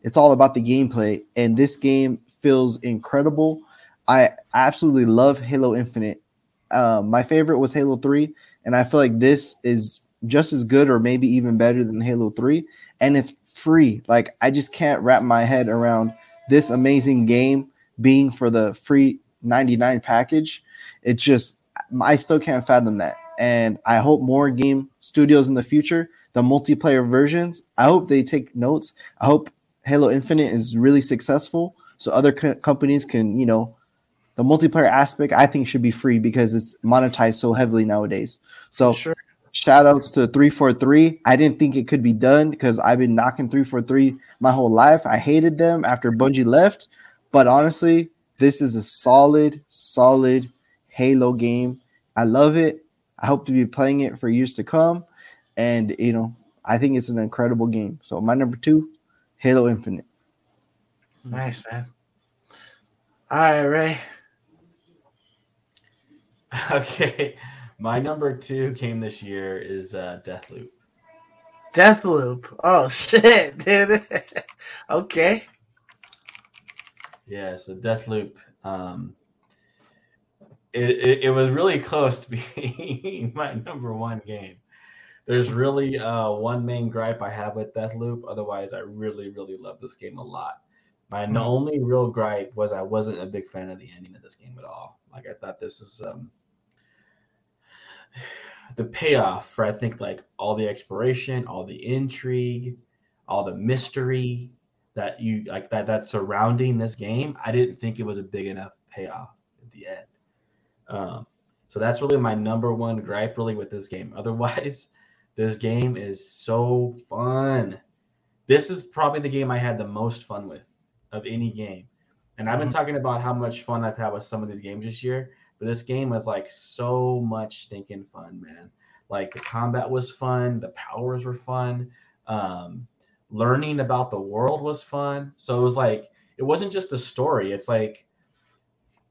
it's all about the gameplay, and this game feels incredible. I absolutely love Halo Infinite. Um, my favorite was Halo 3, and I feel like this is just as good or maybe even better than Halo 3. And it's free. Like, I just can't wrap my head around this amazing game being for the free 99 package. It's just, I still can't fathom that. And I hope more game studios in the future, the multiplayer versions, I hope they take notes. I hope Halo Infinite is really successful so other co- companies can, you know, the multiplayer aspect I think should be free because it's monetized so heavily nowadays. So Sure. shout outs to 343. I didn't think it could be done because I've been knocking 343 my whole life. I hated them after Bungie left, but honestly, this is a solid, solid Halo game. I love it. I hope to be playing it for years to come. And you know, I think it's an incredible game. So my number two, Halo Infinite. Nice, man. All right, Ray. Okay, my number two game this year is uh, Deathloop. Deathloop. Oh shit, dude. okay. Yeah, so Deathloop. Um, it, it, it was really close to being my number one game. There's really uh, one main gripe I have with Deathloop. Otherwise, I really, really love this game a lot. My Mhm. only real gripe was I wasn't a big fan of the ending of this game at all. Like I thought this is um, the payoff for I think like all the exploration, all the intrigue, all the mystery that you like that that's surrounding this game. I didn't think it was a big enough payoff at the end. Um, so that's really my number one gripe really with this game. Otherwise, this game is so fun. This is probably the game I had the most fun with of any game. And I've been Mhm. talking about how much fun I've had with some of these games this year, but this game was like so much stinking fun, man. Like the combat was fun, the powers were fun, um, learning about the world was fun. So it was like it wasn't just a story. It's like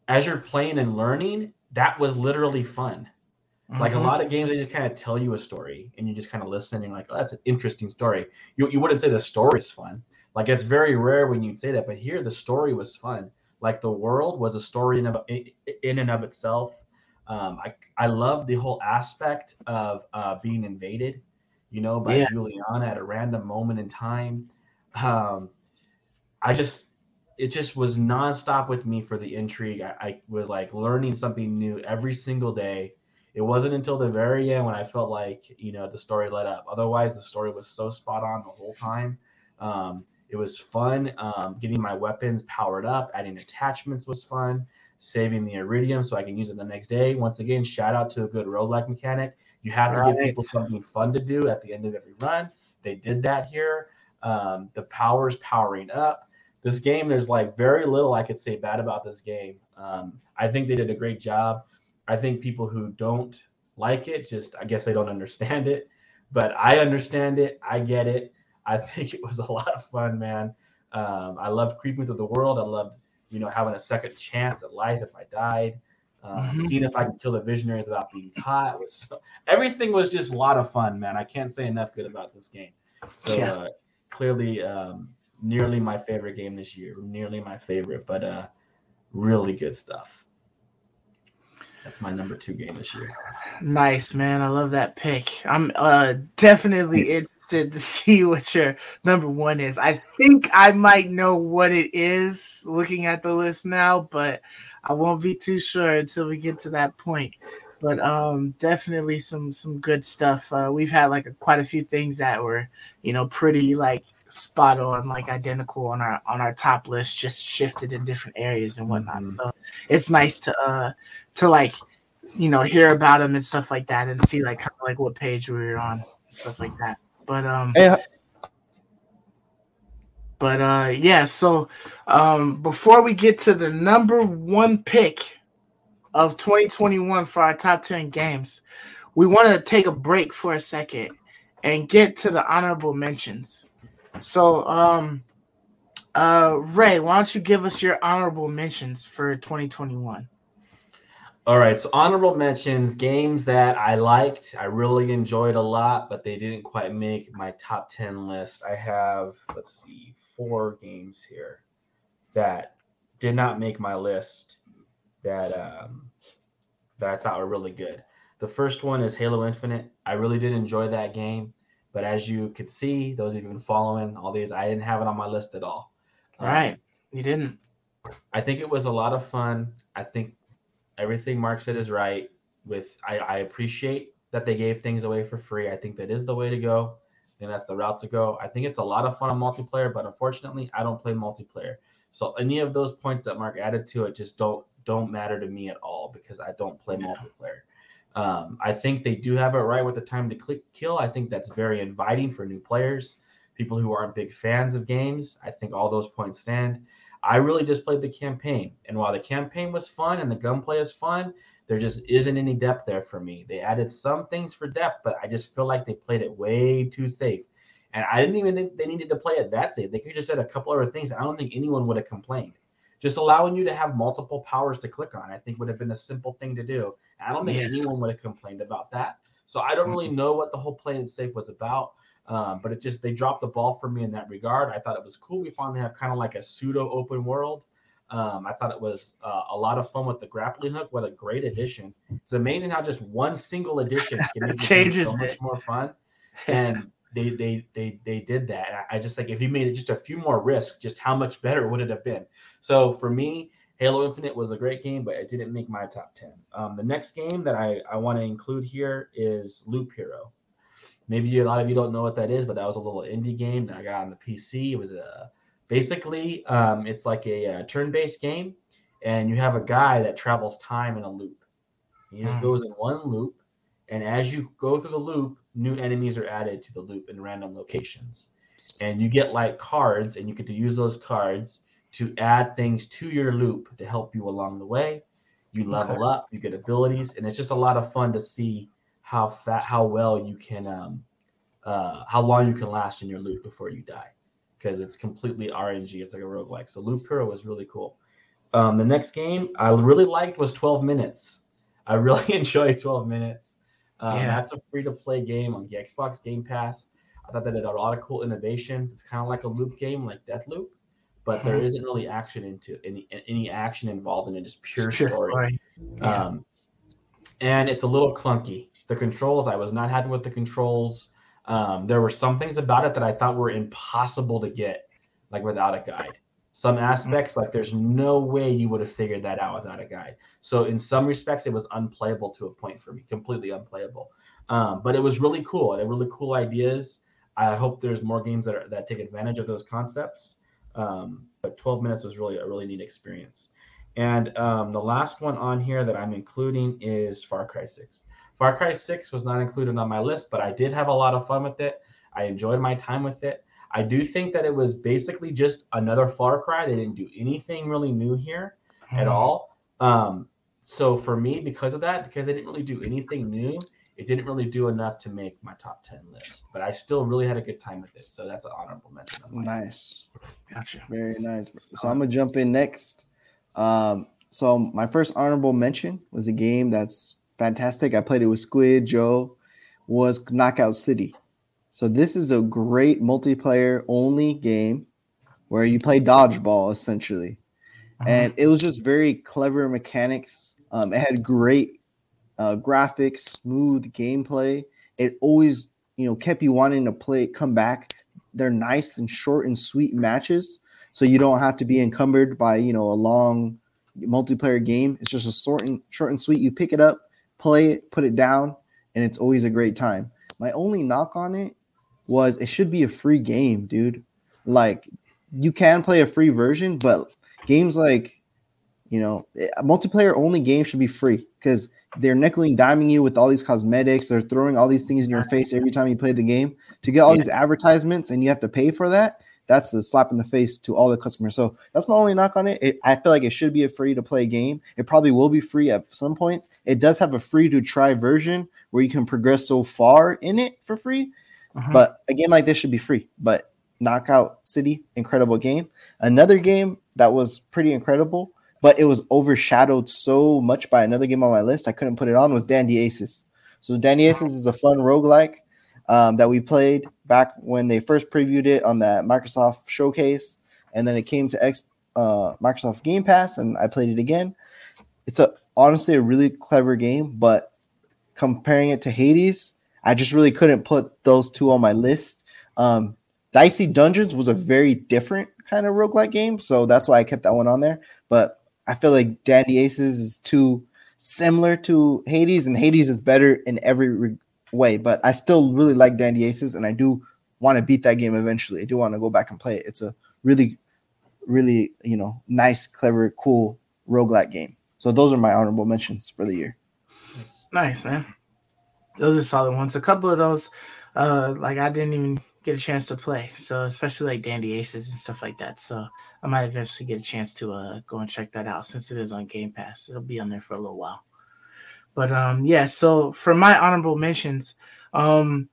as you're playing and learning, that was literally fun. Like a Mhm. lot of games, they just kind of tell you a story and you just kind of listen and you're like, oh, that's an interesting story. You, you wouldn't say the story is fun. Like it's very rare when you'd say that, but here the story was fun. Like the world was a story in, of, in, in and of itself. Um, I, I love the whole aspect of uh, being invaded, you know, by Yeah. Julianna at a random moment in time. Um, I just, it just was nonstop with me for the intrigue. I, I was like learning something new every single day it wasn't until the very end when I felt like you know the story let up. Otherwise, the story was so spot on the whole time. Um, it was fun. Um, getting my weapons powered up, adding attachments was fun. Saving the residuum so I can use it the next day. Once again, shout out to a good roguelike mechanic. You have to give people something fun to do at the end of every run. They did that here. Um, the powers powering up. This game, there's like very little I could say bad about this game. Um, I think they did a great job. I think people who don't like it just I guess they don't understand it. But I understand it. I get it. I think it was a lot of fun, man. Um, I loved creeping through the world. I loved, you know, having a second chance at life if I died. Um, Mhm. Seeing if I can kill the visionaries without being caught was so, everything was just a lot of fun, man. I can't say enough good about this game. So Yeah. uh, clearly, um, nearly my favorite game this year. Nearly my favorite, but uh, really good stuff. That's my number two game this year. Nice, man. I love that pick. I'm uh definitely interested to see what your number one is. I think I might know what it is looking at the list now, but I won't be too sure until we get to that point. But um definitely some some good stuff. Uh we've had like a, quite a few things that were, you know, pretty like spot on, like identical on our on our top list, just shifted in different areas and whatnot. Mhm. So it's nice to uh to like you know hear about them and stuff like that and see like kind of like what page we were on and stuff like that but um Hey, but uh yeah so um before we get to the number one pick of 2021 for our top 10 games we want to take a break for a second and get to the honorable mentions so um uh ray why don't you give us your honorable mentions for 2021 All right, so honorable mentions, games that I liked, I really enjoyed a lot, but they didn't quite make my top 10 list. I have, let's see, four games here that did not make my list that um, that I thought were really good. The first one is Halo Infinite. I really did enjoy that game, but as you could see, those of you been following all these, I didn't have it on my list at all. All um, right, you didn't. I think it was a lot of fun. I think everything Mark said is right. With I, I appreciate that they gave things away for free. I think that is the way to go. And that's the route to go. I think it's a lot of fun on multiplayer, but unfortunately, I don't play multiplayer. So any of those points that Mark added to it just don't don't matter to me at all because I don't play multiplayer. Um, I think they do have it right with the time to click kill. I think that's very inviting for new players, people who aren't big fans of games. I think all those points stand. I really just played the campaign, and while the campaign was fun and the gunplay is fun, there just isn't any depth there for me. They added some things for depth, but I just feel like they played it way too safe. And I didn't even think they needed to play it that safe. They could just add a couple other things. I don't think anyone would have complained. Just allowing you to have multiple powers to click on, I think would have been a simple thing to do. I don't think yeah. anyone would have complained about that. So I don't really know what the whole play it safe was about. Um, but it just they dropped the ball for me in that regard. I thought it was cool. We finally have kind of like a pseudo open world. Um, I thought it was uh, a lot of fun with the grappling hook. What a great addition! It's amazing how just one single addition can make changes so much more fun. And they they they they did that. I just like if you made it just a few more risks, just how much better would it have been? So for me, Halo Infinite was a great game, but it didn't make my top 10. Um, the next game that I, I want to include here is Loop Hero. Maybe a lot of you don't know what that is, but that was a little indie game that I got on the PC. It was a basically um, it's like a, a, turn-based game, and you have a guy that travels time in a loop. He just mm. goes in one loop, and as you go through the loop, new enemies are added to the loop in random locations, and you get like cards, and you get to use those cards to add things to your loop to help you along the way. You level okay. up, you get abilities, and it's just a lot of fun to see how fat, how well you can, um, uh, how long you can last in your loop before you die, because it's completely RNG. It's like a roguelike. So Loop Hero was really cool. Um, the next game I really liked was 12 Minutes. I really enjoyed 12 Minutes. Um, yeah. That's a free to play game on the Xbox Game Pass. I thought that it had a lot of cool innovations. It's kind of like a loop game, like Deathloop, but there mm-hmm. isn't really action into any any action involved in it. It's pure, it's pure story. story. Yeah. Um, and it's a little clunky. The controls, I was not happy with the controls. Um, there were some things about it that I thought were impossible to get, like without a guide. Some mm-hmm. aspects, like there's no way you would have figured that out without a guide. So in some respects, it was unplayable to a point for me, completely unplayable. Um, but it was really cool. It had really cool ideas. I hope there's more games that are, that take advantage of those concepts. Um, but 12 minutes was really a really neat experience. And um, the last one on here that I'm including is Far Cry 6. Far Cry 6 was not included on my list, but I did have a lot of fun with it. I enjoyed my time with it. I do think that it was basically just another Far Cry. They didn't do anything really new here mm. at all. Um, so for me, because of that, because they didn't really do anything new, it didn't really do enough to make my top 10 list, but I still really had a good time with it. So that's an honorable mention. Nice. Gotcha. Very nice. So I'm going to jump in next. Um, so my first honorable mention was a game that's fantastic. I played it with Squid, Joe, was Knockout City. So this is a great multiplayer only game where you play dodgeball essentially. Uh-huh. And it was just very clever mechanics. Um, it had great uh, graphics, smooth gameplay. It always, you know, kept you wanting to play, come back. They're nice and short and sweet matches, so you don't have to be encumbered by, you know, a long multiplayer game. It's just a short and short and sweet. You pick it up, play it, put it down, and it's always a great time. My only knock on it was it should be a free game, dude. Like you can play a free version, but games like you know, a multiplayer only game should be free because they're nickel and diming you with all these cosmetics. They're throwing all these things in your face every time you play the game to get all yeah. these advertisements, and you have to pay for that. That's the slap in the face to all the customers. So that's my only knock on it. it I feel like it should be a free to play game. It probably will be free at some points. It does have a free to try version where you can progress so far in it for free. Uh-huh. But a game like this should be free. But Knockout City, incredible game. Another game that was pretty incredible but it was overshadowed so much by another game on my list. I couldn't put it on. Was Dandy Aces. So Dandy Aces is a fun roguelike um, that we played back when they first previewed it on that Microsoft showcase, and then it came to X uh, Microsoft Game Pass, and I played it again. It's a honestly a really clever game, but comparing it to Hades, I just really couldn't put those two on my list. Um, Dicey Dungeons was a very different kind of roguelike game, so that's why I kept that one on there. But I feel like Dandy Aces is too similar to Hades, and Hades is better in every re- way. But I still really like Dandy Aces, and I do want to beat that game eventually. I do want to go back and play it. It's a really, really, you know, nice, clever, cool roguelike game. So those are my honorable mentions for the year. Nice, man. Those are solid ones. A couple of those, uh, like I didn't even get a chance to play. So especially like Dandy Aces and stuff like that. So I might eventually get a chance to uh go and check that out since it is on Game Pass. It'll be on there for a little while. But um yeah, so for my honorable mentions, um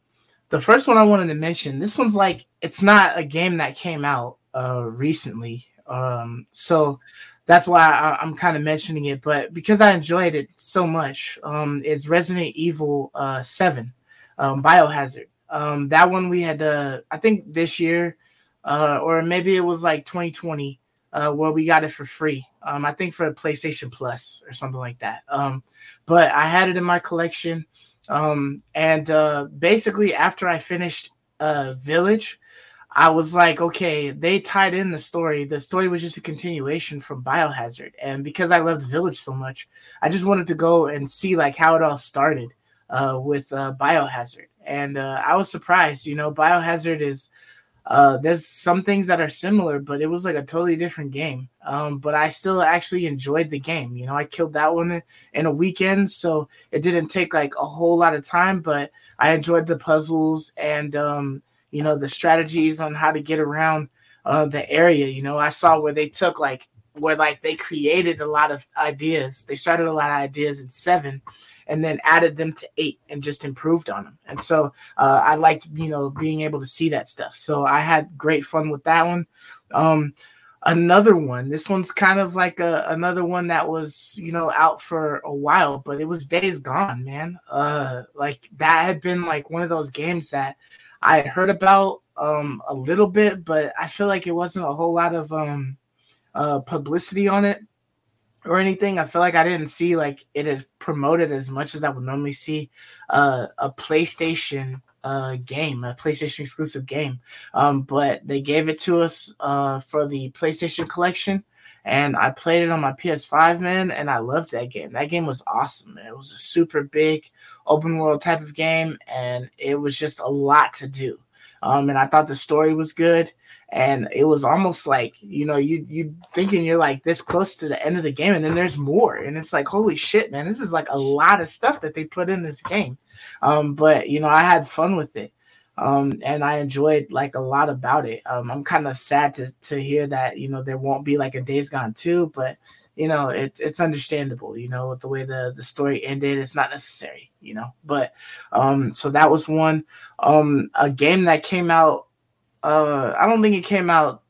the first one I wanted to mention, this one's like it's not a game that came out uh recently. Um so that's why I, am kind of mentioning it, but because I enjoyed it so much, um, is Resident Evil uh, Seven, um, Biohazard. Um, that one we had, uh, I think this year, uh, or maybe it was like 2020, uh, where we got it for free. Um, I think for PlayStation Plus or something like that. Um, but I had it in my collection, um, and uh, basically after I finished uh, Village, I was like, okay, they tied in the story. The story was just a continuation from Biohazard, and because I loved Village so much, I just wanted to go and see like how it all started uh, with uh, Biohazard, and uh, I was surprised. You know, Biohazard is uh, there's some things that are similar, but it was like a totally different game. Um, but I still actually enjoyed the game. You know, I killed that one in a weekend, so it didn't take like a whole lot of time, but I enjoyed the puzzles and um, you know the strategies on how to get around uh, the area. You know, I saw where they took like where like they created a lot of ideas. They started a lot of ideas in seven, and then added them to eight and just improved on them. And so uh, I liked you know being able to see that stuff. So I had great fun with that one. Um, another one. This one's kind of like a, another one that was, you know, out for a while, but it was Days Gone, man. Uh, like that had been like one of those games that I heard about um, a little bit, but I feel like it wasn't a whole lot of um, uh, publicity on it or anything. I feel like I didn't see like it is promoted as much as I would normally see uh, a PlayStation uh, game, a PlayStation exclusive game. Um, but they gave it to us uh, for the PlayStation collection and I played it on my PS5, man, and I loved that game. That game was awesome. Man. It was a super big open world type of game, and it was just a lot to do. Um, and I thought the story was good, and it was almost like you know you you thinking you're like this close to the end of the game, and then there's more, and it's like holy shit, man, this is like a lot of stuff that they put in this game. Um, but you know I had fun with it um, and I enjoyed like a lot about it. Um, I'm kind of sad to to hear that you know there won't be like a Days Gone two, but you know it, it's understandable. You know the way the the story ended, it's not necessary. You know, but um, so that was one. Um, a game that came out. Uh, I don't think it came out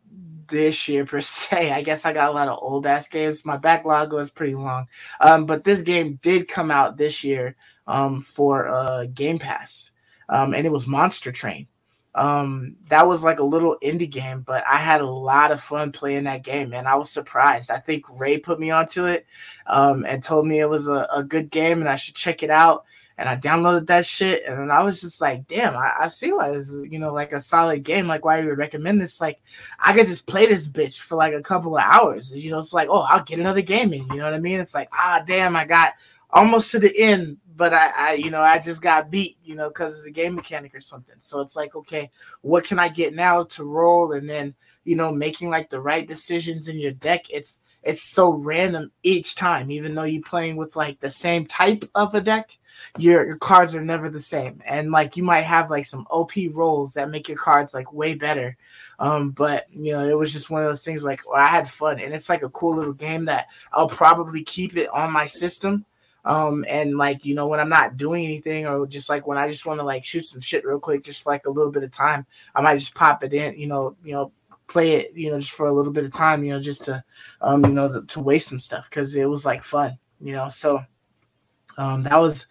this year per se. I guess I got a lot of old ass games. My backlog was pretty long. Um, but this game did come out this year um, for uh, Game Pass um, and it was Monster Train. Um, that was like a little indie game, but I had a lot of fun playing that game, man. I was surprised. I think Ray put me onto it um, and told me it was a, a good game and I should check it out. And I downloaded that shit, and then I was just like, "Damn, I, I see why this is, you know, like a solid game. Like, why you would recommend this? Like, I could just play this bitch for like a couple of hours. You know, it's like, oh, I'll get another game in. You know what I mean? It's like, ah, damn, I got almost to the end, but I, I you know, I just got beat, you know, because of the game mechanic or something. So it's like, okay, what can I get now to roll? And then, you know, making like the right decisions in your deck. It's it's so random each time, even though you're playing with like the same type of a deck. Your, your cards are never the same, and like you might have like some OP rolls that make your cards like way better. Um, but you know, it was just one of those things like well, I had fun, and it's like a cool little game that I'll probably keep it on my system um, and like, you know, when I'm not doing anything or just like when I just want to like shoot some shit real quick, just for like a little bit of time, I might just pop it in, you know, you know, play it, you know, just for a little bit of time, you know, just to, um, you know, to, to waste some stuff because it was like fun, you know. So, um, that was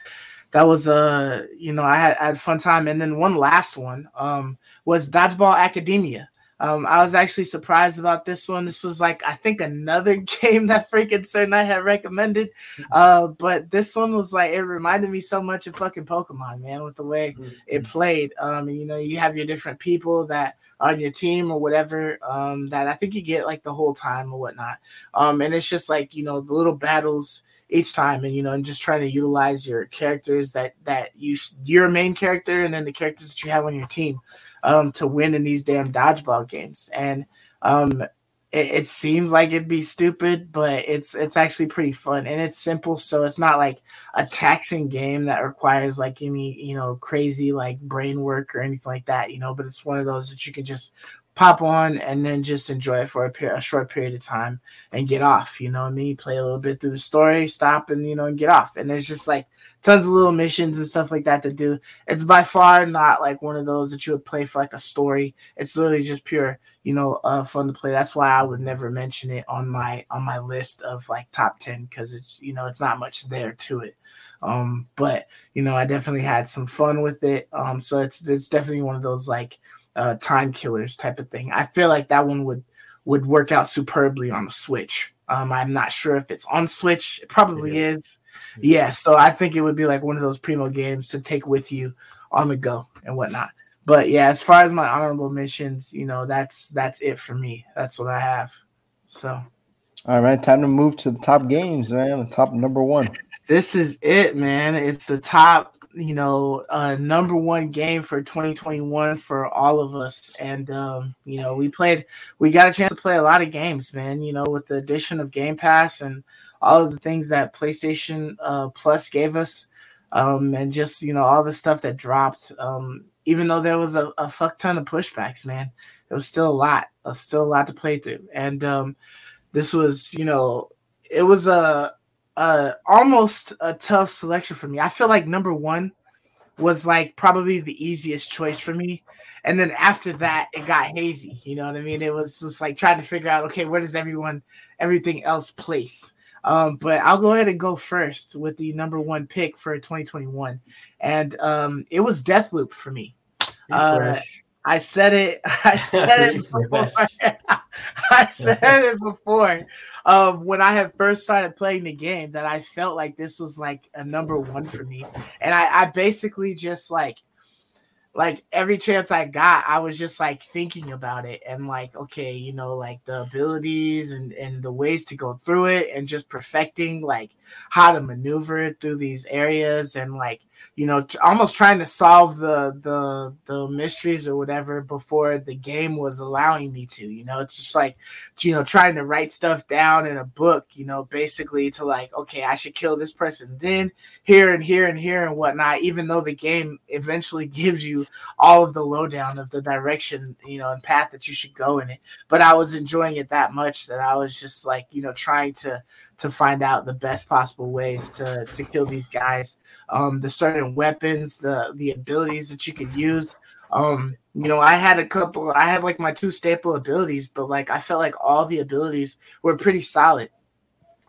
that was uh you know I had, I had fun time and then one last one um was dodgeball academia um i was actually surprised about this one. This was like i think another game that freaking sir knight had recommended. Uh but this one was like it reminded me so much of fucking pokemon man with the way it played. Um you know you have your different people that on your team or whatever um that i think you get like the whole time or whatnot. Um and it's just like you know the little battles each time and you know and just trying to utilize your characters that that you your main character and then the characters that you have on your team um to win in these damn dodgeball games and um it, it seems like it'd be stupid but it's it's actually pretty fun and it's simple so it's not like a taxing game that requires like any you know crazy like brain work or anything like that you know but it's one of those that you can just pop on and then just enjoy it for a, period, a short period of time and get off. You know what I mean? Play a little bit through the story, stop, and you know, and get off. And there's just like tons of little missions and stuff like that to do. It's by far not like one of those that you would play for like a story. It's literally just pure, you know, uh, fun to play. That's why I would never mention it on my on my list of like top ten because it's you know it's not much there to it. Um, but you know, I definitely had some fun with it. Um, so it's it's definitely one of those like uh, time killers type of thing. I feel like that one would would work out superbly on the Switch. Um, I'm not sure if it's on Switch. It probably It is. Yeah, so I think it would be like one of those primo games to take with you on the go and whatnot. But yeah, as far as my honorable missions, you know, that's that's it for me. That's what I have. So All right, time to move to the top games, man. The top number one. this is it, man. It's the top, you know, uh, number one game for 2021 for all of us. And um, you know, we played, we got a chance to play a lot of games, man. You know, with the addition of Game Pass and all of the things that PlayStation uh, Plus gave us, um, and just you know all the stuff that dropped. Um, even though there was a, a fuck ton of pushbacks, man, it was still a lot, uh, still a lot to play through. And um, this was, you know, it was a uh almost a tough selection for me. I feel like number one was like probably the easiest choice for me. And then after that, it got hazy. You know what I mean? It was just like trying to figure out, okay, where does everyone, everything else place? Um, but I'll go ahead and go first with the number one pick for 2021. And um, it was Deathloop for me. Uh, I said it. I said it before. I said it before. Um, when I had first started playing the game, that I felt like this was like a number one for me, and I, I basically just like, like every chance I got, I was just like thinking about it and like, okay, you know, like the abilities and and the ways to go through it, and just perfecting like how to maneuver through these areas, and like you know, t- almost trying to solve the the the mysteries or whatever before the game was allowing me to. You know, it's just like, you know, trying to write stuff down in a book. You know, basically to like, okay, I should kill this person then here and here and here and whatnot. Even though the game eventually gives you all of the lowdown of the direction, you know, and path that you should go in it. But I was enjoying it that much that I was just like, you know, trying to to find out the best possible ways to to kill these guys. Um the certain weapons the the abilities that you could use. Um you know i had a couple i had like my two staple abilities but like i felt like all the abilities were pretty solid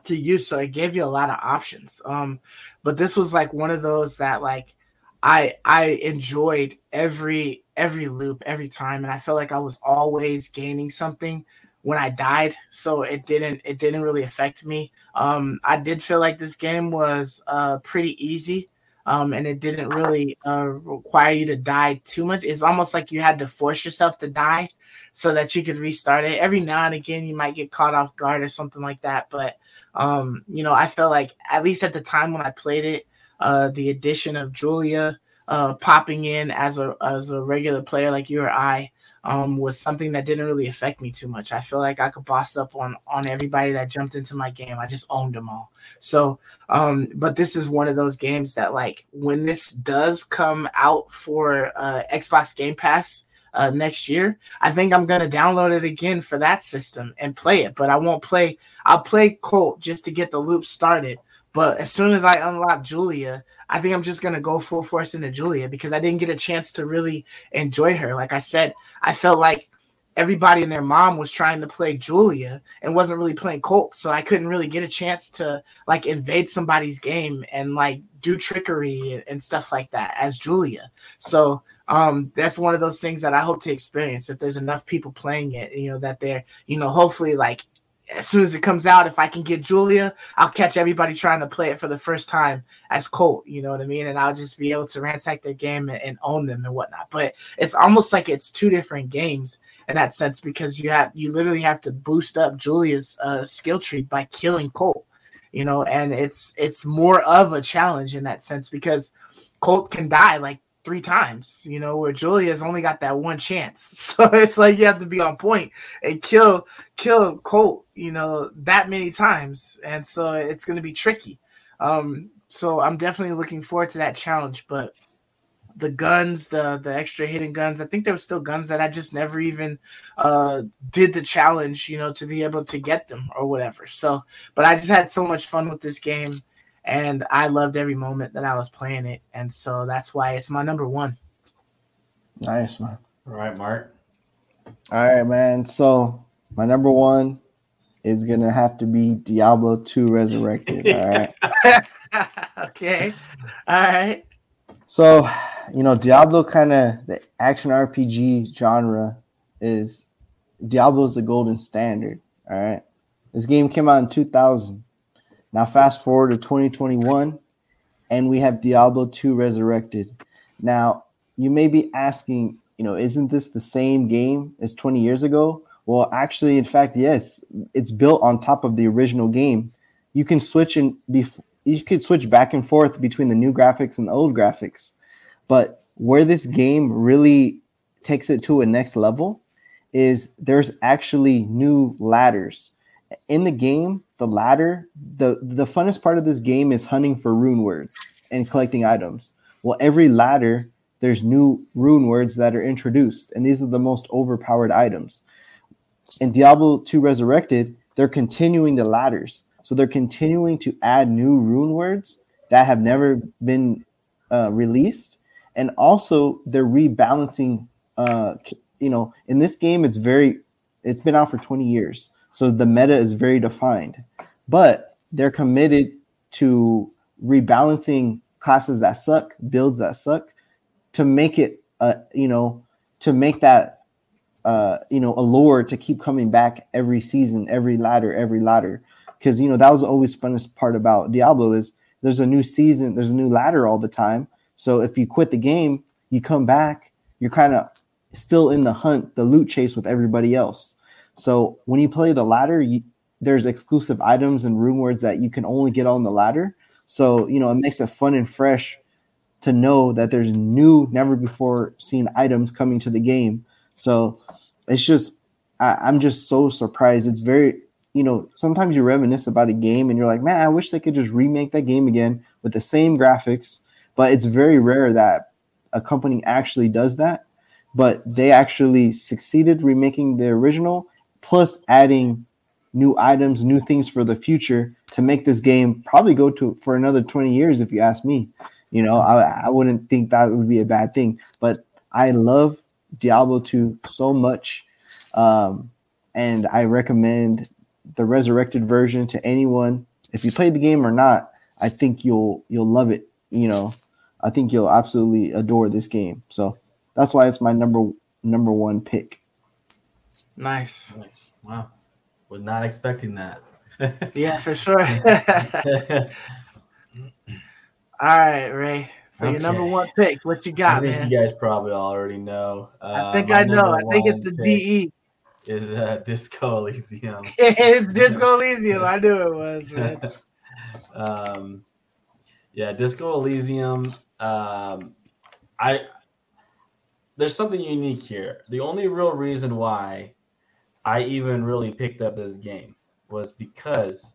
to use so it gave you a lot of options. Um but this was like one of those that like i i enjoyed every every loop every time and i felt like i was always gaining something when I died, so it didn't it didn't really affect me. Um, I did feel like this game was uh, pretty easy, um, and it didn't really uh, require you to die too much. It's almost like you had to force yourself to die so that you could restart it. Every now and again, you might get caught off guard or something like that. But um, you know, I felt like at least at the time when I played it, uh, the addition of Julia uh, popping in as a as a regular player like you or I um, was something that didn't really affect me too much. I feel like I could boss up on on everybody that jumped into my game. I just owned them all. So, um, but this is one of those games that like when this does come out for uh, Xbox Game Pass uh, next year, I think I'm gonna download it again for that system and play it. But I won't play. I'll play Colt just to get the loop started. But as soon as I unlock Julia, I think I'm just gonna go full force into Julia because I didn't get a chance to really enjoy her. Like I said, I felt like everybody and their mom was trying to play Julia and wasn't really playing Colt. So I couldn't really get a chance to like invade somebody's game and like do trickery and stuff like that as Julia. So um that's one of those things that I hope to experience if there's enough people playing it, you know, that they're, you know, hopefully like as soon as it comes out, if I can get Julia, I'll catch everybody trying to play it for the first time as Colt. You know what I mean? And I'll just be able to ransack their game and, and own them and whatnot. But it's almost like it's two different games in that sense because you have you literally have to boost up Julia's uh, skill tree by killing Colt. You know, and it's it's more of a challenge in that sense because Colt can die like three times, you know, where Julia's only got that one chance. So it's like you have to be on point and kill kill Colt, you know, that many times. And so it's gonna be tricky. Um, so I'm definitely looking forward to that challenge. But the guns, the the extra hidden guns, I think there were still guns that I just never even uh did the challenge, you know, to be able to get them or whatever. So but I just had so much fun with this game and I loved every moment that I was playing it, and so that's why it's my number one. Nice man. All right, Mark. All right, man. So my number one is gonna have to be Diablo 2 Resurrected. All right. okay. All right. So, you know, Diablo kind of the action RPG genre is Diablo is the golden standard. All right. This game came out in 2000. Now, fast forward to 2021, and we have Diablo 2 Resurrected. Now, you may be asking, you know, isn't this the same game as 20 years ago? Well, actually, in fact, yes, it's built on top of the original game. You can switch and be you could switch back and forth between the new graphics and the old graphics. But where this game really takes it to a next level is there's actually new ladders. In the game, the ladder, the the funnest part of this game is hunting for rune words and collecting items. Well, every ladder there's new rune words that are introduced, and these are the most overpowered items. In Diablo 2 Resurrected, they're continuing the ladders. So they're continuing to add new rune words that have never been uh, released. And also they're rebalancing uh, you know, in this game it's very it's been out for 20 years. So the meta is very defined. But they're committed to rebalancing classes that suck, builds that suck to make it uh, you know, to make that uh, you know, allure to keep coming back every season, every ladder, every ladder. Because you know that was always funnest part about Diablo is there's a new season, there's a new ladder all the time. So if you quit the game, you come back, you're kind of still in the hunt, the loot chase with everybody else. So when you play the ladder, you, there's exclusive items and rune words that you can only get on the ladder. So you know it makes it fun and fresh to know that there's new, never before seen items coming to the game so it's just I, I'm just so surprised. It's very you know, sometimes you reminisce about a game and you're like, man, I wish they could just remake that game again with the same graphics. But it's very rare that a company actually does that. But they actually succeeded remaking the original, plus adding new items, new things for the future to make this game probably go to for another 20 years, if you ask me. You know, I, I wouldn't think that would be a bad thing. But I love Diablo 2 so much. Um, and I recommend the resurrected version to anyone. If you played the game or not, I think you'll you'll love it. You know, I think you'll absolutely adore this game. So that's why it's my number number one pick. Nice. nice. Wow. Was not expecting that. yeah, for sure. All right, Ray. For okay. your number one pick, what you got, I think man? You guys probably already know. Uh, I think I know. I think it's the DE. Is uh, Disco Elysium? it's Disco Elysium. I knew it was, man. um, yeah, Disco Elysium. Um, I there's something unique here. The only real reason why I even really picked up this game was because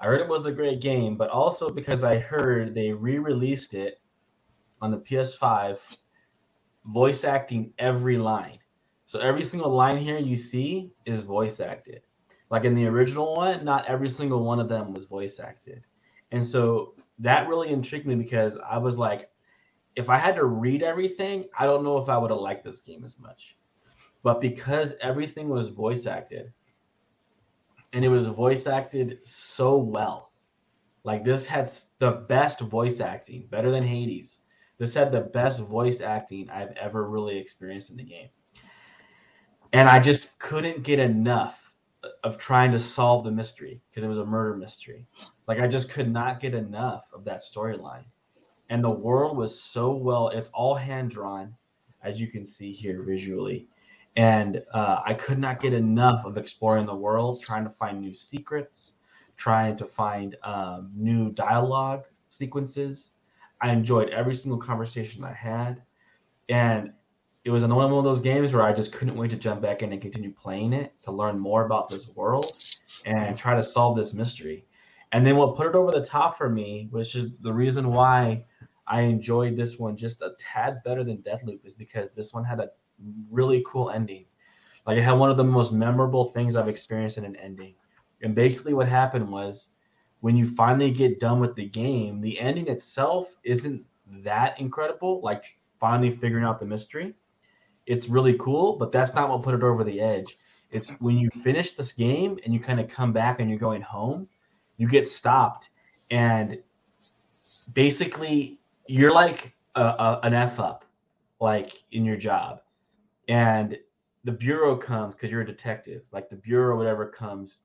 I heard it was a great game, but also because I heard they re-released it on the PS5, voice acting every line. So every single line here you see is voice acted. Like in the original one, not every single one of them was voice acted. And so that really intrigued me because I was like, if I had to read everything, I don't know if I would have liked this game as much. But because everything was voice acted, and it was voice acted so well, like this had the best voice acting, better than Hades. This had the best voice acting I've ever really experienced in the game. And I just couldn't get enough of trying to solve the mystery because it was a murder mystery. Like I just could not get enough of that storyline. And the world was so well, it's all hand drawn, as you can see here visually. And uh, I could not get enough of exploring the world, trying to find new secrets, trying to find um, new dialogue sequences. I enjoyed every single conversation I had. And it was another one of those games where I just couldn't wait to jump back in and continue playing it to learn more about this world and try to solve this mystery. And then what put it over the top for me, which is the reason why I enjoyed this one just a tad better than Deathloop, is because this one had a really cool ending. Like it had one of the most memorable things I've experienced in an ending. And basically, what happened was when you finally get done with the game, the ending itself isn't that incredible. Like finally figuring out the mystery, it's really cool, but that's not what put it over the edge. It's when you finish this game and you kind of come back and you're going home, you get stopped, and basically you're like a, a, an F up, like in your job, and the bureau comes because you're a detective, like the bureau, whatever comes,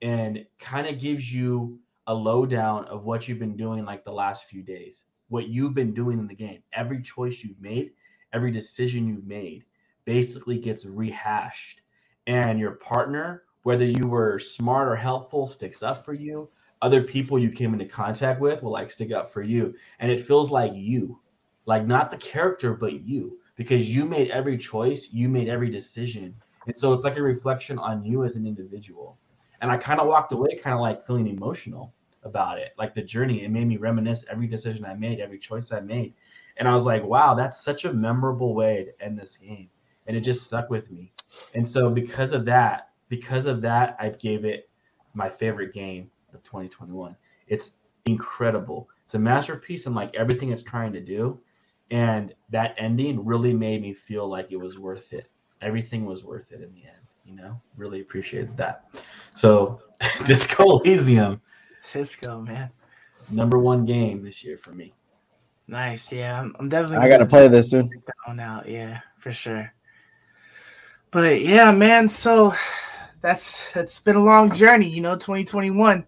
and kind of gives you a lowdown of what you've been doing like the last few days, what you've been doing in the game, every choice you've made, every decision you've made, basically gets rehashed, and your partner, whether you were smart or helpful, sticks up for you. Other people you came into contact with will like stick up for you, and it feels like you, like not the character, but you because you made every choice, you made every decision. And so it's like a reflection on you as an individual. And I kind of walked away kind of like feeling emotional about it, like the journey. It made me reminisce every decision I made, every choice I made. And I was like, wow, that's such a memorable way to end this game. And it just stuck with me. And so because of that, because of that, I gave it my favorite game of 2021. It's incredible. It's a masterpiece in like everything it's trying to do and that ending really made me feel like it was worth it everything was worth it in the end you know really appreciated that so disco elysium Disco, man. number one game this year for me Nice. Yeah, I'm, I'm definitely. I gotta play this, soon. check that one out. Yeah, for sure. But yeah, man. So that's it's been a long journey. You know, 2021.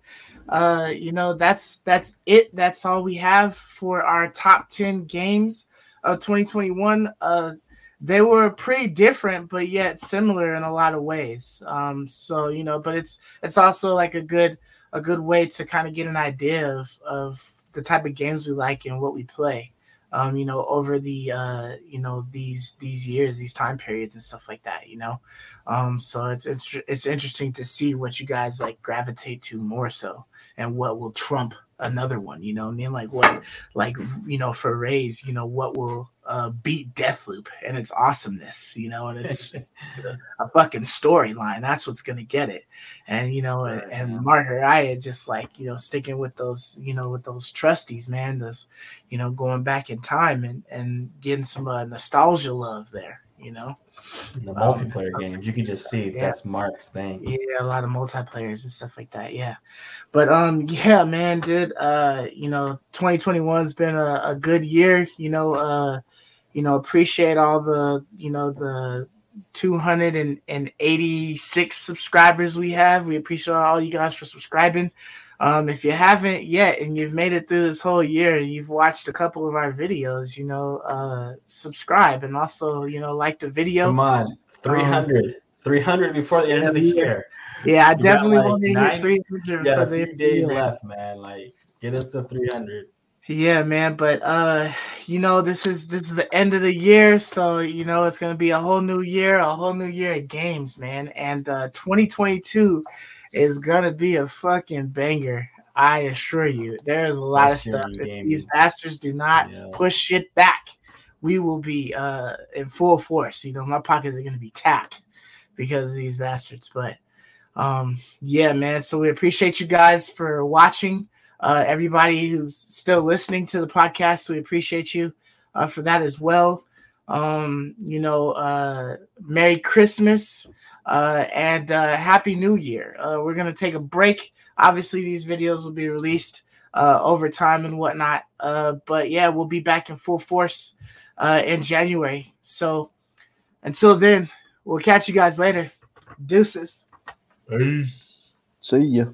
Uh, you know, that's that's it. That's all we have for our top 10 games of 2021. Uh, they were pretty different, but yet similar in a lot of ways. Um, so you know, but it's it's also like a good a good way to kind of get an idea of of the type of games we like and what we play um, you know, over the uh, you know these these years, these time periods and stuff like that, you know. Um, so it's it's it's interesting to see what you guys like gravitate to more so, and what will trump another one. You know, what I mean, like what, like you know, for Rays, you know, what will uh, beat Deathloop and its awesomeness, you know, and it's, it's a, a fucking storyline. That's what's gonna get it, and you know, and, Right, and yeah. Mark Araya just like you know sticking with those, you know, with those trusties, man. Those you know, going back in time and and getting some uh, nostalgia love there. You know, the Um, multiplayer games you can just see yeah. that's mark's thing yeah, a lot of multiplayers and stuff like that. Yeah, but um, yeah, man, dude. Uh, you know, 2021's been a, a good year. You know, uh, you know, appreciate all the you know the 286 subscribers we have. We appreciate all you guys for subscribing. Um, if you haven't yet and you've made it through this whole year and you've watched a couple of our videos, you know, uh, subscribe and also, you know, like the video. come on 300 300 before the end of the year Yeah, I You definitely like, want to get 300 you got for the few days year. left man like get us to 300 Yeah, man, but uh, you know, this is this is the end of the year, so you know it's gonna be a whole new year, a whole new year of games, man. And uh 2022 is gonna be a fucking banger. I assure you. There is a lot of That's your stuff. If these bastards do not Yeah. push shit back, we will be uh in full force. You know, my pockets are gonna be tapped because of these bastards. But um, yeah, man. So we appreciate you guys for watching. Uh, everybody who's still listening to the podcast, we appreciate you uh, for that as well. Um, you know, uh, Merry Christmas uh, and uh, Happy New Year. Uh, we're gonna take a break. Obviously, these videos will be released uh, over time and whatnot. Uh, but yeah, we'll be back in full force uh, in January. So until then, we'll catch you guys later. Deuces. Peace. See ya.